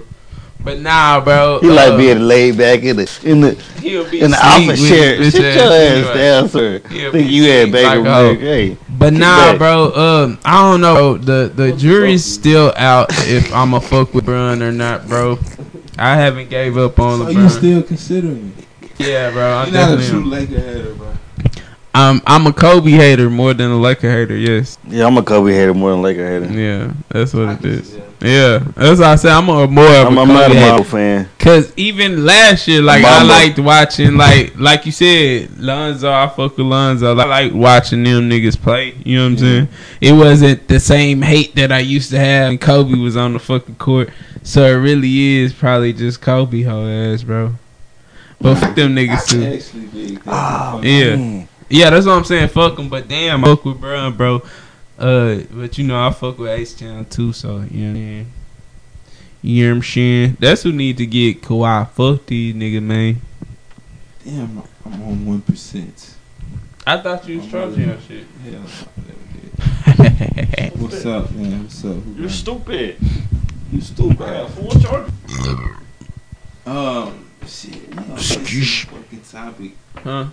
Speaker 4: But nah, bro.
Speaker 3: He like
Speaker 4: uh,
Speaker 3: being laid back in the in the
Speaker 4: he'll be
Speaker 3: in the office chair.
Speaker 4: his
Speaker 3: Sit
Speaker 4: bitch
Speaker 3: your ass
Speaker 4: anyway.
Speaker 3: down, sir.
Speaker 4: He'll
Speaker 3: Think you had
Speaker 4: asleep
Speaker 3: bacon
Speaker 4: like a
Speaker 3: Hey,
Speaker 4: But
Speaker 3: Sit
Speaker 4: nah,
Speaker 3: back.
Speaker 4: bro. Um, I don't know. The the jury's still out if I'm a fuck with Bron or not, bro. I haven't gave up on
Speaker 5: So
Speaker 4: LeBron.
Speaker 5: you still considering?
Speaker 4: Yeah, bro. I'm
Speaker 5: You're not a true Laker hater, bro.
Speaker 4: I'm I'm a Kobe hater more than a Laker hater. Yes.
Speaker 3: yeah, I'm a Kobe hater more than a Laker hater.
Speaker 4: Yeah, that's what
Speaker 5: I
Speaker 4: it
Speaker 5: can
Speaker 4: is.
Speaker 5: see that.
Speaker 4: Yeah, that's why I said I'm a more of
Speaker 3: I'm,
Speaker 4: a
Speaker 3: I'm not
Speaker 4: Kobe
Speaker 3: a
Speaker 4: hater.
Speaker 3: Fan.
Speaker 4: Cause even last year, like I liked watching, like like you said, Lonzo. I fuck with Lonzo. I like watching them niggas play. You know what I'm saying? It wasn't the same hate that I used to have when Kobe was on the fucking court. So it really is probably just Kobe whole ass, bro. But fuck them niggas too.
Speaker 5: actually dig.
Speaker 3: Oh,
Speaker 4: Yeah.
Speaker 3: man.
Speaker 4: Yeah, that's what I'm saying. Fuck them. But damn, I fuck with Bron, bro. Uh, but you know I fuck with Ace Town too. So you know. What I mean? You know what I'm saying? That's who need to get Kawhi. Fuck these niggas, man.
Speaker 5: Damn, I'm on one percent.
Speaker 4: I thought you was trolling your shit.
Speaker 5: Hell, I never did. What's up, man? What's up? Who
Speaker 3: You're
Speaker 5: got-
Speaker 3: stupid.
Speaker 5: You stupid.
Speaker 3: full charge.
Speaker 5: Um, shit. No, this is a fucking topic.
Speaker 4: huh?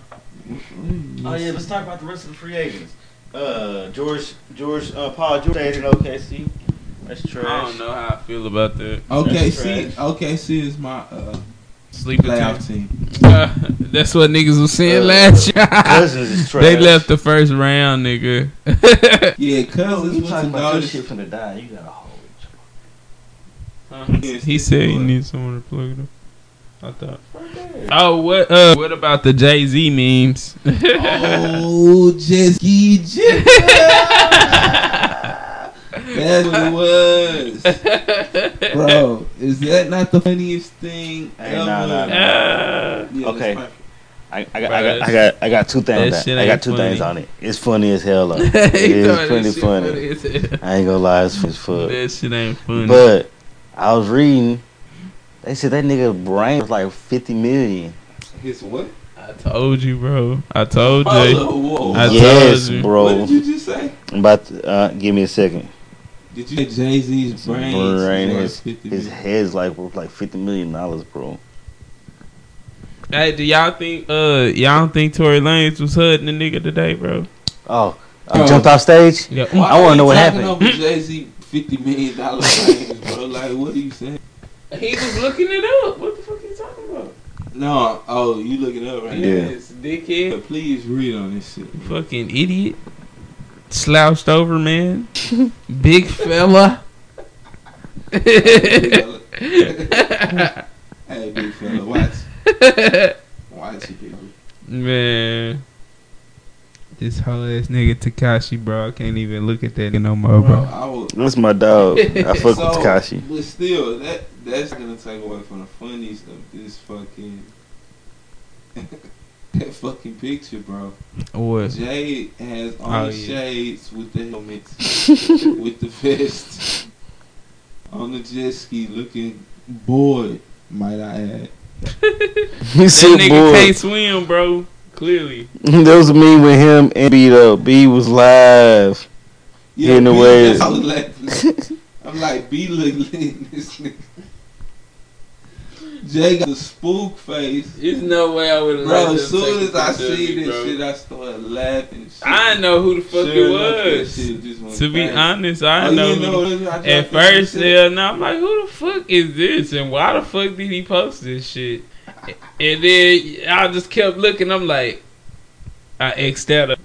Speaker 3: Oh yeah, let's talk about the rest of the free agents. Uh, George, George, uh, Paul George stayed in OKC. That's trash.
Speaker 4: I don't know how I feel about that.
Speaker 5: OKC. OKC is my uh,
Speaker 4: Sleeping
Speaker 5: playoff
Speaker 4: team.
Speaker 5: team.
Speaker 4: Uh, that's what niggas was saying
Speaker 3: Uh,
Speaker 4: last year.
Speaker 3: Cousins is trash.
Speaker 4: they left the first round, nigga.
Speaker 5: Yeah, cousins
Speaker 3: you
Speaker 5: went
Speaker 3: talking
Speaker 5: to
Speaker 3: about your
Speaker 5: Dallas.
Speaker 3: shit finna die? You got a hold. It. Huh?
Speaker 4: He said he needs someone to plug it up. I thought. Oh, what? Uh, what about the Jay Z memes?
Speaker 5: Oh, Jesky J. That's what it was. Bro, is that not the funniest thing
Speaker 3: Hey,
Speaker 5: ever?
Speaker 3: nah, nah, nah.
Speaker 5: Yeah,
Speaker 3: Okay. I, I, got, I, got, I got I got two things. on that. I got two
Speaker 4: funny.
Speaker 3: things on it. It's funny as hell. Though.
Speaker 4: He
Speaker 3: it
Speaker 4: thought
Speaker 3: pretty
Speaker 4: shit
Speaker 3: funny.
Speaker 4: as hell.
Speaker 3: I ain't gonna lie, it's funny as.
Speaker 4: That shit ain't funny.
Speaker 3: But I was reading. They said that nigga brain was like fifty million.
Speaker 5: His what?
Speaker 4: I told you, bro. I told you.
Speaker 5: Whoa, whoa.
Speaker 4: I
Speaker 3: yes,
Speaker 4: told you.
Speaker 3: bro.
Speaker 5: What did you just say?
Speaker 3: I'm about to, uh, give me a second.
Speaker 5: Did you say Jay Z's brain?
Speaker 3: brain
Speaker 5: was
Speaker 3: is- His head's like worth like fifty million dollars, bro.
Speaker 4: Hey, do y'all think uh y'all don't think Tory Lanez was hudding the nigga today, bro?
Speaker 3: Oh, I
Speaker 5: Oh.
Speaker 3: jumped off stage.
Speaker 4: Yeah.
Speaker 5: Why
Speaker 3: I wanna
Speaker 5: are
Speaker 3: know
Speaker 5: you
Speaker 3: what
Speaker 5: talking
Speaker 3: happened.
Speaker 5: Over Jay Z fifty million dollar range, bro. Like, what are you saying?
Speaker 4: He was looking it up. What the fuck are you talking about?
Speaker 5: No, oh, you looking it up right
Speaker 3: Yeah.
Speaker 5: now?
Speaker 4: Yes, dickhead.
Speaker 5: Yeah, Please read on this shit.
Speaker 4: Fucking idiot. Slouched over, man. Big fella.
Speaker 5: Hey, big fella, watch, watch it, baby.
Speaker 4: man. This whole ass nigga Tekashi, bro. I can't even look at that no more,
Speaker 5: Bro,
Speaker 4: bro.
Speaker 5: I was.
Speaker 3: That's my dog. I fuck with Tekashi.
Speaker 5: But still, that that's gonna take away from the funnies of this fucking that fucking picture, bro.
Speaker 4: What?
Speaker 5: Jay has oh, on
Speaker 4: Oh,
Speaker 5: the
Speaker 4: yeah.
Speaker 5: shades with the helmets, with the vest, on the jet ski, looking bored. Might I add?
Speaker 3: He
Speaker 4: That nigga
Speaker 3: boy.
Speaker 4: can't swim, bro. Clearly.
Speaker 3: There was a meme with him and B though. B was live. Yeah, In the
Speaker 5: B,
Speaker 3: ways.
Speaker 5: I was laughing. I'm like, B look lit, this nigga. Jay got the spook face.
Speaker 4: There's no way I would have
Speaker 5: Bro, as soon as I see this shit, I started laughing. shit.
Speaker 4: I didn't know who the fuck
Speaker 5: Sure
Speaker 4: it was.
Speaker 5: shit
Speaker 4: To be
Speaker 5: crazy.
Speaker 4: honest, I
Speaker 5: Oh,
Speaker 4: didn't know.
Speaker 5: Oh,
Speaker 4: who the-
Speaker 5: know
Speaker 4: At first, yeah, now I'm like, who the fuck is this, and why the fuck did he post this shit? And then I just kept looking. I'm like, I X'd out of.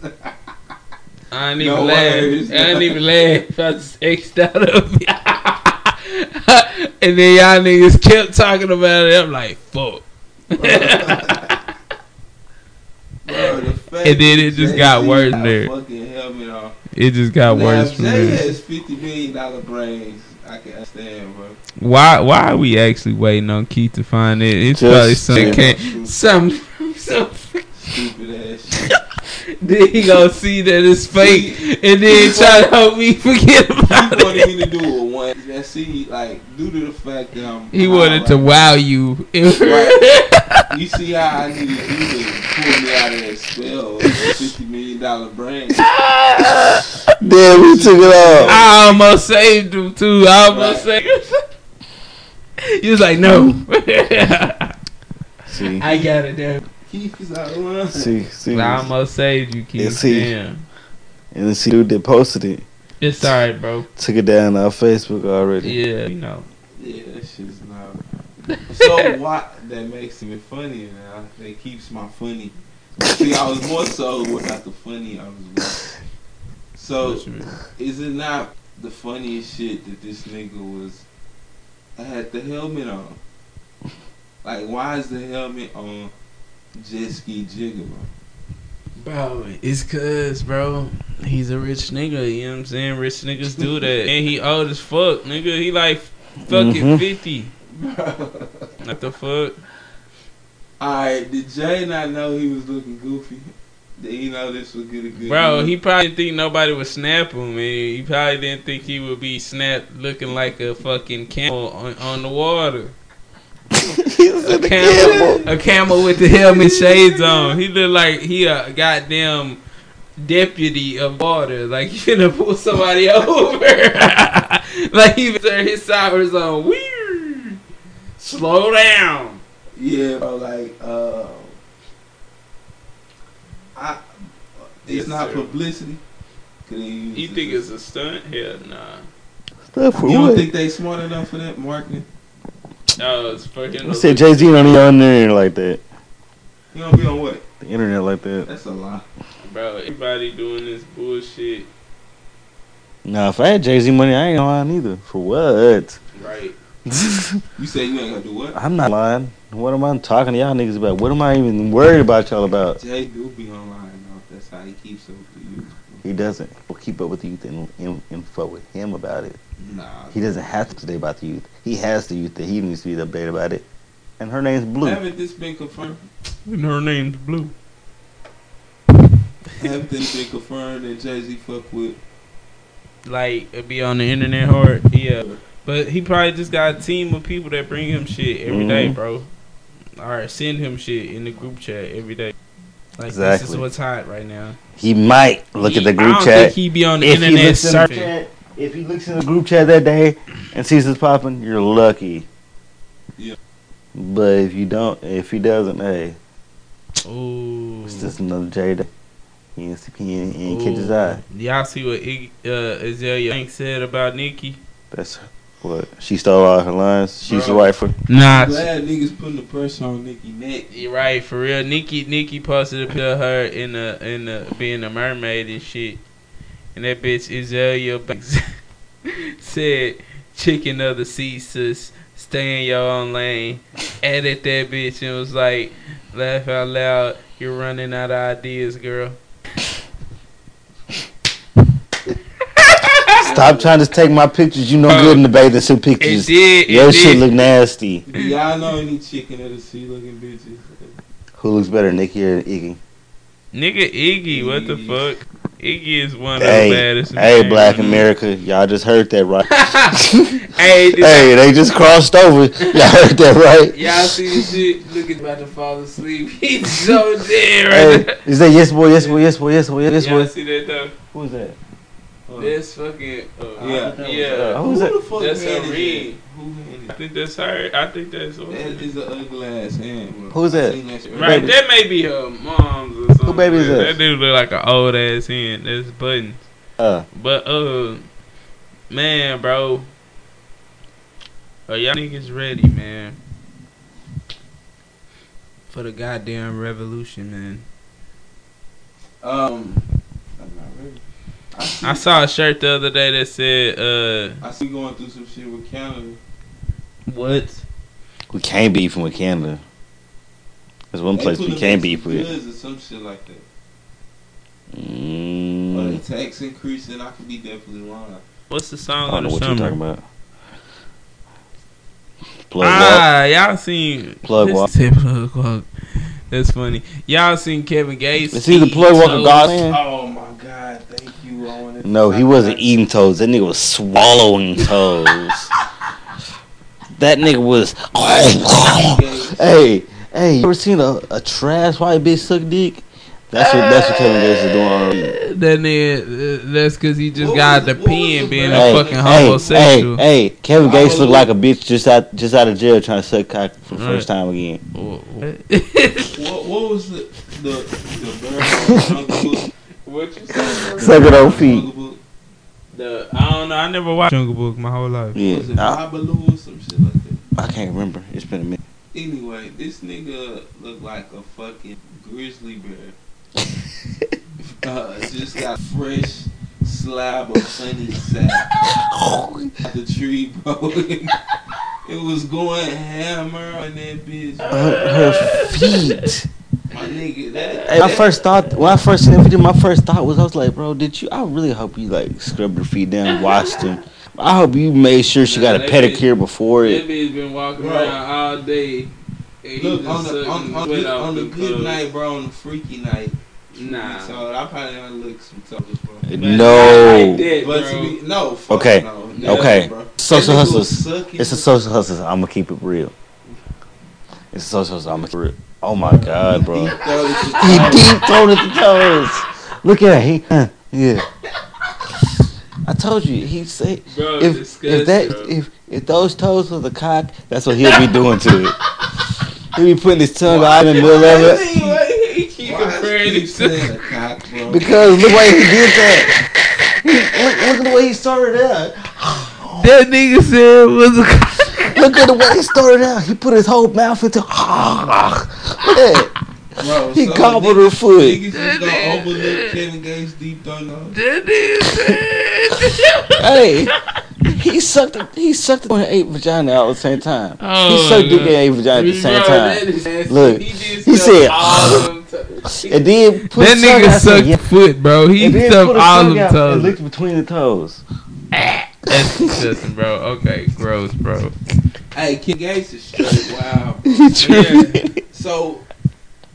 Speaker 4: I didn't even
Speaker 5: No
Speaker 4: laugh. I didn't even laugh. I just X'd out of and then y'all niggas kept talking about it. I'm like, fuck.
Speaker 5: Bro, the fact
Speaker 4: And then it just got worse
Speaker 5: got
Speaker 4: there.
Speaker 5: Fucking helmet.
Speaker 4: It just got
Speaker 5: Now,
Speaker 4: worse
Speaker 5: if
Speaker 4: from
Speaker 5: Jay
Speaker 4: there.
Speaker 5: has fifty million dollar brains. I can understand, bro.
Speaker 4: Why? Why are we actually waiting on Keith to find it? It's
Speaker 3: Just
Speaker 4: probably something. Can't, some, some
Speaker 5: Stupid ass shit.
Speaker 4: Then he gonna see that it's fake, and then try to help me forget about
Speaker 5: He
Speaker 4: about
Speaker 5: wanted me to do it one. And see, like, due to the fact that I'm.
Speaker 4: He
Speaker 5: high
Speaker 4: wanted to wow you.
Speaker 5: Right. You see how I needed you to pull me out of that spell of fifty million dollar brain.
Speaker 3: Damn, we took it off.
Speaker 4: I almost saved him too. I almost
Speaker 5: Right.
Speaker 4: saved him. He was like, "No,
Speaker 3: See,
Speaker 4: I got it, damn."
Speaker 5: Keith is out of
Speaker 3: see, see.
Speaker 4: I almost saved you, Keith.
Speaker 3: Yeah, see.
Speaker 4: Damn,
Speaker 3: And then see dude that posted it.
Speaker 4: it's alright, bro.
Speaker 3: Took it down on Facebook already.
Speaker 4: Yeah, you know.
Speaker 5: Yeah, that shit's not. So what? That makes it funny now. That keeps my funny. See, I was more so without the funny I was with. So
Speaker 4: What you mean?
Speaker 5: is it not the funniest shit that this nigga was had the helmet on? Like, why is the helmet on jet ski jigger, bro?
Speaker 4: Bro, it's cause, bro, he's a rich nigga, you know what I'm saying? Rich niggas do that. and he old as fuck, nigga. He like fucking
Speaker 3: Mhm.
Speaker 4: 50. What the fuck?
Speaker 5: Alright, did Jay not know he was looking goofy? Did he know this was good? good
Speaker 4: Bro, he probably didn't think nobody would snap him, man. He probably didn't think he would be snapped looking like a fucking camel on, on the water. A camel, a camel with the helmet shades on. He look like he a goddamn deputy of water. Like he finna pull somebody over. like he turn his sirens on. Weird. Slow down.
Speaker 5: Yeah, bro, like, uh, I, it's
Speaker 4: Yes,
Speaker 5: not
Speaker 4: sir.
Speaker 5: publicity. Could they
Speaker 4: You think it's a stunt? Hell nah.
Speaker 3: Stuff for what?
Speaker 5: You don't
Speaker 3: what?
Speaker 5: think they smart enough for that marketing?
Speaker 4: No, it's fucking.
Speaker 3: I said Jay Z don't even on there like that.
Speaker 5: You don't be on what?
Speaker 3: The internet like that.
Speaker 5: That's a lie.
Speaker 4: Bro, everybody doing this bullshit.
Speaker 3: Nah, if I had Jay Z money, I ain't lying either. For what?
Speaker 4: Right.
Speaker 5: You say you ain't gonna do what?
Speaker 3: I'm not lying. What am I talking to y'all niggas about? What am I even worried about y'all about?
Speaker 5: Jay do be online though. That's how he keeps up with the youth.
Speaker 3: He doesn't. We'll keep up with the youth and in, info with him about it.
Speaker 5: Nah.
Speaker 3: He doesn't have to today about the youth. He has the youth that he needs to be updated about it. And her name's Blue.
Speaker 5: Haven't this been confirmed?
Speaker 4: And her name's Blue.
Speaker 5: Haven't this been confirmed that Jay Z fuck with?
Speaker 4: Like, it be on the internet hard. Yeah. But he probably just got a team of people that bring him shit every day,
Speaker 3: Mhm.
Speaker 4: bro. Alright, send him shit in the group chat every day. Like, this is what's hot right now.
Speaker 3: He might look
Speaker 4: He-
Speaker 3: at the
Speaker 4: I
Speaker 3: group
Speaker 4: don't
Speaker 3: chat.
Speaker 4: think he be on the
Speaker 3: If he
Speaker 4: internet
Speaker 3: looks in the chat, if he looks in the group chat that day and sees this popping, you're lucky.
Speaker 5: Yeah.
Speaker 3: But if you don't, if he doesn't, hey,
Speaker 4: Ooh.
Speaker 3: it's just another J day. He didn't, see- he didn't, he didn't catch his eye.
Speaker 4: Y'all see what Iggy, uh, Azealia Banks said about Nicki?
Speaker 3: That's what she stole all her lines. She's the
Speaker 5: Bro.
Speaker 3: wife for.
Speaker 4: Nah,
Speaker 5: Glad niggas putting the pressure on Nicki neck.
Speaker 4: You're right for real. Nicki Nicki posted a picture of her in the in the being a mermaid and shit, and that bitch Azealia Banks said, "Chicken of the sea, sis, stay in your own lane." Added that bitch and was like, "Laugh out loud, you're running out of ideas, girl."
Speaker 3: Stop trying to take my pictures. You know
Speaker 4: Bro.
Speaker 3: good in the bathing suit
Speaker 4: It
Speaker 3: pictures.
Speaker 4: did. It
Speaker 3: Your
Speaker 4: did.
Speaker 3: shit look nasty.
Speaker 5: Y'all know any chicken of the sea looking bitches?
Speaker 3: Who looks better, Nicki or Iggy?
Speaker 4: Nigga Iggy, what the fuck? Iggy is one of the baddest. in
Speaker 3: hey,
Speaker 4: the.
Speaker 3: Black America, y'all just heard that right?
Speaker 4: hey,
Speaker 3: hey, they just crossed over. Y'all heard that right?
Speaker 4: Y'all see this shit? Look at about to fall asleep. He's so dead right
Speaker 3: Hey,
Speaker 4: now.
Speaker 3: is that yes boy, yes boy, yes boy, yes boy, yes
Speaker 4: Y'all
Speaker 3: boy?
Speaker 4: see that though?
Speaker 3: Who's that?
Speaker 4: That's fucking. Uh,
Speaker 5: Yeah.
Speaker 4: yeah.
Speaker 3: Uh, who's
Speaker 5: Who
Speaker 3: that?
Speaker 5: the fuck
Speaker 4: That's
Speaker 5: hand
Speaker 4: a read.
Speaker 5: Who
Speaker 4: I think that's her. I think that's
Speaker 5: That
Speaker 4: her.
Speaker 5: is an ugly ass hand.
Speaker 3: Who's
Speaker 5: I
Speaker 3: that?
Speaker 4: Right,
Speaker 3: baby?
Speaker 4: that may be her mom's or something.
Speaker 3: Who baby is that?
Speaker 4: That dude look like an old ass hand. That's buttons.
Speaker 3: Uh,
Speaker 4: But uh, man, bro, are y'all niggas ready, man? For the goddamn revolution, man.
Speaker 5: Um, I'm not ready. I
Speaker 4: I saw a shirt the other day that said, uh,
Speaker 5: I see going through some shit with Canada.
Speaker 4: what?
Speaker 3: we can't beef with Canada. There's one
Speaker 5: They
Speaker 3: place we can't
Speaker 5: some
Speaker 3: beef with.
Speaker 5: goods or some shit like that. Or
Speaker 3: Mm,
Speaker 5: the tax increase, and I could be definitely wrong.
Speaker 4: What's the song?
Speaker 3: I don't know what
Speaker 4: the
Speaker 3: you're talking about. Plug walk.
Speaker 4: Ah, y'all seen
Speaker 3: Plug walk.
Speaker 4: plug walk. That's funny. Y'all seen Kevin Gates?
Speaker 3: It's either
Speaker 4: eat
Speaker 3: plug walk or
Speaker 4: toast?
Speaker 3: God.
Speaker 5: Oh my god, thank you. I wanted to
Speaker 3: No, he wasn't
Speaker 5: about-
Speaker 3: eating toes. That nigga was swallowing toes. that nigga was. hey, hey, you ever seen a, a trash white bitch suck dick? That's what that's what Kevin Gates is doing. already.
Speaker 4: That nigga, that's because he just
Speaker 5: What
Speaker 4: got
Speaker 5: was
Speaker 4: the
Speaker 5: the- what was
Speaker 4: pen being
Speaker 5: brand?
Speaker 4: a fucking
Speaker 3: hey,
Speaker 4: homosexual.
Speaker 3: hey, hey, Kevin Gates
Speaker 5: I
Speaker 3: look
Speaker 5: was-
Speaker 3: like a bitch just out just out of jail trying to suck cock for the first
Speaker 4: Right.
Speaker 3: time again.
Speaker 5: What, what was the the the bird on
Speaker 4: what you say?
Speaker 3: Suck it on feet.
Speaker 4: The I don't know. I never watched Jungle Book my whole life.
Speaker 3: Yeah,
Speaker 5: Was it
Speaker 3: I,
Speaker 5: Babalu or some shit like that?
Speaker 3: I can't remember. It's been a minute.
Speaker 5: Anyway, this nigga looked like a fucking grizzly bear. uh, just got fresh slab of honey sack the tree, bro. it was going hammer on that bitch.
Speaker 3: Her, her feet.
Speaker 5: My nigga, that,
Speaker 3: Hey, my first thought when I first seen the video, my first thought was I was like, bro, did you? I really hope you like scrubbed her feet down, washed them. I hope you made sure she got a pedicure before it.
Speaker 4: That
Speaker 3: it.
Speaker 4: bitch been walking
Speaker 5: Bro.
Speaker 4: around all day. and
Speaker 5: Look on the on, on,
Speaker 4: sweat
Speaker 5: the, on the
Speaker 4: them
Speaker 5: good
Speaker 4: toes.
Speaker 5: night, bro. On the freaky night,
Speaker 4: Nah.
Speaker 5: So I probably gonna look some toes, bro.
Speaker 4: Man,
Speaker 3: No.
Speaker 4: I like
Speaker 5: But
Speaker 4: bro.
Speaker 5: to be, no, fuck
Speaker 3: Okay,
Speaker 5: no, never,
Speaker 3: okay.
Speaker 5: bro.
Speaker 3: Social
Speaker 5: That Hustlaz.
Speaker 3: It's a social Hustlaz. I'm gonna keep it real. It's a social Hustlaz. I'm gonna keep it real. Oh my god, bro.
Speaker 5: Deep throat at the
Speaker 3: He deep throated the toes. Look at he. uh, yeah. I told you. He say
Speaker 4: Bro,
Speaker 3: if
Speaker 4: disgusting,
Speaker 3: if that
Speaker 4: bro.
Speaker 3: if if those toes was a cock, that's what he'll be doing to it. He'll be putting his tongue out in the middle of it.
Speaker 5: Why is he saying a cock, bro?
Speaker 3: Because look why he did that. He, look, look at the way he started out.
Speaker 4: That nigga said was a.
Speaker 3: Look at the way he started out. He put his whole mouth into. Look at that.
Speaker 5: Bro,
Speaker 3: He
Speaker 5: so
Speaker 3: gobbled her foot.
Speaker 5: Niggas just gonna overlook Kevin Gates deep throat. No.
Speaker 4: That nigga said.
Speaker 3: Hey, he sucked. it- He sucked it and ate vagina all at the same time.
Speaker 4: Oh,
Speaker 3: he sucked dick and ate vagina at the same
Speaker 4: Bro,
Speaker 3: time.
Speaker 4: that is nasty.
Speaker 3: Look,
Speaker 4: he,
Speaker 3: he said,
Speaker 4: all. Ah.
Speaker 3: And then put
Speaker 4: That
Speaker 3: his tongue
Speaker 4: nigga
Speaker 3: out,
Speaker 4: sucked
Speaker 3: yeah.
Speaker 4: foot, bro. He
Speaker 3: And then
Speaker 4: stuffed all
Speaker 3: tongue
Speaker 4: them
Speaker 3: out and licked between the toes.
Speaker 4: That's disgusting, bro. Okay, gross, bro.
Speaker 5: Hey, King Gates is straight wow. bro.
Speaker 3: He tripping.
Speaker 5: So,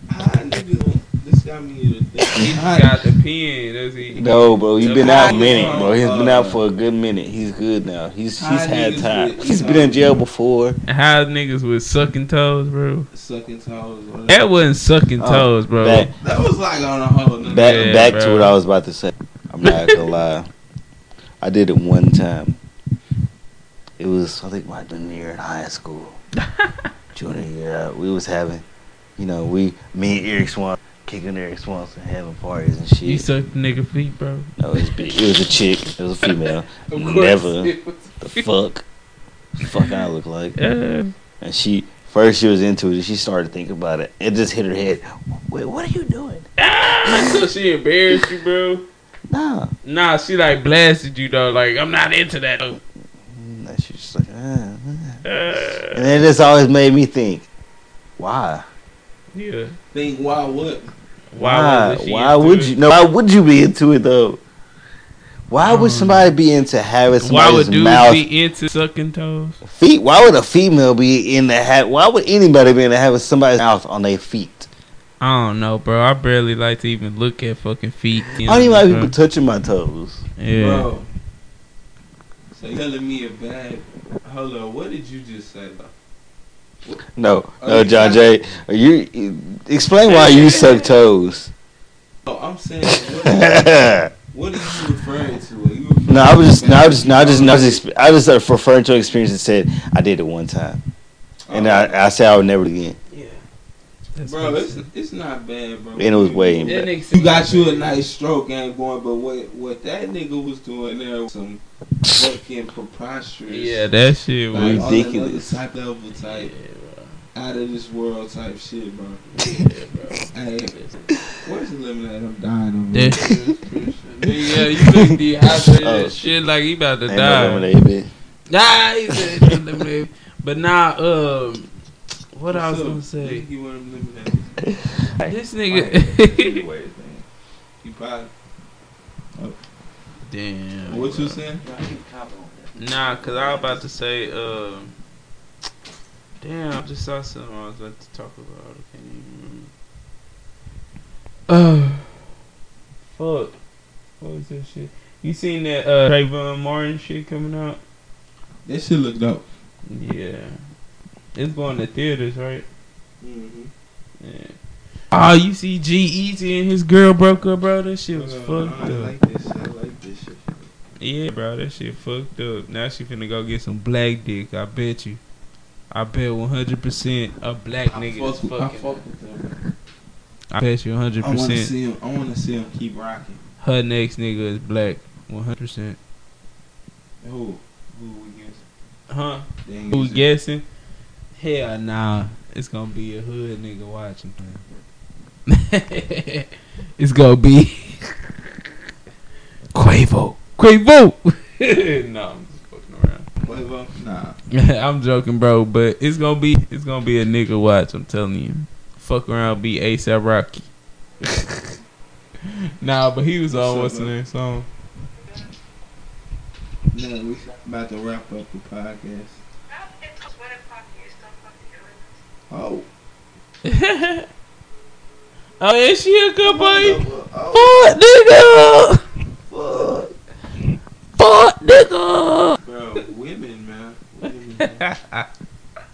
Speaker 5: how nigga? This got me to
Speaker 4: He
Speaker 5: think.
Speaker 4: just
Speaker 5: How-
Speaker 4: got the pen. Does he?
Speaker 3: No, bro, he's been out a minute, bro. He's been out
Speaker 5: Uh,
Speaker 3: for a good minute. He's good now. He's
Speaker 5: How
Speaker 3: he's had
Speaker 5: niggas
Speaker 3: time.
Speaker 5: with-
Speaker 3: He's been in jail before.
Speaker 4: How niggas with sucking toes, bro?
Speaker 5: Sucking toes. whatever.
Speaker 4: That wasn't sucking
Speaker 3: Oh,
Speaker 4: toes, bro.
Speaker 3: Back
Speaker 5: That was like on a whole nother.
Speaker 3: back
Speaker 4: Yeah,
Speaker 3: back
Speaker 4: bro.
Speaker 3: to what I was about to say. I'm not gonna lie. I did it one time. It was I think my junior year in high school. junior year, uh, we was having, you know, we me and Eric Swan kicking Eric Swanson, having parties and shit.
Speaker 4: You sucked the nigga feet, bro.
Speaker 3: no, it was, it was a chick. It was a female. Never.
Speaker 4: it was.
Speaker 3: The fuck, fuck I look like.
Speaker 4: Uh,
Speaker 3: And she first she was into it. She started thinking about it. It just hit her head. Wait, what are you doing?
Speaker 4: so she embarrassed you, bro.
Speaker 3: Nah.
Speaker 4: Nah, she like blasted you though. Like I'm not into that. though.
Speaker 3: And she was like, ah, ah.
Speaker 4: Uh,
Speaker 3: and it just always made me think, why?
Speaker 4: yeah.
Speaker 5: Think why what?
Speaker 4: Why?
Speaker 3: Why? Why
Speaker 4: into
Speaker 3: would
Speaker 4: it?
Speaker 3: you? No, why would you be into it though? Why would
Speaker 4: Um,
Speaker 3: somebody be into having somebody's
Speaker 4: Why would
Speaker 3: somebody's
Speaker 4: dudes
Speaker 3: mouth
Speaker 4: be into sucking toes?
Speaker 3: feet? Why would a female be in the hat? Why would anybody be in the having somebody's mouth on their feet?
Speaker 4: I don't know, bro. I barely like to even look at fucking feet. you
Speaker 3: I don't even like
Speaker 4: bro.
Speaker 3: people touching my toes.
Speaker 4: Yeah.
Speaker 5: Bro. So you telling me a bad hold on, what did you just say?
Speaker 3: No,
Speaker 5: Oh,
Speaker 3: no,
Speaker 5: you
Speaker 3: John
Speaker 5: got-
Speaker 3: Jay. You, you explain why you suck toes.
Speaker 5: Oh, I'm saying what, what are you referring to? Are you referring
Speaker 3: No, I was just,
Speaker 5: to
Speaker 3: no, I was just, no, I just, no, I
Speaker 5: bad-
Speaker 3: just, exp- I just uh, referring to an experience and said I did it one time, and
Speaker 5: Oh,
Speaker 3: I, I said I would never again,
Speaker 4: That's
Speaker 5: bro, it's it's not bad, bro.
Speaker 3: and it was way
Speaker 4: That
Speaker 3: bad.
Speaker 4: nigga
Speaker 5: You got
Speaker 4: said-
Speaker 5: you a nice stroke, ain't going, but what what that nigga was doing there was some fucking preposterous.
Speaker 4: Yeah, that shit was.
Speaker 5: like,
Speaker 3: ridiculous.
Speaker 5: On another type level type, out of this world type shit, bro. Hey, where's the lemonade? I'm dying over
Speaker 4: That
Speaker 5: here.
Speaker 4: shit was pretty shit. Nigga, Yeah, you look dehydrated
Speaker 3: Oh.
Speaker 4: and shit like he about to
Speaker 3: Ain't no
Speaker 4: die.
Speaker 3: lemonade, bitch.
Speaker 4: Nah, he said no lemonade. But now, um, what I was
Speaker 5: What's up?
Speaker 4: gonna say.
Speaker 5: Nigga, You want them lemonade?
Speaker 4: This nigga.
Speaker 5: You probably. Oh.
Speaker 4: Damn.
Speaker 5: What you saying?
Speaker 4: Nah, cause I was about to say, um, damn, I just saw something I was about to talk about. I can't even remember. Uh, fuck. What was that shit? You seen that uh, Trayvon Martin shit coming out?
Speaker 5: That shit looked dope.
Speaker 4: Yeah, it's going to theaters, right?
Speaker 5: Mm-hmm.
Speaker 4: Yeah. Oh, you see G-Eazy and his girl broke up, bro. That shit was fucked
Speaker 5: I
Speaker 4: up.
Speaker 5: like this shit. I like this shit.
Speaker 4: Yeah, bro, that shit fucked up. Now she finna go get some black dick. I bet you. I bet 100% a black
Speaker 5: I
Speaker 4: nigga
Speaker 5: fuck,
Speaker 4: is
Speaker 5: with, I fuck with them.
Speaker 4: I bet you 100%.
Speaker 5: I want to see him. I want to see him keep rocking.
Speaker 4: her next nigga is black. 100%.
Speaker 5: Who? Who we guess?
Speaker 4: Huh? Who
Speaker 5: guessing.
Speaker 4: Hell nah. It's gonna be a hood nigga watching. it's gonna be Quavo. Quavo! no, I'm just fucking around.
Speaker 5: Quavo? Nah.
Speaker 4: I'm joking, bro, but it's gonna be it's gonna be a nigga watch. I'm telling you, fuck around, be ASAP Rocky. nah, but he was on what's the name song?
Speaker 5: No, we about to wrap up the podcast. Oh.
Speaker 4: oh yeah, she a good boy.
Speaker 5: Oh,
Speaker 4: Fuck nigga. Fuck Fuck, nigga.
Speaker 5: bro, women, man. Women, man.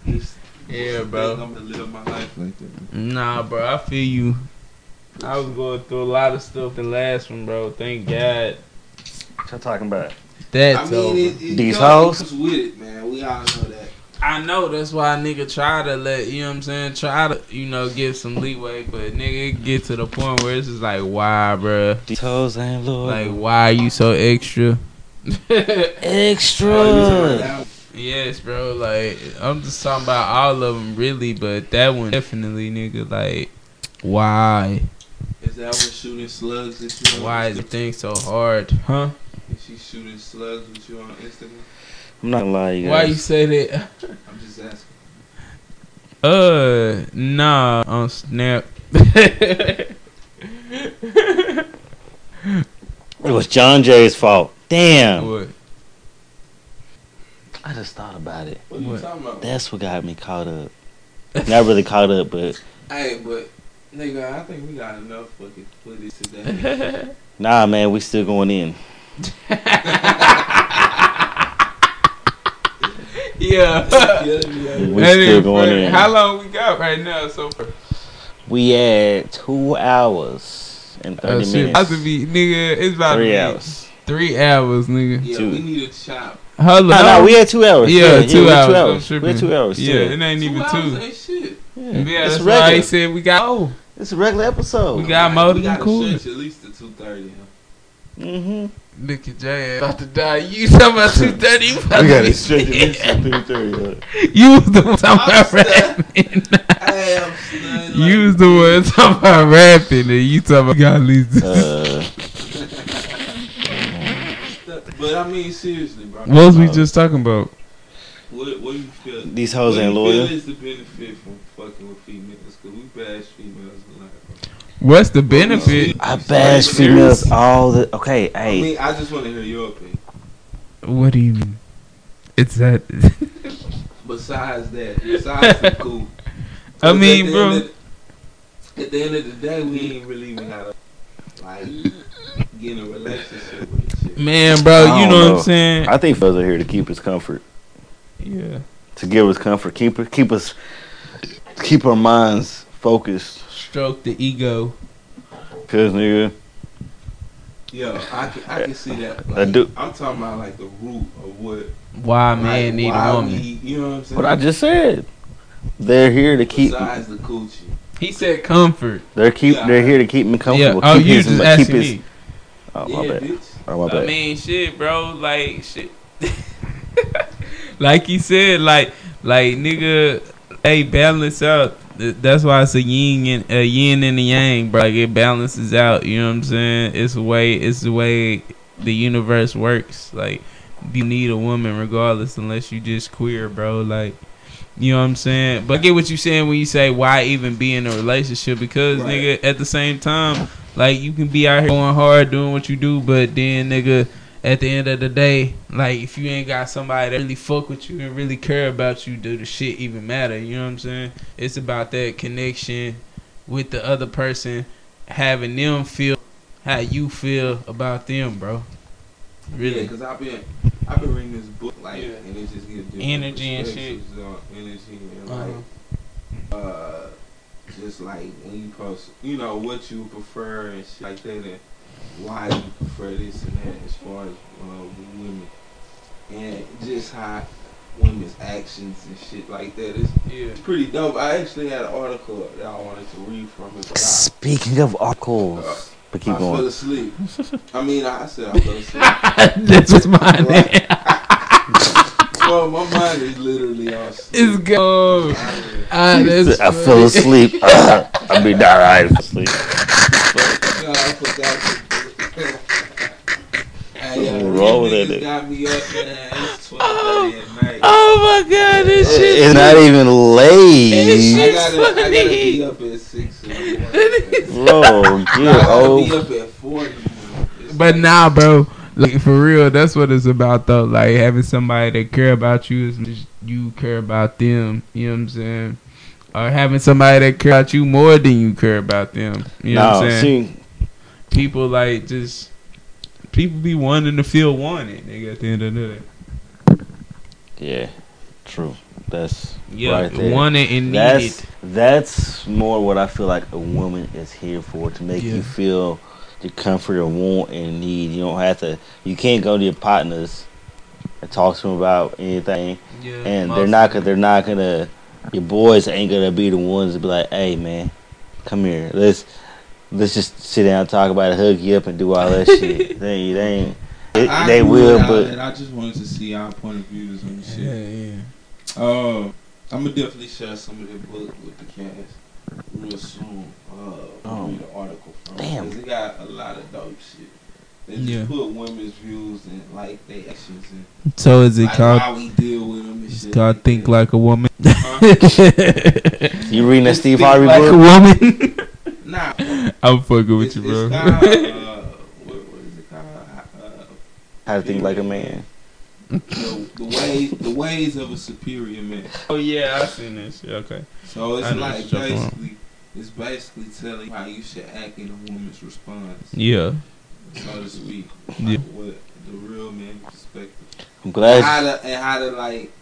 Speaker 5: Just
Speaker 4: Yeah, bro.
Speaker 5: I'm gonna live my life like that.
Speaker 4: Nah, bro, I feel you. I was going through a lot of stuff the last one, bro. Thank God.
Speaker 3: What y'all talking about?
Speaker 4: That's
Speaker 5: I mean,
Speaker 4: over.
Speaker 5: it, it
Speaker 3: These
Speaker 5: comes
Speaker 3: hoes?
Speaker 5: with it, man. We all know that.
Speaker 4: I know that's why a nigga try to let you know what I'm saying, try to you know give some leeway, but nigga it get to the point where it's just like why, bruh?
Speaker 3: These toes ain't loyal.
Speaker 4: Like why are you so extra?
Speaker 3: extra.
Speaker 4: yes, bro. Like I'm just talking about all of them, really, but that one definitely, nigga. Like why?
Speaker 5: Is that what shooting slugs at you? on
Speaker 4: Why is the thing so hard, huh?
Speaker 5: Is she shooting slugs with you on Instagram?
Speaker 3: I'm not gonna lie, you
Speaker 4: Why you say that?
Speaker 5: I'm just asking.
Speaker 4: Uh, nah, on Snap.
Speaker 3: It was John Jay's fault. Damn.
Speaker 4: what?
Speaker 3: I just thought about it.
Speaker 5: What are you
Speaker 4: What?
Speaker 5: talking about?
Speaker 3: That's what got me caught up. Not really caught up, but
Speaker 5: Hey, but nigga, I think we got enough fucking footage today.
Speaker 3: nah, man, we still going in.
Speaker 4: Yeah.
Speaker 5: Killing me, hey.
Speaker 3: We
Speaker 4: That
Speaker 3: still going in.
Speaker 4: How long we got right now so far?
Speaker 3: We had two hours and thirty
Speaker 4: shit.
Speaker 3: minutes.
Speaker 4: About to be, nigga, it's about
Speaker 3: Three hours.
Speaker 4: Three hours, nigga.
Speaker 5: Yeah,
Speaker 3: Two.
Speaker 5: we need a chop.
Speaker 4: Hold
Speaker 3: No,
Speaker 4: on.
Speaker 3: no, we had two hours.
Speaker 4: yeah,
Speaker 3: yeah,
Speaker 4: two,
Speaker 3: we had
Speaker 4: hours.
Speaker 3: Two hours. We had two hours.
Speaker 4: Yeah, it ain't
Speaker 5: Two
Speaker 4: even
Speaker 5: hours
Speaker 4: two.
Speaker 5: ain't shit.
Speaker 3: Yeah,
Speaker 4: Yeah,
Speaker 3: it's
Speaker 4: that's why
Speaker 3: regular.
Speaker 4: he said we got. Oh,
Speaker 3: It's a regular episode.
Speaker 4: We got more
Speaker 5: we
Speaker 4: than
Speaker 5: gotta
Speaker 4: cool.
Speaker 5: stretch at least to two thirty.
Speaker 3: Mm-hmm.
Speaker 4: Look at Jay about to die. You talking about two thirty? You
Speaker 3: We got
Speaker 4: be
Speaker 3: to stretch at least to three thirty.
Speaker 4: You was the one talking about
Speaker 5: stunned.
Speaker 4: rapping.
Speaker 5: Hey, I'm stunned,
Speaker 4: You was the one talking about rapping, and you talking about got at least.
Speaker 3: Uh,
Speaker 5: But I mean, seriously, bro.
Speaker 4: What was we just talking about?
Speaker 5: What, what you feel?
Speaker 3: these hoes ain't
Speaker 5: you
Speaker 3: loyal.
Speaker 5: feel is the benefit from fucking with females? Because we bash females a lot. Bro.
Speaker 4: What's the benefit?
Speaker 3: I bash females all the. Okay,
Speaker 5: I
Speaker 3: hey.
Speaker 5: mean, I just want to hear your opinion.
Speaker 4: What do you mean? It's that.
Speaker 5: Besides that, besides the cool.
Speaker 4: I mean,
Speaker 5: at
Speaker 4: bro.
Speaker 5: end of- At the end of the day, we ain't really even gotta like get in a relationship with shit.
Speaker 4: Man, bro, you
Speaker 3: don't
Speaker 4: know, what. I'm saying?
Speaker 3: I think fellas are here to keep us comfort,
Speaker 4: yeah.
Speaker 3: to give us comfort, keep keep us, keep our minds focused.
Speaker 4: Stroke the ego.
Speaker 3: Cause nigga,
Speaker 5: Yeah, I can, I can see that.
Speaker 3: I do.
Speaker 5: I'm talking about like the root of what
Speaker 4: Why
Speaker 5: like,
Speaker 4: man need
Speaker 5: why
Speaker 4: a woman?
Speaker 5: we- you know what I'm saying?
Speaker 3: what I just said. They're here to keep.
Speaker 5: Besides the coochie.
Speaker 4: He said comfort.
Speaker 3: They're keep.
Speaker 5: Yeah.
Speaker 3: They're here to keep me
Speaker 4: Yeah.
Speaker 3: comfortable.
Speaker 4: Oh,
Speaker 3: keep
Speaker 4: you
Speaker 3: his-
Speaker 4: just
Speaker 3: keep
Speaker 4: asking
Speaker 3: his-
Speaker 4: me.
Speaker 3: Oh
Speaker 5: yeah,
Speaker 3: my bad.
Speaker 5: bitch.
Speaker 3: Oh my
Speaker 4: I
Speaker 3: bad.
Speaker 4: mean, shit, bro. Like, shit. like he said, like, like nigga, hey, balance out. Th- That's why it's a yin and a yin and a yang, bro. Like it balances out. You know what I'm saying? It's the way. It's the way the universe works. Like you need a woman regardless, unless you just queer, bro. Like. You know what I'm saying? But I get what you saying when you say why even be in a relationship because
Speaker 5: Right.
Speaker 4: nigga at the same time like you can be out here going hard doing what you do, but then nigga at the end of the day, like if you ain't got somebody that really fuck with you and really care about you, do the shit even matter? You know what I'm saying? It's about that connection with the other person, having them feel how you feel about them, bro. Really?
Speaker 5: because I've been I've been reading this book like,
Speaker 4: Yeah.
Speaker 5: and it just gives different
Speaker 4: Energy and shit.
Speaker 5: on energy and
Speaker 4: Uh-huh.
Speaker 5: like uh just like when you post, you know what you prefer and shit like that, and why you prefer this and that as far as uh, women, and just how women's actions and shit like that. It's,
Speaker 4: Yeah.
Speaker 5: it's pretty dope. I actually had an article that I wanted to read from it, but I,
Speaker 3: Speaking of articles, but keep
Speaker 5: I fell asleep. I mean, I said I fell asleep.
Speaker 4: That's what's mine.
Speaker 5: Right. Bro, my mind is literally on
Speaker 4: it's
Speaker 5: sleep.
Speaker 4: gone. Ah, that's
Speaker 3: I
Speaker 4: funny.
Speaker 3: fell asleep. I mean, nah, I fell asleep.
Speaker 5: No, I forgot to Hey, yo,
Speaker 3: wrong with that
Speaker 5: got me up, man. It's 12:30 at night.
Speaker 4: Oh my god, this shit.
Speaker 3: It's not even late.
Speaker 4: It's
Speaker 5: I gotta, I gotta
Speaker 4: funny.
Speaker 5: be up at 6 in the morning.
Speaker 3: Bro,
Speaker 5: I
Speaker 3: get
Speaker 5: gotta
Speaker 3: old.
Speaker 5: be up at 4 in the morning. It's
Speaker 4: But
Speaker 5: like-
Speaker 4: nah, bro. Like for real, that's what it's about though. Like having somebody that care about you as much you care about them. You know what I'm saying? Or having somebody that care about you more than you care about them. You know what I'm saying?
Speaker 3: see,
Speaker 4: people like just people be wanting to feel wanted. Nigga, at the end of the day,
Speaker 3: yeah, true. That's
Speaker 4: yeah,
Speaker 3: right there.
Speaker 4: wanted and needed.
Speaker 3: That's that's more what I feel like a woman is here for to make
Speaker 4: Yeah.
Speaker 3: you feel the comfort and want and need. You don't have to. You can't go to your partners and talk to them about anything,
Speaker 4: yeah,
Speaker 3: and they're not gonna. They're not gonna. Your boys ain't gonna be the ones to be like, "Hey, man, come here. Let's let's just sit down, and talk about it, hug you up, and do all that shit." They they ain't. They,
Speaker 5: I
Speaker 3: they will, but
Speaker 5: that. I just wanted to see our point of views on the shit.
Speaker 4: Yeah, yeah.
Speaker 5: Uh, I'm gonna definitely share some of the book with the cast real soon. Uh,
Speaker 3: Oh.
Speaker 5: read the article from
Speaker 3: Damn.
Speaker 5: because it got a lot of dope shit. They just
Speaker 4: Yeah.
Speaker 5: put women's views and like they actions and
Speaker 4: So is it
Speaker 5: like
Speaker 4: called?
Speaker 5: how we deal with them and
Speaker 4: It's
Speaker 5: shit.
Speaker 4: called think
Speaker 5: that.
Speaker 4: like a woman.
Speaker 5: Huh?
Speaker 3: you reading that Steve
Speaker 5: Think
Speaker 3: Harvey
Speaker 4: like a
Speaker 3: book?
Speaker 4: woman.
Speaker 5: Nah,
Speaker 4: I'm fucking with
Speaker 5: it's,
Speaker 4: you, bro.
Speaker 5: it's called, uh, what, what is it called? Uh,
Speaker 3: How to think like a man.
Speaker 5: The, the ways the ways of a superior man.
Speaker 4: oh yeah, I seen this. shit. Okay.
Speaker 5: So it's
Speaker 4: I
Speaker 5: like
Speaker 4: what you're talking about.
Speaker 5: basically it's basically telling how you should act in a woman's response.
Speaker 4: Yeah.
Speaker 5: so to speak.
Speaker 4: Yeah.
Speaker 5: Like what the real man perspective.
Speaker 3: I'm glad.
Speaker 5: And how to and how to like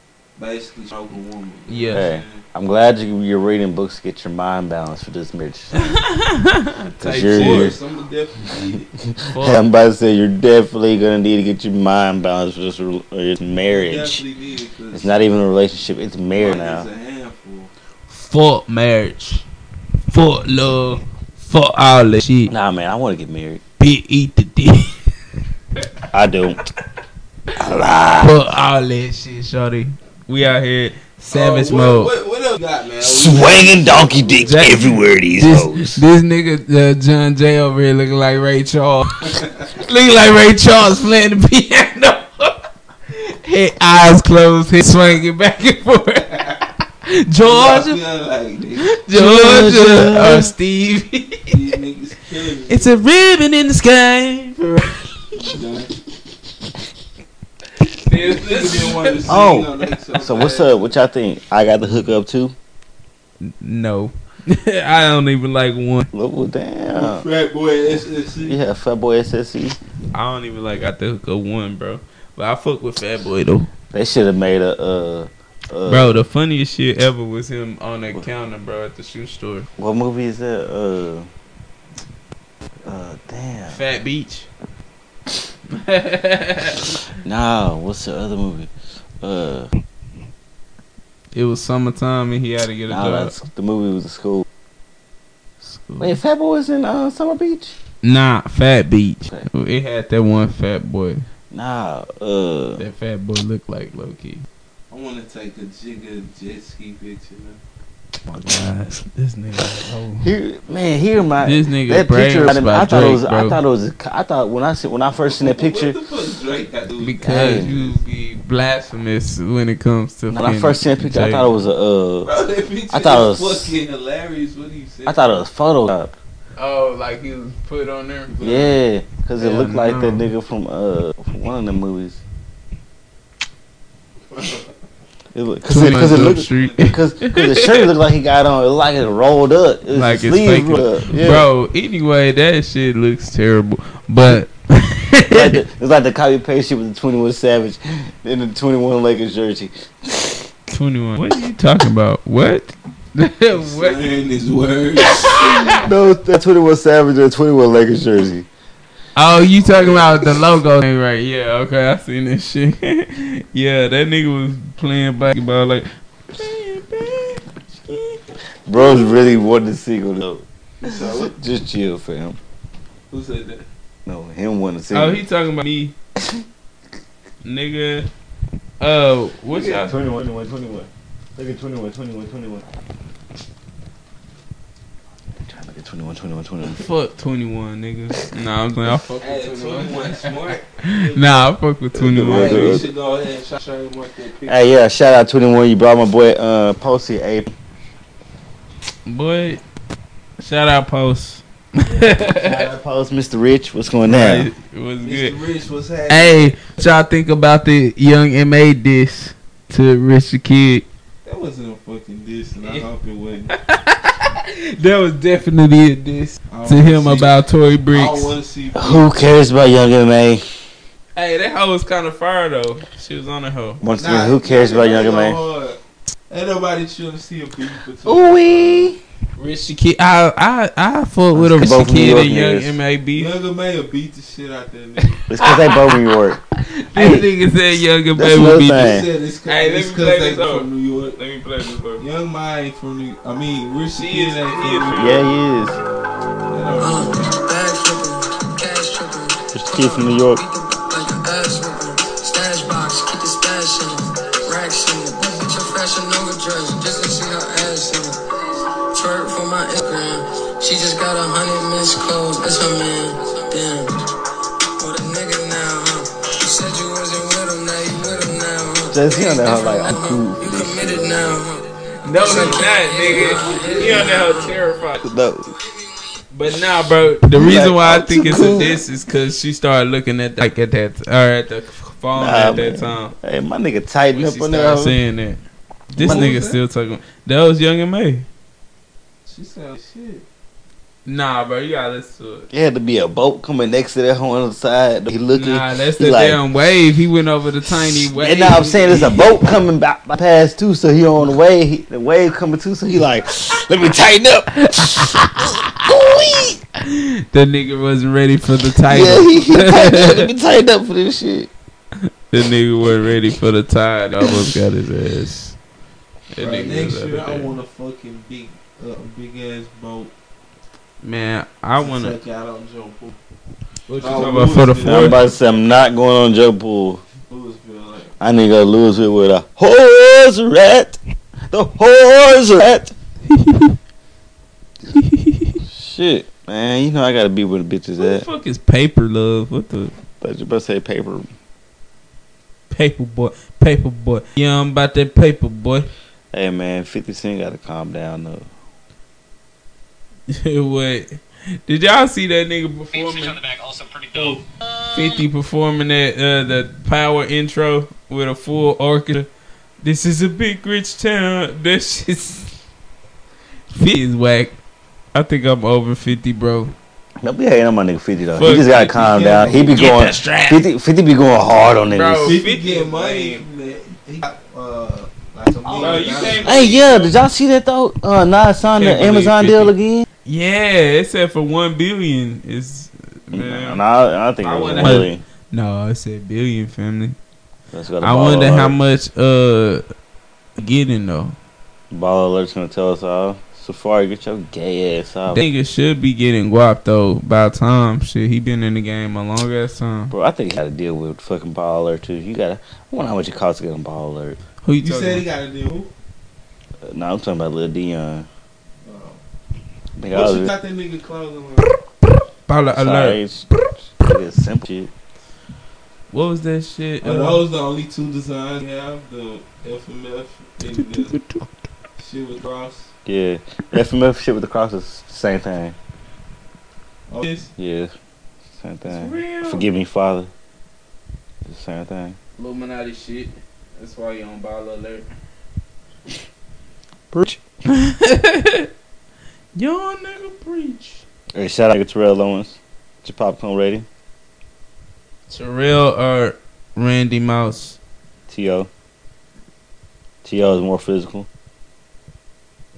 Speaker 5: basically choke a woman.
Speaker 4: Yeah.
Speaker 5: I'm
Speaker 3: Hey. I'm glad you, you're reading books to get your mind balanced for this bitch.
Speaker 4: Type
Speaker 3: Cause you're,
Speaker 5: Of
Speaker 3: you're
Speaker 5: course, I'm definitely need it.
Speaker 3: I'm about to say you're definitely gonna need to get your mind balanced for this, rel- or this marriage.
Speaker 5: Definitely need it 'cause
Speaker 3: It's not even a relationship; it's marriage now.
Speaker 5: is a handful.
Speaker 4: Fuck marriage. Fuck love. Fuck all that shit.
Speaker 3: Nah, man, I want to get married.
Speaker 4: Bitch, eat the dick.
Speaker 3: I don't.
Speaker 4: Fuck all that shit, shorty. We out here savage
Speaker 5: Uh, what,
Speaker 4: mode.
Speaker 5: What, what else got, man?
Speaker 3: Swinging donkey dicks
Speaker 4: Jack-
Speaker 3: everywhere these
Speaker 4: This,
Speaker 3: hoes.
Speaker 4: this nigga uh, John Jay over here looking like Ray Charles. looking like Ray Charles playing the piano. Head eyes closed, head swinging back and forth.
Speaker 5: I
Speaker 4: Georgia,
Speaker 5: like nigga,
Speaker 4: Georgia, or Steve.
Speaker 5: these niggas killing me.
Speaker 4: it's a ribbon in the sky.
Speaker 5: done. Niggas didn't want to sing
Speaker 3: Oh,
Speaker 5: on so
Speaker 3: So what's up? What y'all think? I got the hook up too.
Speaker 4: No, I don't even like one.
Speaker 3: Well, damn.
Speaker 5: Fat boy SSE.
Speaker 3: Yeah, Fat Boy SSE.
Speaker 4: I don't even like got the hook up one, bro. But I fuck with Fat Boy though.
Speaker 3: They should have made a. Uh, uh,
Speaker 4: Bro, the funniest shit ever was him on that counter, bro, at the shoe store.
Speaker 3: What movie is that? Uh. Uh, damn.
Speaker 4: Fat Beach.
Speaker 3: Nah, what's the other movie? Uh,
Speaker 4: it was summertime and he had to get a
Speaker 3: nah,
Speaker 4: job.
Speaker 3: that's the movie was a school.
Speaker 4: School.
Speaker 3: Wait, Fat Boy was in uh, Summer Beach?
Speaker 4: Nah, Fat Beach.
Speaker 3: Okay.
Speaker 4: It had that one fat boy.
Speaker 3: Nah, uh,
Speaker 4: That fat boy looked like low key.
Speaker 5: I want to take a jigga jet ski picture. Man.
Speaker 4: Oh my gosh, this nigga. Oh.
Speaker 3: here, man, here my
Speaker 4: This nigga
Speaker 3: that picture. I,
Speaker 4: by
Speaker 3: I thought it was.
Speaker 4: Drake,
Speaker 3: I thought it was. I thought when I see, when I first seen that picture,
Speaker 5: What the fuck Drake got to do with
Speaker 4: Because
Speaker 3: Dang.
Speaker 4: you be blasphemous when it comes to.
Speaker 3: when I first seen that picture, I thought it was a. Uh,
Speaker 5: Bro, that
Speaker 3: I thought it was-
Speaker 5: fucking hilarious. What he said.
Speaker 3: I thought it was Photoshop.
Speaker 4: Oh, like he was put on there.
Speaker 3: Yeah, because it
Speaker 4: Yeah,
Speaker 3: looked like that nigga from uh from one of the movies. It look, cause it,
Speaker 4: Twenty
Speaker 3: cause it
Speaker 4: Jump
Speaker 3: looked,
Speaker 4: Street.
Speaker 3: cause, cause the shirt looked like he got on. It looked like it rolled up. It was
Speaker 4: like
Speaker 3: the
Speaker 4: it's
Speaker 3: sleeves rolled up. Yeah.
Speaker 4: Bro, anyway, that shit looks terrible. But
Speaker 3: It's like, the, it's like the copy paste shit with the Twenty One Savage in the Twenty One Lakers jersey.
Speaker 4: 21. What are you talking about? What? what?
Speaker 5: Saying his words.
Speaker 3: No, that Twenty One Savage and Twenty One Lakers jersey.
Speaker 4: Oh, you talking about the logo thing, right? Yeah, okay, I seen this shit. yeah, that nigga was playing basketball like.
Speaker 3: Bros really wanted to single though.
Speaker 5: so,
Speaker 3: Just chill, fam.
Speaker 5: who said that?
Speaker 3: No, him want to single.
Speaker 4: Oh, he talking about me, nigga. Uh, oh, what's y'all?
Speaker 3: 21, 21, 21. Look at 21, 21, 21. Trying to look at 21, 21, 21.
Speaker 4: Fuck 21, nigga. Nah, I'm saying I fuck
Speaker 5: Hey,
Speaker 4: with
Speaker 5: 21
Speaker 4: 21.
Speaker 5: smart.
Speaker 4: Nah, I fuck with 21.
Speaker 5: Hey,
Speaker 3: Hey,
Speaker 5: you should go ahead and show- show him what that picture.
Speaker 3: Hey, yeah, shout out 21. You brought my boy uh, Posty A.
Speaker 4: Boy, shout out Post.
Speaker 3: Shout out Post, Mr. Rich. What's going
Speaker 4: Right,
Speaker 3: on?
Speaker 4: It was good.
Speaker 5: Mr. Rich was having.
Speaker 4: Hey, what y'all think about the young MA diss to Rich the Kid?
Speaker 5: That wasn't a fucking diss, and I hope it wasn't.
Speaker 4: That was definitely a diss to him
Speaker 5: see-
Speaker 4: about Tory
Speaker 5: I
Speaker 4: Bricks.
Speaker 5: want to see.
Speaker 3: Who cares about Young M.A.?
Speaker 4: Hey, that hoe was kind of fire though. She was on the hoe.
Speaker 3: Once again, who cares about Young M.A.?
Speaker 5: Ain't nobody trying to see a beef between.
Speaker 3: Ooh-wee.
Speaker 4: Rich the Kid, I I I fuck with a Rich
Speaker 3: Both
Speaker 4: the
Speaker 3: New
Speaker 4: Kid and young
Speaker 3: niggas.
Speaker 4: MA beef.
Speaker 5: Younger man beat the shit out that nigga.
Speaker 3: It's because they both New York.
Speaker 4: This nigga said young
Speaker 3: That's
Speaker 4: MA
Speaker 3: another
Speaker 4: would be.
Speaker 3: thing.
Speaker 5: He it's
Speaker 4: Hey, let
Speaker 5: it's
Speaker 4: me
Speaker 5: 'cause
Speaker 4: play this up.
Speaker 5: from New York.
Speaker 4: Let me play this one.
Speaker 5: Young Ma ain't from New. I mean, Rich the
Speaker 4: She
Speaker 5: Kid
Speaker 4: is-
Speaker 5: ain't
Speaker 4: he
Speaker 5: from
Speaker 4: is
Speaker 5: New
Speaker 4: from-
Speaker 5: York.
Speaker 3: Yeah, he is.
Speaker 6: Uh, bag flipping, cash tripping.
Speaker 3: Just a kid from New York.
Speaker 6: Like an ass whipping. Stash box, keep the stash in it. Racks in it. Bitch, a fashion Nova dress, just to see her ass in it. Twerk for my Instagram. She just got a hundred missed calls. It's her man. Damn. What a nigga now, huh? You said you wasn't with him, now you with him now, huh?
Speaker 3: Just he on that like, I'm cool
Speaker 6: You
Speaker 3: this
Speaker 6: committed now, huh?
Speaker 4: No, he's not, nigga. He on that terrified.
Speaker 3: No.
Speaker 4: But nah, bro. The reason
Speaker 3: Like,
Speaker 4: why I think it's
Speaker 3: cool.
Speaker 4: a diss is because she started looking at like at that or at the phone
Speaker 3: Nah,
Speaker 4: at
Speaker 3: man.
Speaker 4: that time.
Speaker 3: Hey, my nigga tighten up
Speaker 4: she
Speaker 3: on that.
Speaker 4: started saying that. This
Speaker 3: What
Speaker 4: nigga still talking. That was Young and May.
Speaker 5: She said shit.
Speaker 4: Nah, bro, you gotta listen to it.
Speaker 3: It had to be a boat coming next to that hoe on the side. He looking.
Speaker 4: Nah, that's the
Speaker 3: like-
Speaker 4: damn wave. He went over the tiny wave.
Speaker 3: And now I'm saying there's a boat coming back by past too, so he on the wave. He, the wave coming too, so he like, let me tighten up.
Speaker 4: The nigga wasn't ready for the
Speaker 3: yeah, he, he tighten up. Let me tighten up for this shit.
Speaker 4: the nigga wasn't ready for the tide. Almost got his ass. That
Speaker 5: Right,
Speaker 4: nigga
Speaker 5: next year I want a fucking big a big ass boat.
Speaker 4: Man, I want to.
Speaker 5: Check out on Joe Pool.
Speaker 4: What you
Speaker 5: Oh,
Speaker 4: talking about for the
Speaker 5: Louisville.
Speaker 3: I'm about to say I'm not going on Joe Pool.
Speaker 5: Like
Speaker 3: I need to go to Louisville with a horse rat. The horse rat. Shit, man, you know I gotta be where the bitches at.
Speaker 4: What the fuck is paper love? What the
Speaker 3: But you better say paper.
Speaker 4: paper boy? Paper boy. Yeah, I'm about that paper boy.
Speaker 3: Hey man, 50 Cent gotta calm down though.
Speaker 4: what? Did y'all see that nigga performing?
Speaker 7: also pretty dope.
Speaker 4: 50 performing that uh, the power intro with a full orchestra. This is a big rich town. That shit's 50 is whack. I think I'm over 50, bro.
Speaker 3: Don't be hating on my nigga 50 though. he just gotta
Speaker 4: 50,
Speaker 3: calm
Speaker 5: yeah.
Speaker 3: down. He be
Speaker 4: Get
Speaker 3: going 50, 50 be going hard on
Speaker 4: Bro,
Speaker 3: niggas.
Speaker 4: 50
Speaker 5: 50 get money
Speaker 4: lame.
Speaker 5: He got, uh, like some
Speaker 4: Bro, you
Speaker 3: Hey yeah, did y'all see that though? Uh Nas signed the Amazon
Speaker 4: 50.
Speaker 3: deal again.
Speaker 4: Yeah, it said for 1 billion. Is man.
Speaker 3: And I, I think
Speaker 4: I
Speaker 3: it was
Speaker 4: wonder
Speaker 3: a
Speaker 4: how-
Speaker 3: million.
Speaker 4: No, it said billion, family.
Speaker 3: Let's go to
Speaker 4: I wonder
Speaker 3: Alert.
Speaker 4: how much uh getting though.
Speaker 3: Ball Alert's gonna tell us all. Safari, get your gay ass out.
Speaker 4: Nigga should be getting guap though by time. Shit, he been in the game a long ass time.
Speaker 3: Bro, I think you gotta deal with fucking Ball Alert too. You gotta. I wonder how much it costs to get on Ball Alert.
Speaker 4: Who you,
Speaker 5: You
Speaker 4: talking
Speaker 5: said he got to deal.
Speaker 3: Uh, no, I'm talking about Lil Dion.
Speaker 5: Uh,
Speaker 3: Nigga, I
Speaker 5: what
Speaker 3: was
Speaker 5: you
Speaker 3: just-
Speaker 5: got that nigga clothing on?
Speaker 4: Baller
Speaker 3: sorry,
Speaker 4: alert.
Speaker 3: it's- it's simple shit.
Speaker 4: What was that shit?
Speaker 5: Are those the only two designs you have? The FMF and the shit with the cross?
Speaker 3: Yeah, FMF shit with the cross is the same thing.
Speaker 5: Oh, this?
Speaker 3: Yeah, same thing.
Speaker 4: real.
Speaker 3: Forgive me, Father. It's the same thing.
Speaker 4: Illuminati shit. That's why you on baller alert.
Speaker 3: Preach.
Speaker 4: Young nigga preach.
Speaker 3: Hey, shout out to Terrell Owens. It's your popcorn ready.
Speaker 4: Terrell or Randy Mouse?
Speaker 3: T.O. T.O. is more physical.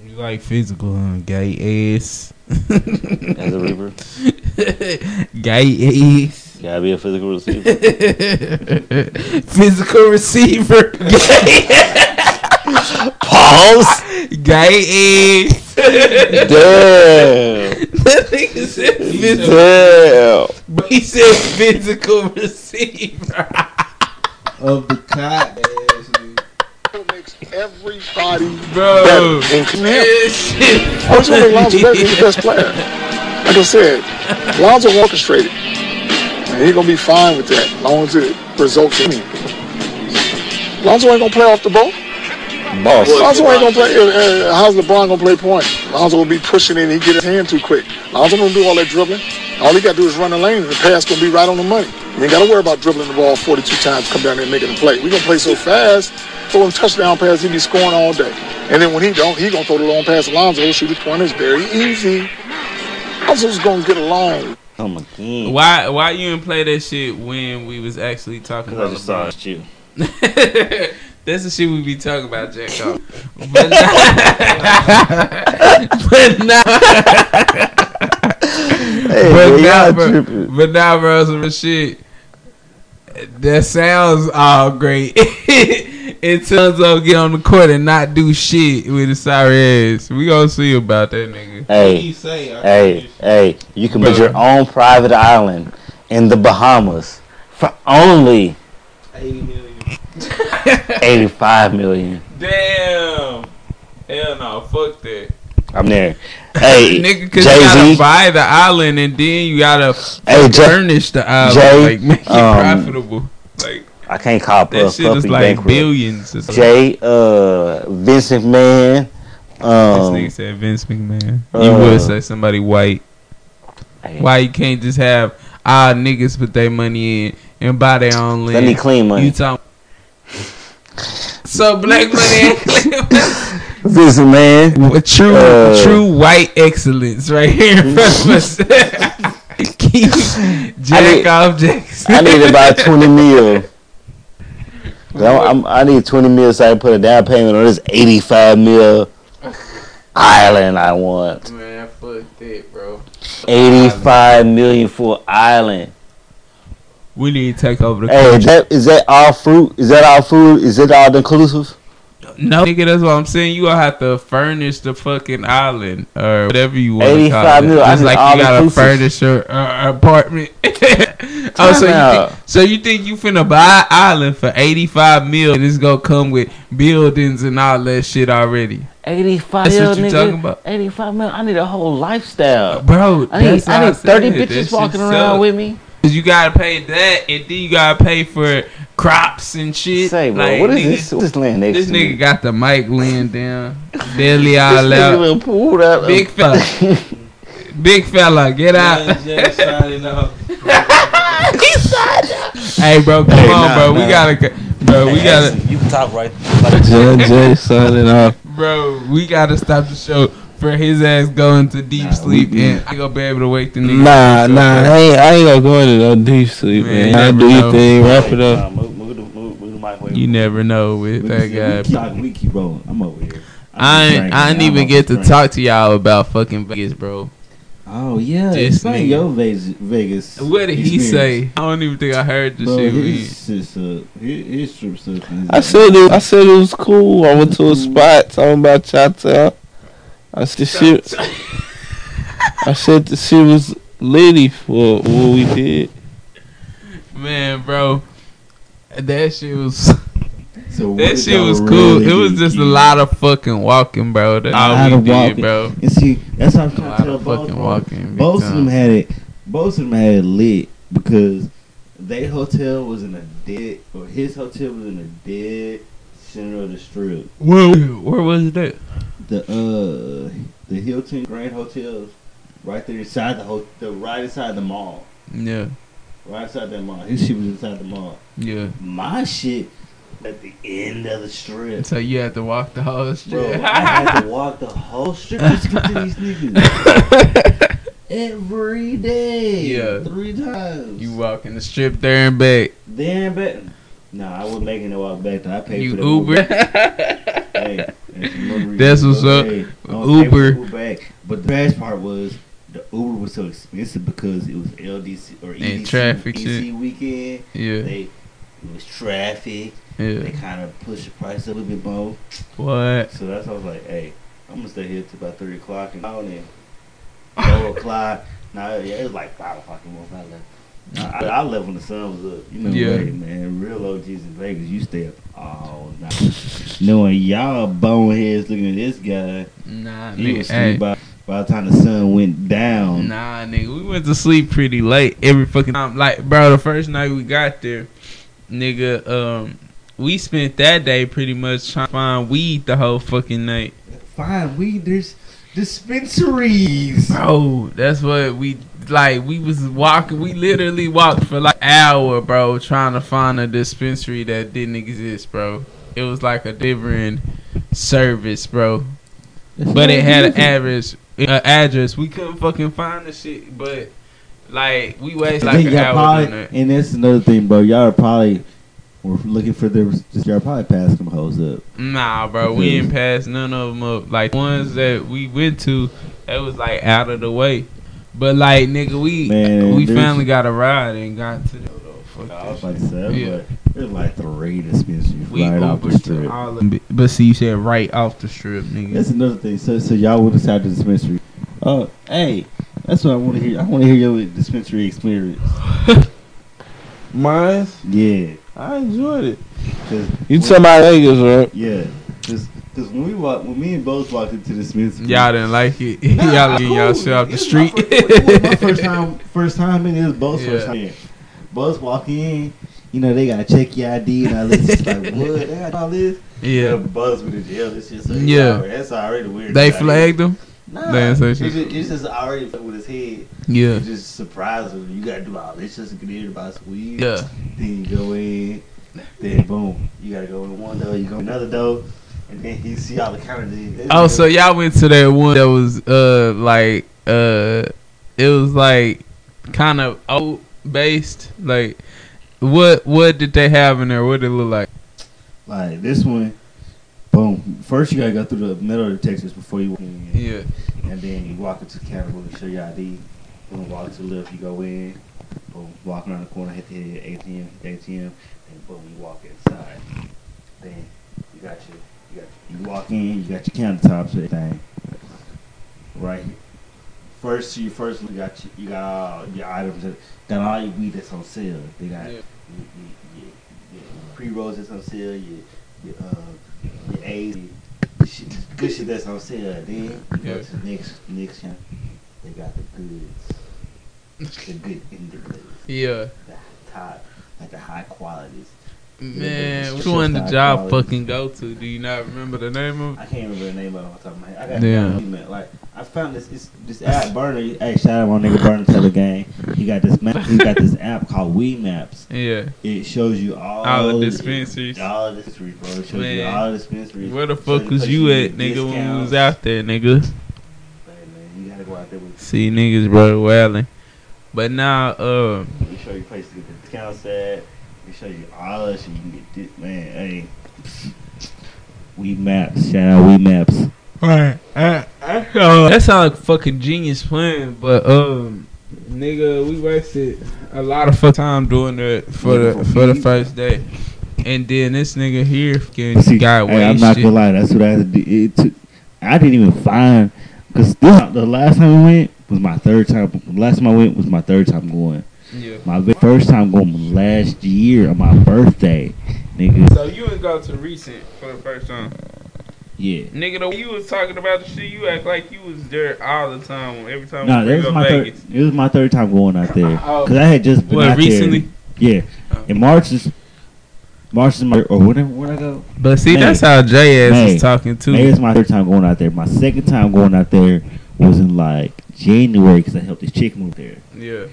Speaker 4: You like physical, huh? Gay ass.
Speaker 3: As a Reaper.
Speaker 4: Gay ass.
Speaker 3: Gotta be a physical receiver.
Speaker 4: Physical receiver.
Speaker 3: Pause!
Speaker 4: Gay ass.
Speaker 3: Damn!
Speaker 4: that nigga said physical.
Speaker 3: Damn!
Speaker 4: But he said physical receiver.
Speaker 5: Of the cot ass nigga.
Speaker 8: makes everybody
Speaker 4: Bro.
Speaker 8: better, including him.
Speaker 4: This shit.
Speaker 8: I was gonna make Lonzo better. He's the best player. Like I said, Lonzo orchestrated, and he's gonna be fine with that, as long as it results in him. Lonzo ain't gonna play off the ball.
Speaker 3: Boss.
Speaker 8: Lonzo ain't gonna play. Uh, uh, how's LeBron gonna play point? Lonzo will be pushing in. He get his hand too quick. Lonzo gonna do all that dribbling. All he gotta do is run the lane, and the pass gonna be right on the money. You ain't gotta worry about dribbling the ball 42 times, come down there and making a play. We gonna play so fast, throw him touchdown pass, he be scoring all day. And then when he don't, he gonna throw the long pass to Lonzo, shoot the corner. It's very easy. Lonzo's gonna get along.
Speaker 3: Come again.
Speaker 4: Why why you didn't play that shit when we was actually talking
Speaker 3: Because I
Speaker 4: about
Speaker 3: just saw it, you.
Speaker 4: That's the shit we be talking about, Jack. off. But now, but now,
Speaker 3: Hey,
Speaker 4: but
Speaker 3: man,
Speaker 4: now,
Speaker 3: y'all
Speaker 4: bro,
Speaker 3: tripping.
Speaker 4: but now, bro, some shit. That sounds all great. In terms of get on the court and not do shit with his sorry ass, we gonna see about that nigga.
Speaker 5: What
Speaker 3: Hey,
Speaker 5: he say? I
Speaker 3: hey,
Speaker 5: can't-
Speaker 3: hey, you can
Speaker 4: Bro.
Speaker 3: build your own private island in the Bahamas for only
Speaker 5: 80 million.
Speaker 3: 85 million.
Speaker 4: Damn. Hell no, fuck that.
Speaker 3: I'm there. Hey,
Speaker 4: Nigga, cause you gotta buy the island and then you gotta
Speaker 3: Hey, Jay-
Speaker 4: furnish the island,
Speaker 3: Jay,
Speaker 4: like make it
Speaker 3: um,
Speaker 4: profitable. Like
Speaker 3: I can't call
Speaker 4: that
Speaker 3: Puff
Speaker 4: shit
Speaker 3: Puffy
Speaker 4: is like
Speaker 3: bankrupt.
Speaker 4: billions. Or something.
Speaker 3: Jay, uh, Vince McMahon,
Speaker 4: This
Speaker 3: um,
Speaker 4: nigga said Vince McMahon. You
Speaker 3: uh,
Speaker 4: would say somebody white. Why you can't just have our niggas put their money in and buy their own
Speaker 3: Let
Speaker 4: land?
Speaker 3: me clean money.
Speaker 4: You talk. So black money ain't clean money.
Speaker 3: Vince
Speaker 4: With true,
Speaker 3: Uh,
Speaker 4: true white excellence right here in front of us. Keep jack
Speaker 3: need-
Speaker 4: off Jackson.
Speaker 3: I need about 20 mil. I'm, I'm, I need 20 mil so I can put a down payment on this 85 mil island I want.
Speaker 4: Man, fuck that, bro.
Speaker 3: 85 million for island.
Speaker 4: We need to take over the
Speaker 3: Hey,
Speaker 4: country.
Speaker 3: that is that all fruit? Is that all food? Is it all inclusive?
Speaker 4: No, nigga, that's what I'm saying. You gonna have to furnish the fucking island or whatever you want to
Speaker 9: 85
Speaker 4: call it.
Speaker 9: mil, I
Speaker 4: Just like
Speaker 9: all
Speaker 4: you gotta
Speaker 9: inclusive.
Speaker 4: furnish your uh, apartment. oh, so you, think, so you think you finna buy an island for 85 mil and it's gonna come with buildings and all that shit already?
Speaker 9: 85
Speaker 4: That's
Speaker 9: mil,
Speaker 4: what you
Speaker 9: nigga.
Speaker 4: talking about?
Speaker 9: 85 mil. I need a whole lifestyle.
Speaker 4: Bro,
Speaker 9: I need,
Speaker 4: that's
Speaker 9: I need 30 bitches
Speaker 4: shit
Speaker 9: walking
Speaker 4: suck.
Speaker 9: around with me.
Speaker 4: Cause you gotta pay that, and then you gotta pay for crops and shit.
Speaker 9: Say, bro,
Speaker 4: Like,
Speaker 9: what is
Speaker 4: nigga,
Speaker 9: this? What's this land next
Speaker 4: This
Speaker 9: to
Speaker 4: nigga
Speaker 9: me?
Speaker 4: got the mic laying down, belly
Speaker 9: This
Speaker 4: all
Speaker 9: nigga
Speaker 4: out.
Speaker 9: little pulled out.
Speaker 4: Big fella, big fella, get out. hey, bro, come
Speaker 9: Hey,
Speaker 4: on,
Speaker 9: nah,
Speaker 4: bro. We gotta, bro. We gotta,
Speaker 9: You can talk right.
Speaker 5: Judge Jay signing off.
Speaker 4: bro. We gotta stop the show for his ass going to deep
Speaker 9: Nah,
Speaker 4: sleep,
Speaker 9: we-
Speaker 4: and I gonna be able to wake the nigga.
Speaker 5: Nah, nah, I ain't, I ain't gonna go into no deep sleep,
Speaker 4: Man,
Speaker 5: man. I
Speaker 4: you
Speaker 5: do
Speaker 4: never
Speaker 5: your
Speaker 4: know.
Speaker 5: thing, wrap it up.
Speaker 9: Move, move, move, move the mic.
Speaker 4: You never know with
Speaker 3: We,
Speaker 4: that
Speaker 3: we,
Speaker 4: guy.
Speaker 3: keep talking, we keep rolling. I'm over here. I'm
Speaker 4: I ain't, I didn't even get to
Speaker 3: drink.
Speaker 4: talk to y'all about fucking Vegas, bro.
Speaker 3: Oh yeah,
Speaker 4: This
Speaker 3: explain your Vegas. Vegas
Speaker 4: What did he
Speaker 3: experience.
Speaker 4: say? I don't even think I heard the
Speaker 3: Bro,
Speaker 4: shit.
Speaker 3: his, his, uh, his, his trip is-
Speaker 5: I said it. I said it was cool. I went to a spot talking about Chata. I said the shit. I said the shit was litty for what we did.
Speaker 4: Man, bro, that shit was
Speaker 3: So
Speaker 4: that
Speaker 3: did
Speaker 4: shit was cool.
Speaker 3: really
Speaker 4: It was
Speaker 3: do?
Speaker 4: just a lot of fucking walking, bro. That's
Speaker 3: A
Speaker 4: all
Speaker 3: lot
Speaker 4: we
Speaker 3: of
Speaker 4: did,
Speaker 3: walking.
Speaker 4: bro.
Speaker 3: And see, that's what I'm trying
Speaker 4: lot
Speaker 3: to tell
Speaker 4: of
Speaker 3: both
Speaker 4: fucking
Speaker 3: of them.
Speaker 4: walking. big
Speaker 3: Both of them had it. Both of them had it lit because their hotel was in a dead, or his hotel was in a dead center of the strip.
Speaker 4: Where, where was that?
Speaker 3: The uh, the Hilton Grand Hotels, right there inside the ho- the right inside the mall,
Speaker 4: Yeah,
Speaker 3: right inside that mall. His shit was inside the mall.
Speaker 4: yeah.
Speaker 3: My shit at the end of the strip.
Speaker 4: So you had to walk the whole
Speaker 3: Bro. I had to walk the whole strip just to get to these niggas. Every day.
Speaker 4: Yeah.
Speaker 3: Three times.
Speaker 4: you walking the strip there and back.
Speaker 3: Then bet. Nah, I wasn't making it walk back. I paid
Speaker 4: You
Speaker 3: for the
Speaker 4: Uber.
Speaker 3: Hey, that's another reason
Speaker 4: That's
Speaker 3: to
Speaker 4: what's up.
Speaker 3: pay. I don't pay for
Speaker 4: Uber.
Speaker 3: Back. But the best part was the Uber was so expensive because it was LDC or EDC,
Speaker 4: traffic
Speaker 3: EC
Speaker 4: shit.
Speaker 3: weekend.
Speaker 4: Yeah,
Speaker 3: They it was traffic.
Speaker 4: Yeah.
Speaker 3: They kind of pushed the price a little bit more.
Speaker 4: What?
Speaker 3: So that's why I was like, hey, I'm gonna stay here till about three o'clock and out and four o'clock. Nah, yeah, it was like five o'clock and one I left. I, I left when the sun was up. You know,
Speaker 4: Yeah.
Speaker 3: hey, man, real OGs in Vegas, you stay up all night. Knowing y'all boneheads looking at this guy,
Speaker 4: Nah,
Speaker 3: he
Speaker 4: nigga.
Speaker 3: was
Speaker 4: Hey.
Speaker 3: by, by the time the sun went down.
Speaker 4: Nah, nigga, we went to sleep pretty late every fucking time. Like, bro, the first night we got there, nigga, um, we spent that day pretty much trying to find weed the whole fucking night.
Speaker 3: Fine, weed? there's dispensaries.
Speaker 4: Bro, that's what we like. We was walking. We literally walked for like hour, bro, trying to find a dispensary that didn't exist, bro. It was like a different service, bro. But it had an address. Uh, address. We couldn't fucking find the shit, but like we wasted like an hour
Speaker 3: probably,
Speaker 4: that.
Speaker 3: and that's another thing, bro. Y'all are probably were looking for. Just y'all probably passed them hoes up.
Speaker 4: Nah, bro, we didn't pass none of them up. Like ones that we went to, that was like out of the way. But like nigga, we
Speaker 3: Man,
Speaker 4: we
Speaker 3: there's-
Speaker 4: finally got a ride and got to the. Fuck
Speaker 3: I was
Speaker 4: that
Speaker 3: like,
Speaker 4: shit.
Speaker 3: seven,
Speaker 4: Yeah.
Speaker 3: but there's like three dispensaries
Speaker 4: We
Speaker 3: right off the
Speaker 4: Ubered
Speaker 3: strip.
Speaker 4: of. But see, you said right off the strip, nigga.
Speaker 3: That's another thing. So, so y'all went inside the dispensary. Oh, uh, hey, that's what I want to hear. I want to hear your dispensary experience.
Speaker 5: Mine,
Speaker 3: Yeah,
Speaker 5: I enjoyed it. You talking about Vegas, right?
Speaker 3: yeah, cause, 'cause when we walk, when me and both walked into this dispensary,
Speaker 4: Y'all didn't like it.
Speaker 3: Nah,
Speaker 4: y'all getting y'all
Speaker 3: cool.
Speaker 4: shit off the street.
Speaker 3: My first, my first time. First time in. It was both
Speaker 4: Yeah.
Speaker 3: first time. Both walk in. You know they gotta check your ID and all this. It's like what? They got all this.
Speaker 4: yeah.
Speaker 3: Buzz with the jail. This shit. So
Speaker 4: Yeah.
Speaker 3: already- that's already weird.
Speaker 4: They flagged them.
Speaker 3: Nah,
Speaker 4: They
Speaker 3: it's,
Speaker 4: didn't say
Speaker 3: just,
Speaker 4: shit.
Speaker 3: it's just already with his head.
Speaker 4: Yeah.
Speaker 3: It's just surprised him. You gotta do all this just to get some weed.
Speaker 4: Yeah.
Speaker 3: Then you go in. Then boom, you gotta go in one door. You go in another door, and then you see all the counter.
Speaker 4: Oh, so y'all went to that one that was uh like uh it was like kind of old based. Like what what did they have in there? What did it look like?
Speaker 3: like this one. Boom. First, you gotta go through the metal detectors before you walk in.
Speaker 4: Yeah.
Speaker 3: And then you walk into the room and show your ID. Boom, walk to the left, you go in. Boom, walk around the corner, hit the ATM, hit the ATM, and boom, you walk inside. Then you got your you walk in, you got your countertops, everything. Right. First, you first you got your, you got all your items, that, got all your weed that's on sale. They got
Speaker 4: Yeah.
Speaker 3: your, your, your, pre rolls that's on sale, your your uh your A's, your shit, good shit that's on sale. Then you
Speaker 4: Yeah.
Speaker 3: go to the next next channel. They got the goods, the good individuals,
Speaker 4: Yeah.
Speaker 3: the top, like the high qualities.
Speaker 4: Man, which one the
Speaker 3: style
Speaker 4: job
Speaker 3: quality.
Speaker 4: fucking go to? Do you not remember the name of?
Speaker 3: I can't remember the name of it off the top of my head. I got
Speaker 4: Yeah.
Speaker 3: yeah. Like I found this this, this app Burner. Hey, shout out my nigga Burner Teller Gang. He got this map. He got this app called We Maps.
Speaker 4: Yeah.
Speaker 3: It shows you all
Speaker 4: All the dispensaries.
Speaker 3: All the dispensaries, bro. It shows you
Speaker 4: Man.
Speaker 3: all the dispensaries.
Speaker 4: Where the fuck
Speaker 3: you
Speaker 4: was
Speaker 3: places
Speaker 4: you at, nigga, when we was out there, nigga?
Speaker 3: Hey, man, you gotta go out there with.
Speaker 4: See niggas, bro, wailing. But now, uh,
Speaker 3: We show you places to get the discounts at. We show you all that shit. You can get this, man. Hey. We Maps. Shout out We Maps.
Speaker 4: Right. I, I saw, that sound like a fucking genius plan, but um, nigga, we wasted a lot of fuck time doing that for the for the first day, and then this nigga here fucking
Speaker 3: See,
Speaker 4: got
Speaker 3: hey, I'm not gonna lie. That's what I had to do. It took, I didn't even find because the last time we went was my third time. Last time I went was my third time going.
Speaker 4: Yeah.
Speaker 3: My first time going last year on my birthday, nigga.
Speaker 4: So you ain't go to recent for the first time,
Speaker 3: Yeah.
Speaker 4: nigga. The way you was talking about the shit, you act like you was there all the time. Every time
Speaker 3: No,
Speaker 4: we
Speaker 3: that
Speaker 4: bring
Speaker 3: was
Speaker 4: up
Speaker 3: my third. It was my third time going out there
Speaker 4: Oh.
Speaker 3: because I had just been
Speaker 4: What
Speaker 3: out
Speaker 4: recently?
Speaker 3: there. Yeah,
Speaker 4: Oh.
Speaker 3: in March is March is my or whenever when I go.
Speaker 4: But see,
Speaker 3: May.
Speaker 4: that's how Jay ass
Speaker 3: May.
Speaker 4: is talking too.
Speaker 3: May is my third time going out there. My second time going out there was in like January because I helped this chick move there.
Speaker 4: Yeah.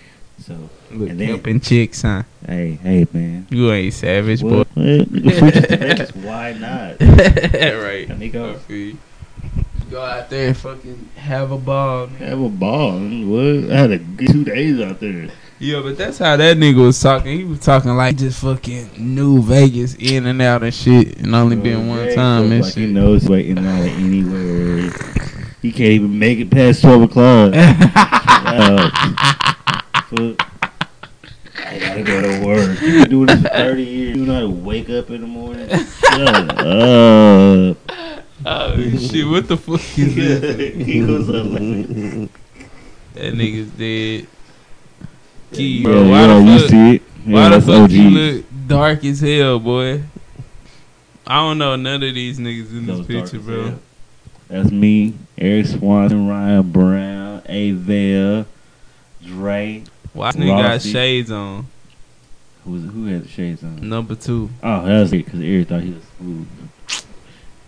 Speaker 3: So
Speaker 4: Look,
Speaker 3: And
Speaker 4: helping chicks, huh?
Speaker 3: hey, hey, man.
Speaker 4: You ain't savage, boy.
Speaker 3: What? What? If we just Vegas, why not?
Speaker 4: right.
Speaker 3: Let me go.
Speaker 4: Out there and fucking have a ball. nigga.
Speaker 3: Have a ball. What? I had a good two days out there.
Speaker 4: Yeah, but that's how that nigga was talking. He was talking like just fucking New Vegas in and out and shit, and only been one time and
Speaker 3: like He
Speaker 4: shit.
Speaker 3: knows waiting out anywhere. He can't even make it past twelve o'clock. Uh, fuck. I gotta go to work. You been doing this for thirty years. You know how to wake up in the morning. Shut up.
Speaker 4: oh shit! What the fuck is this?
Speaker 3: he goes up like,
Speaker 4: That nigga's dead. Key, bro. Why
Speaker 3: yeah,
Speaker 4: the
Speaker 3: you
Speaker 4: fuck?
Speaker 3: see it? Yeah,
Speaker 4: Why the fuck you look dark as hell, boy? I don't know none of these niggas in this picture, bro.
Speaker 3: hell. That's me, Eric Swanson, Ryan Brown, Avell, Dre.
Speaker 4: Why this nigga got shades on?
Speaker 3: Who was who had the shades on?
Speaker 4: Number two.
Speaker 3: Oh, that was it because Eric thought he was smooth.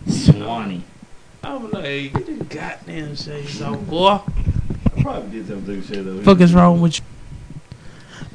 Speaker 3: Swanee.
Speaker 4: I'm like, get the goddamn shades on, boy.
Speaker 3: I probably did something to shit though.
Speaker 4: fuck is wrong with you?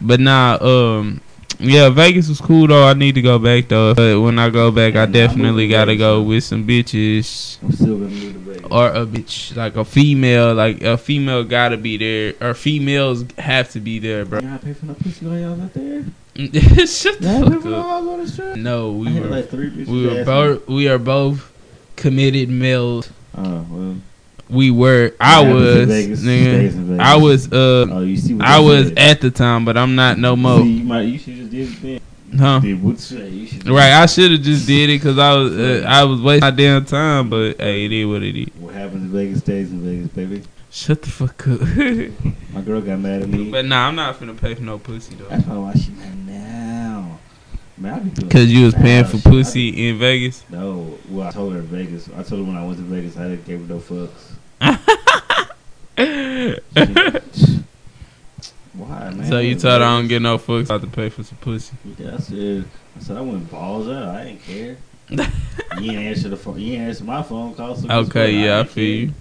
Speaker 4: But nah, um, yeah, Vegas was cool though. I need to go back though. But when I go back, I definitely
Speaker 3: I'm moving to
Speaker 4: gotta go with some bitches
Speaker 3: I'm still gonna move to Vegas.
Speaker 4: or a bitch, like a female. Like a female gotta be there, or females have to be there, bro.
Speaker 3: Y'all pay for no pussy while y'all out there?
Speaker 4: Shut the fuck
Speaker 3: no
Speaker 4: up.
Speaker 3: on the strip?
Speaker 4: No, we
Speaker 3: had
Speaker 4: were
Speaker 3: like three bitches.
Speaker 4: we were both we are both committed males.
Speaker 3: Oh well.
Speaker 4: We were. I was.
Speaker 3: Vegas
Speaker 4: nigga.
Speaker 3: stays Vegas.
Speaker 4: I was. Uh,
Speaker 3: Oh, you see
Speaker 4: I was at the time, but I'm not no
Speaker 3: See,
Speaker 4: more.
Speaker 3: you might. You should just did.
Speaker 4: Huh?
Speaker 3: Did what say? You should.
Speaker 4: Right, I should have just did it because I was uh, I was wasting my damn time. But hey, it is what it is.
Speaker 3: What happens in Vegas stays in Vegas, baby.
Speaker 4: Shut the fuck up.
Speaker 3: My girl got mad at me.
Speaker 4: but nah, I'm not finna pay for no pussy though.
Speaker 3: That's probably why she mad now. Man, I be doing
Speaker 4: Cause you was paying for
Speaker 3: shit.
Speaker 4: Pussy in Vegas.
Speaker 3: be- No, well, I told her in Vegas. I told her when I went to Vegas, I didn't give her no fucks. Why, man?
Speaker 4: so you told her I don't get no fucks. I have to pay for some pussy.
Speaker 3: Yeah, I said, I said I went balls out. I didn't care. you ain't answer the phone. You ain't answer my phone call. So
Speaker 4: Okay, yeah, I
Speaker 3: didn't
Speaker 4: feel you.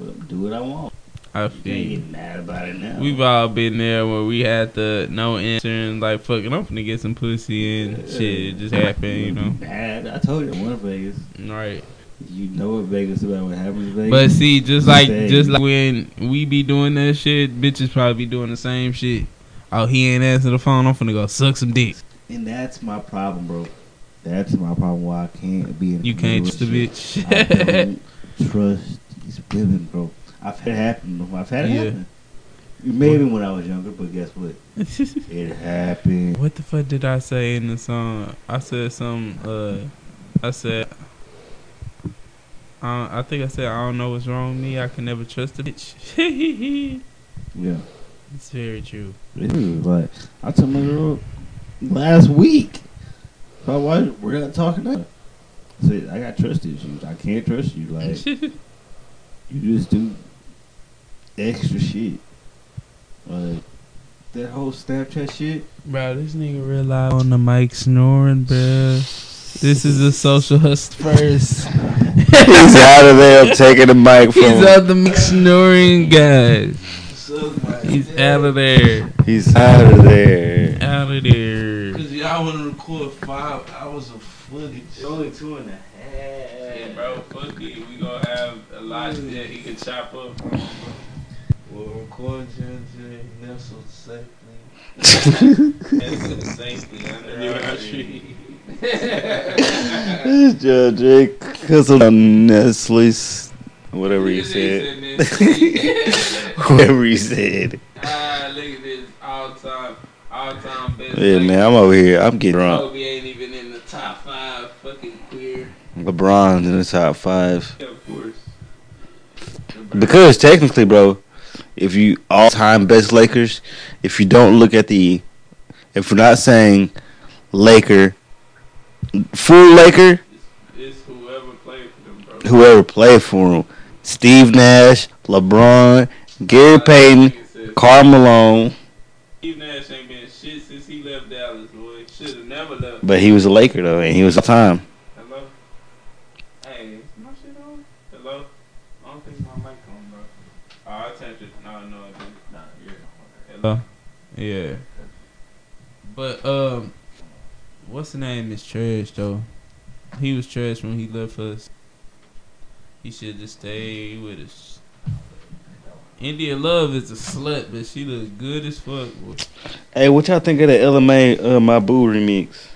Speaker 3: But do what I want.
Speaker 4: I feel you.
Speaker 3: get mad about it now.
Speaker 4: We've all been there where we had the no answer and like fucking I'm finna get some pussy and shit. It just happened, you know.
Speaker 3: Mad. I told you I to Vegas.
Speaker 4: Right.
Speaker 3: You know what Vegas about what happens in Vegas.
Speaker 4: But see, just like
Speaker 3: Same.
Speaker 4: just like when we be doing that shit, bitches probably be doing the same shit. Oh, he ain't answer the phone. I'm finna go suck some dick.
Speaker 3: And that's my problem, bro. That's my problem. Why I can't be in.
Speaker 4: You can't trust a bitch.
Speaker 3: I don't trust these women, bro. I've had it happen. I've had it
Speaker 4: Yeah.
Speaker 3: happen. Maybe when I was younger, but guess what? It happened.
Speaker 4: what the fuck did I say in the song? I said some. Uh, I said Uh, I think I said I don't know what's wrong with me. I can never trust a bitch.
Speaker 3: Yeah.
Speaker 4: it's very true.
Speaker 3: It is like I told my girl last week. So why we're not talking? I said I got trust issues. I can't trust you. Like you just do extra shit. Like that whole Snapchat shit.
Speaker 4: Bro, this nigga real loud on the mic snoring, bro. This is a social hustle first.
Speaker 3: He's out of there. I'm taking the mic from.
Speaker 4: He's out the mic snoring, guys. He's out of there.
Speaker 3: He's out of there.
Speaker 4: Out of there.
Speaker 5: Cause y'all want to record five hours of footage.
Speaker 3: only two and a half.
Speaker 4: Yeah, bro, fuck it. We gonna have a lot of that he can chop up.
Speaker 5: We'll record Jen Nestle safely.
Speaker 4: Safely under our tree.
Speaker 3: This Judge cause of Nestle's whatever he said. Whatever he said.
Speaker 4: Ah, look at this all time, all time best.
Speaker 3: Yeah, man, I'm over here. I'm getting drunk.
Speaker 4: Kobe ain't even in the top five. Fucking queer.
Speaker 3: LeBron's in the top five.
Speaker 4: Yeah, of course.
Speaker 3: Because technically, bro, if you all time best Lakers, if you don't look at the, if we're not saying Laker, full Laker,
Speaker 4: It's whoever played for them, bro.
Speaker 3: whoever played for him, Steve Nash, LeBron, Gary Payton, Karl Malone,
Speaker 4: Steve Nash ain't been shit since he left Dallas, boy. Should have never left.
Speaker 3: but he was a Laker though, and he was a time.
Speaker 4: Hello? Hey, is my shit on? Hello? I don't think my mic on, bro. Oh, I turned it. No, no, it didn't. Nah, you're Hello? Yeah. But, um, what's the name is trash, though. He was trash when he left us. He should just stay with us. India Love is a slut, but she looks good as fuck. boy.
Speaker 3: Hey, what y'all think of the LMA uh, My Boo remix?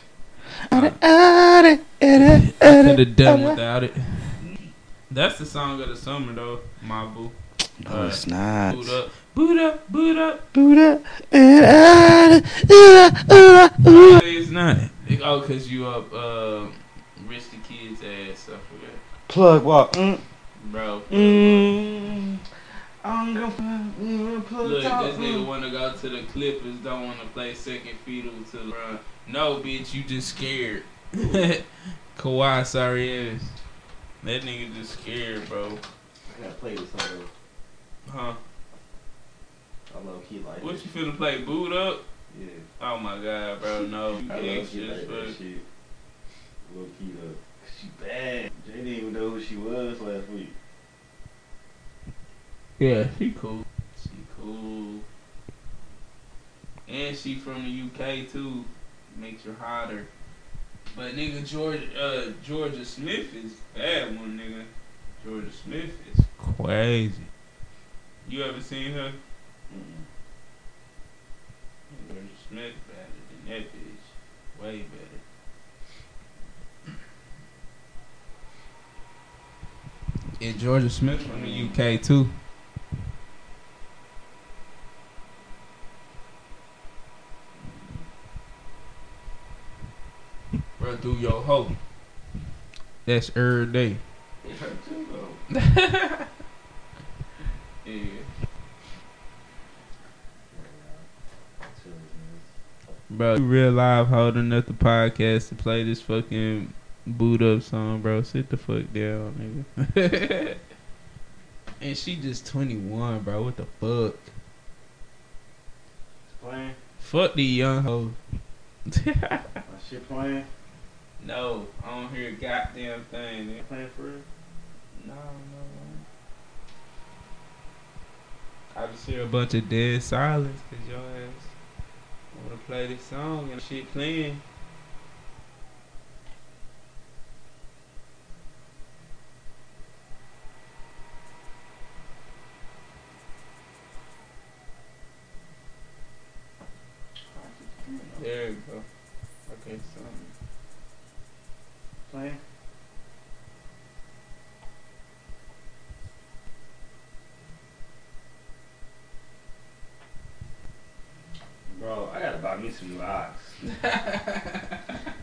Speaker 4: I could have done without it. That's the song of the summer, though. My boo.
Speaker 3: No, it's not.
Speaker 4: Boot up, boot up, boot up.
Speaker 3: Buddha and I-
Speaker 4: No, it's not. It- oh, cause you up, uh, rich the kids ass stuff for that,
Speaker 3: Plug walk. Mm,
Speaker 4: bro.
Speaker 3: mm. I'm gonna plug
Speaker 4: Look,
Speaker 3: talk,
Speaker 4: this nigga
Speaker 3: mm.
Speaker 4: wanna go to the Clippers, don't wanna play second fiddle to LeBron. No, bitch, you just scared. Kawhi, sorry ass. That nigga just scared, bro.
Speaker 3: I gotta play this song.
Speaker 4: Huh?
Speaker 3: I low key like
Speaker 4: What
Speaker 3: this.
Speaker 4: you finna play? Boot up?
Speaker 3: Yeah,
Speaker 4: Oh my god, bro, no. You
Speaker 3: I low key
Speaker 4: extra as
Speaker 3: like that shit. Low key though. She bad. Jay didn't even know who she was last week.
Speaker 4: Yeah, she cool. She cool. And she from the UK too. Makes her hotter. But nigga George uh Georgia Smith is bad one nigga. Georgia Smith is crazy. You ever seen her?
Speaker 3: Mm-mm.
Speaker 4: Smith better than that bitch. Way better. And Georgia Smith from the UK too. Run through your hoe. That's every day. It hurt too, though. Yeah. Bro, you real live holding up the podcast to play this fucking boot up song, bro. Sit the fuck down, nigga. and she just 21, bro. What the fuck?
Speaker 3: Playing?
Speaker 4: Fuck the young hoe.
Speaker 3: My shit playing?
Speaker 4: no, I don't hear a goddamn thing. nigga.
Speaker 3: Playing for real?
Speaker 4: No, no. I just hear a bunch of dead silence because your ass want to play this song and shit playing. There you go. Okay, so
Speaker 3: Playing? Bro, I gotta buy me some new ox.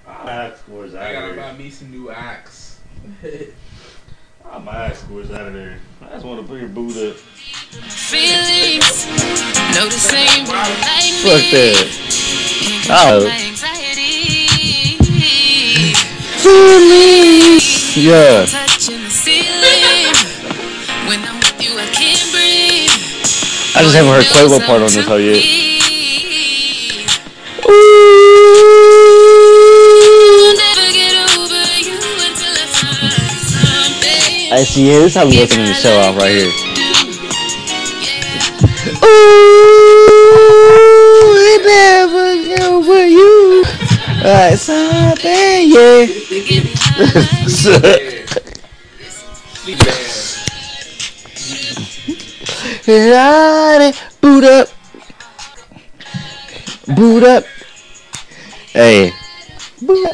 Speaker 3: Ox scores out
Speaker 4: I gotta
Speaker 3: out
Speaker 4: buy me some new axe.
Speaker 3: Oh, my eyes squished out of there. I just want to put your boot up.
Speaker 6: Feelings, no the same like
Speaker 3: Fuck that. Oh. Yeah.
Speaker 6: Touching the ceiling. When I'm with you, I can't breathe.
Speaker 3: I just haven't heard Quavo part on this hoe yet.
Speaker 6: I
Speaker 3: see. This is how we to the show off right here. Ooh, I never get over you. Like something, yeah. Boot up, boot up. Hey. Ooh.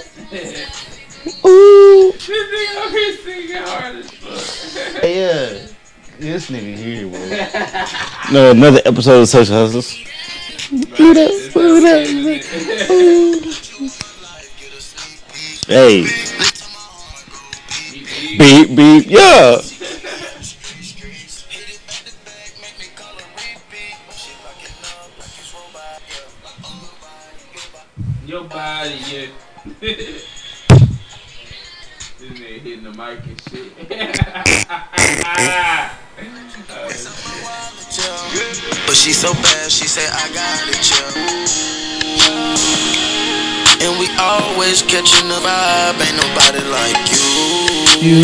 Speaker 4: This nigga up here singing hard as fuck.
Speaker 3: Yeah. This nigga here, bro. no, another episode of Social Hustlers. Boot up, boot up. Ooh. Hey. Beep, beep, yeah.
Speaker 4: Your body, yeah. this nigga hitting the mic and shit.
Speaker 1: But she so bad, she say I got it, yeah. And we always catching the vibe, ain't nobody like you.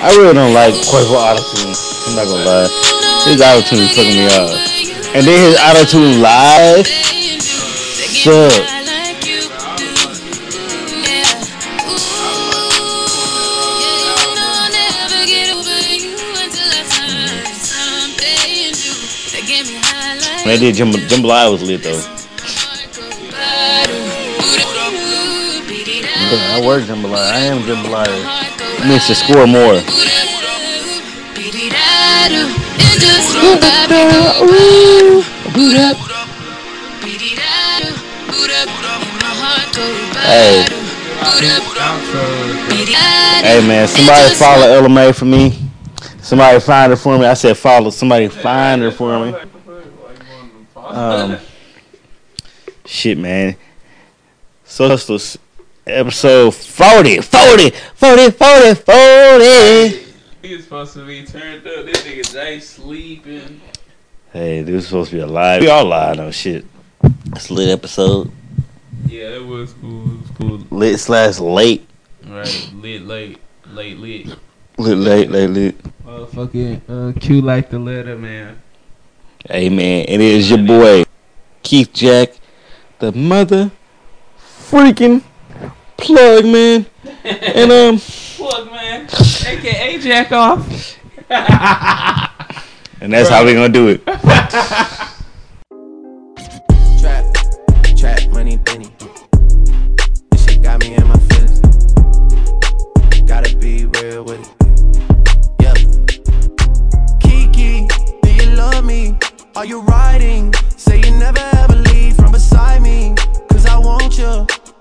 Speaker 3: I really don't like Quavo Autotune. I'm not gonna lie. His Autotune is fucking me off. And then his Autotune live suck. Man, did Jam- Jambalaya was lit though. Yeah, I work Jambalaya. I am Jambalaya. Needs to score more. Hey. Hey man, somebody follow LMA for me. Somebody find her for me. I said follow. Somebody find her for me. Um, shit, man. So hustlers, episode 40, 40, 40, 40, 40.
Speaker 4: He was supposed to be turned up. This nigga Jay sleeping.
Speaker 3: Hey, this was supposed to be a live. We all live on shit. It's lit episode.
Speaker 4: Yeah, it was cool. It was cool.
Speaker 3: Lit slash late.
Speaker 4: Right, lit, late, late, lit.
Speaker 3: Lit, late, late, lit.
Speaker 4: Motherfucking uh, Q like the letter, man.
Speaker 3: Hey man, it is your boy Keith Jack, the mother freaking plug man, and um,
Speaker 4: Plug, man. AKA Jack off.
Speaker 3: and that's how we gonna do it.
Speaker 1: Trap, trap, money, penny. This shit got me in my feelings. Gotta be real with it. Yep. Kiki, do you love me? Are you riding? Say you never ever leave from beside me. Cause I want you,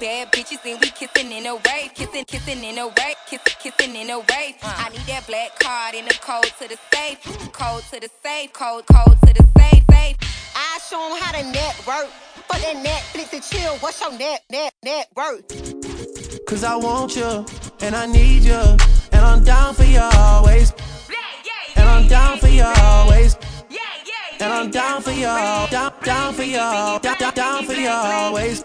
Speaker 10: bad bitches and we kissing in a wave, kissing, kissing in a wave, kissing, kissing in a wave. I need that black card in the code to the safe, code to the safe, code, code to the safe, safe. I
Speaker 11: show 'em how to network. Fuck that Netflix and chill. What's your net, net, net?
Speaker 1: Cause I want you, and I need you, and I'm down for you always. And I'm down for you always. And I'm down for you, down, down for you, down, down for you always.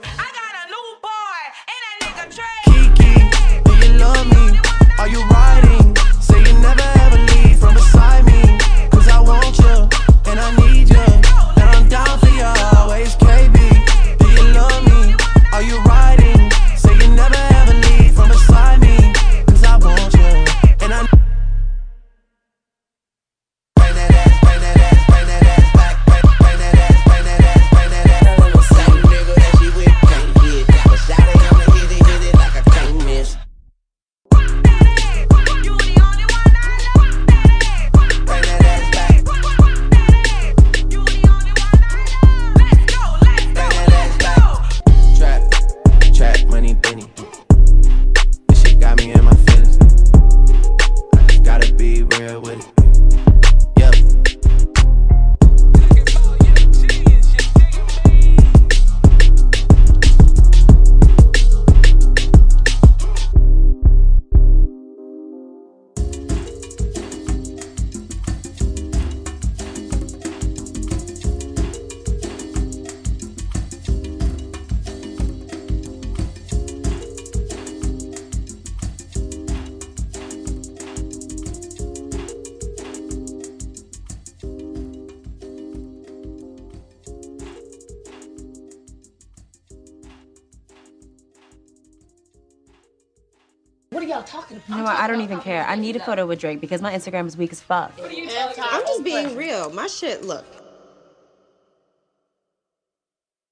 Speaker 1: Love me? Are you riding? Say you never ever leave from beside me. Cause I want you, and I need you, and I'm down for you always. KB,
Speaker 12: I don't even care. I need a photo with Drake because my Instagram is weak as fuck.
Speaker 13: I'm just being real. My shit, look,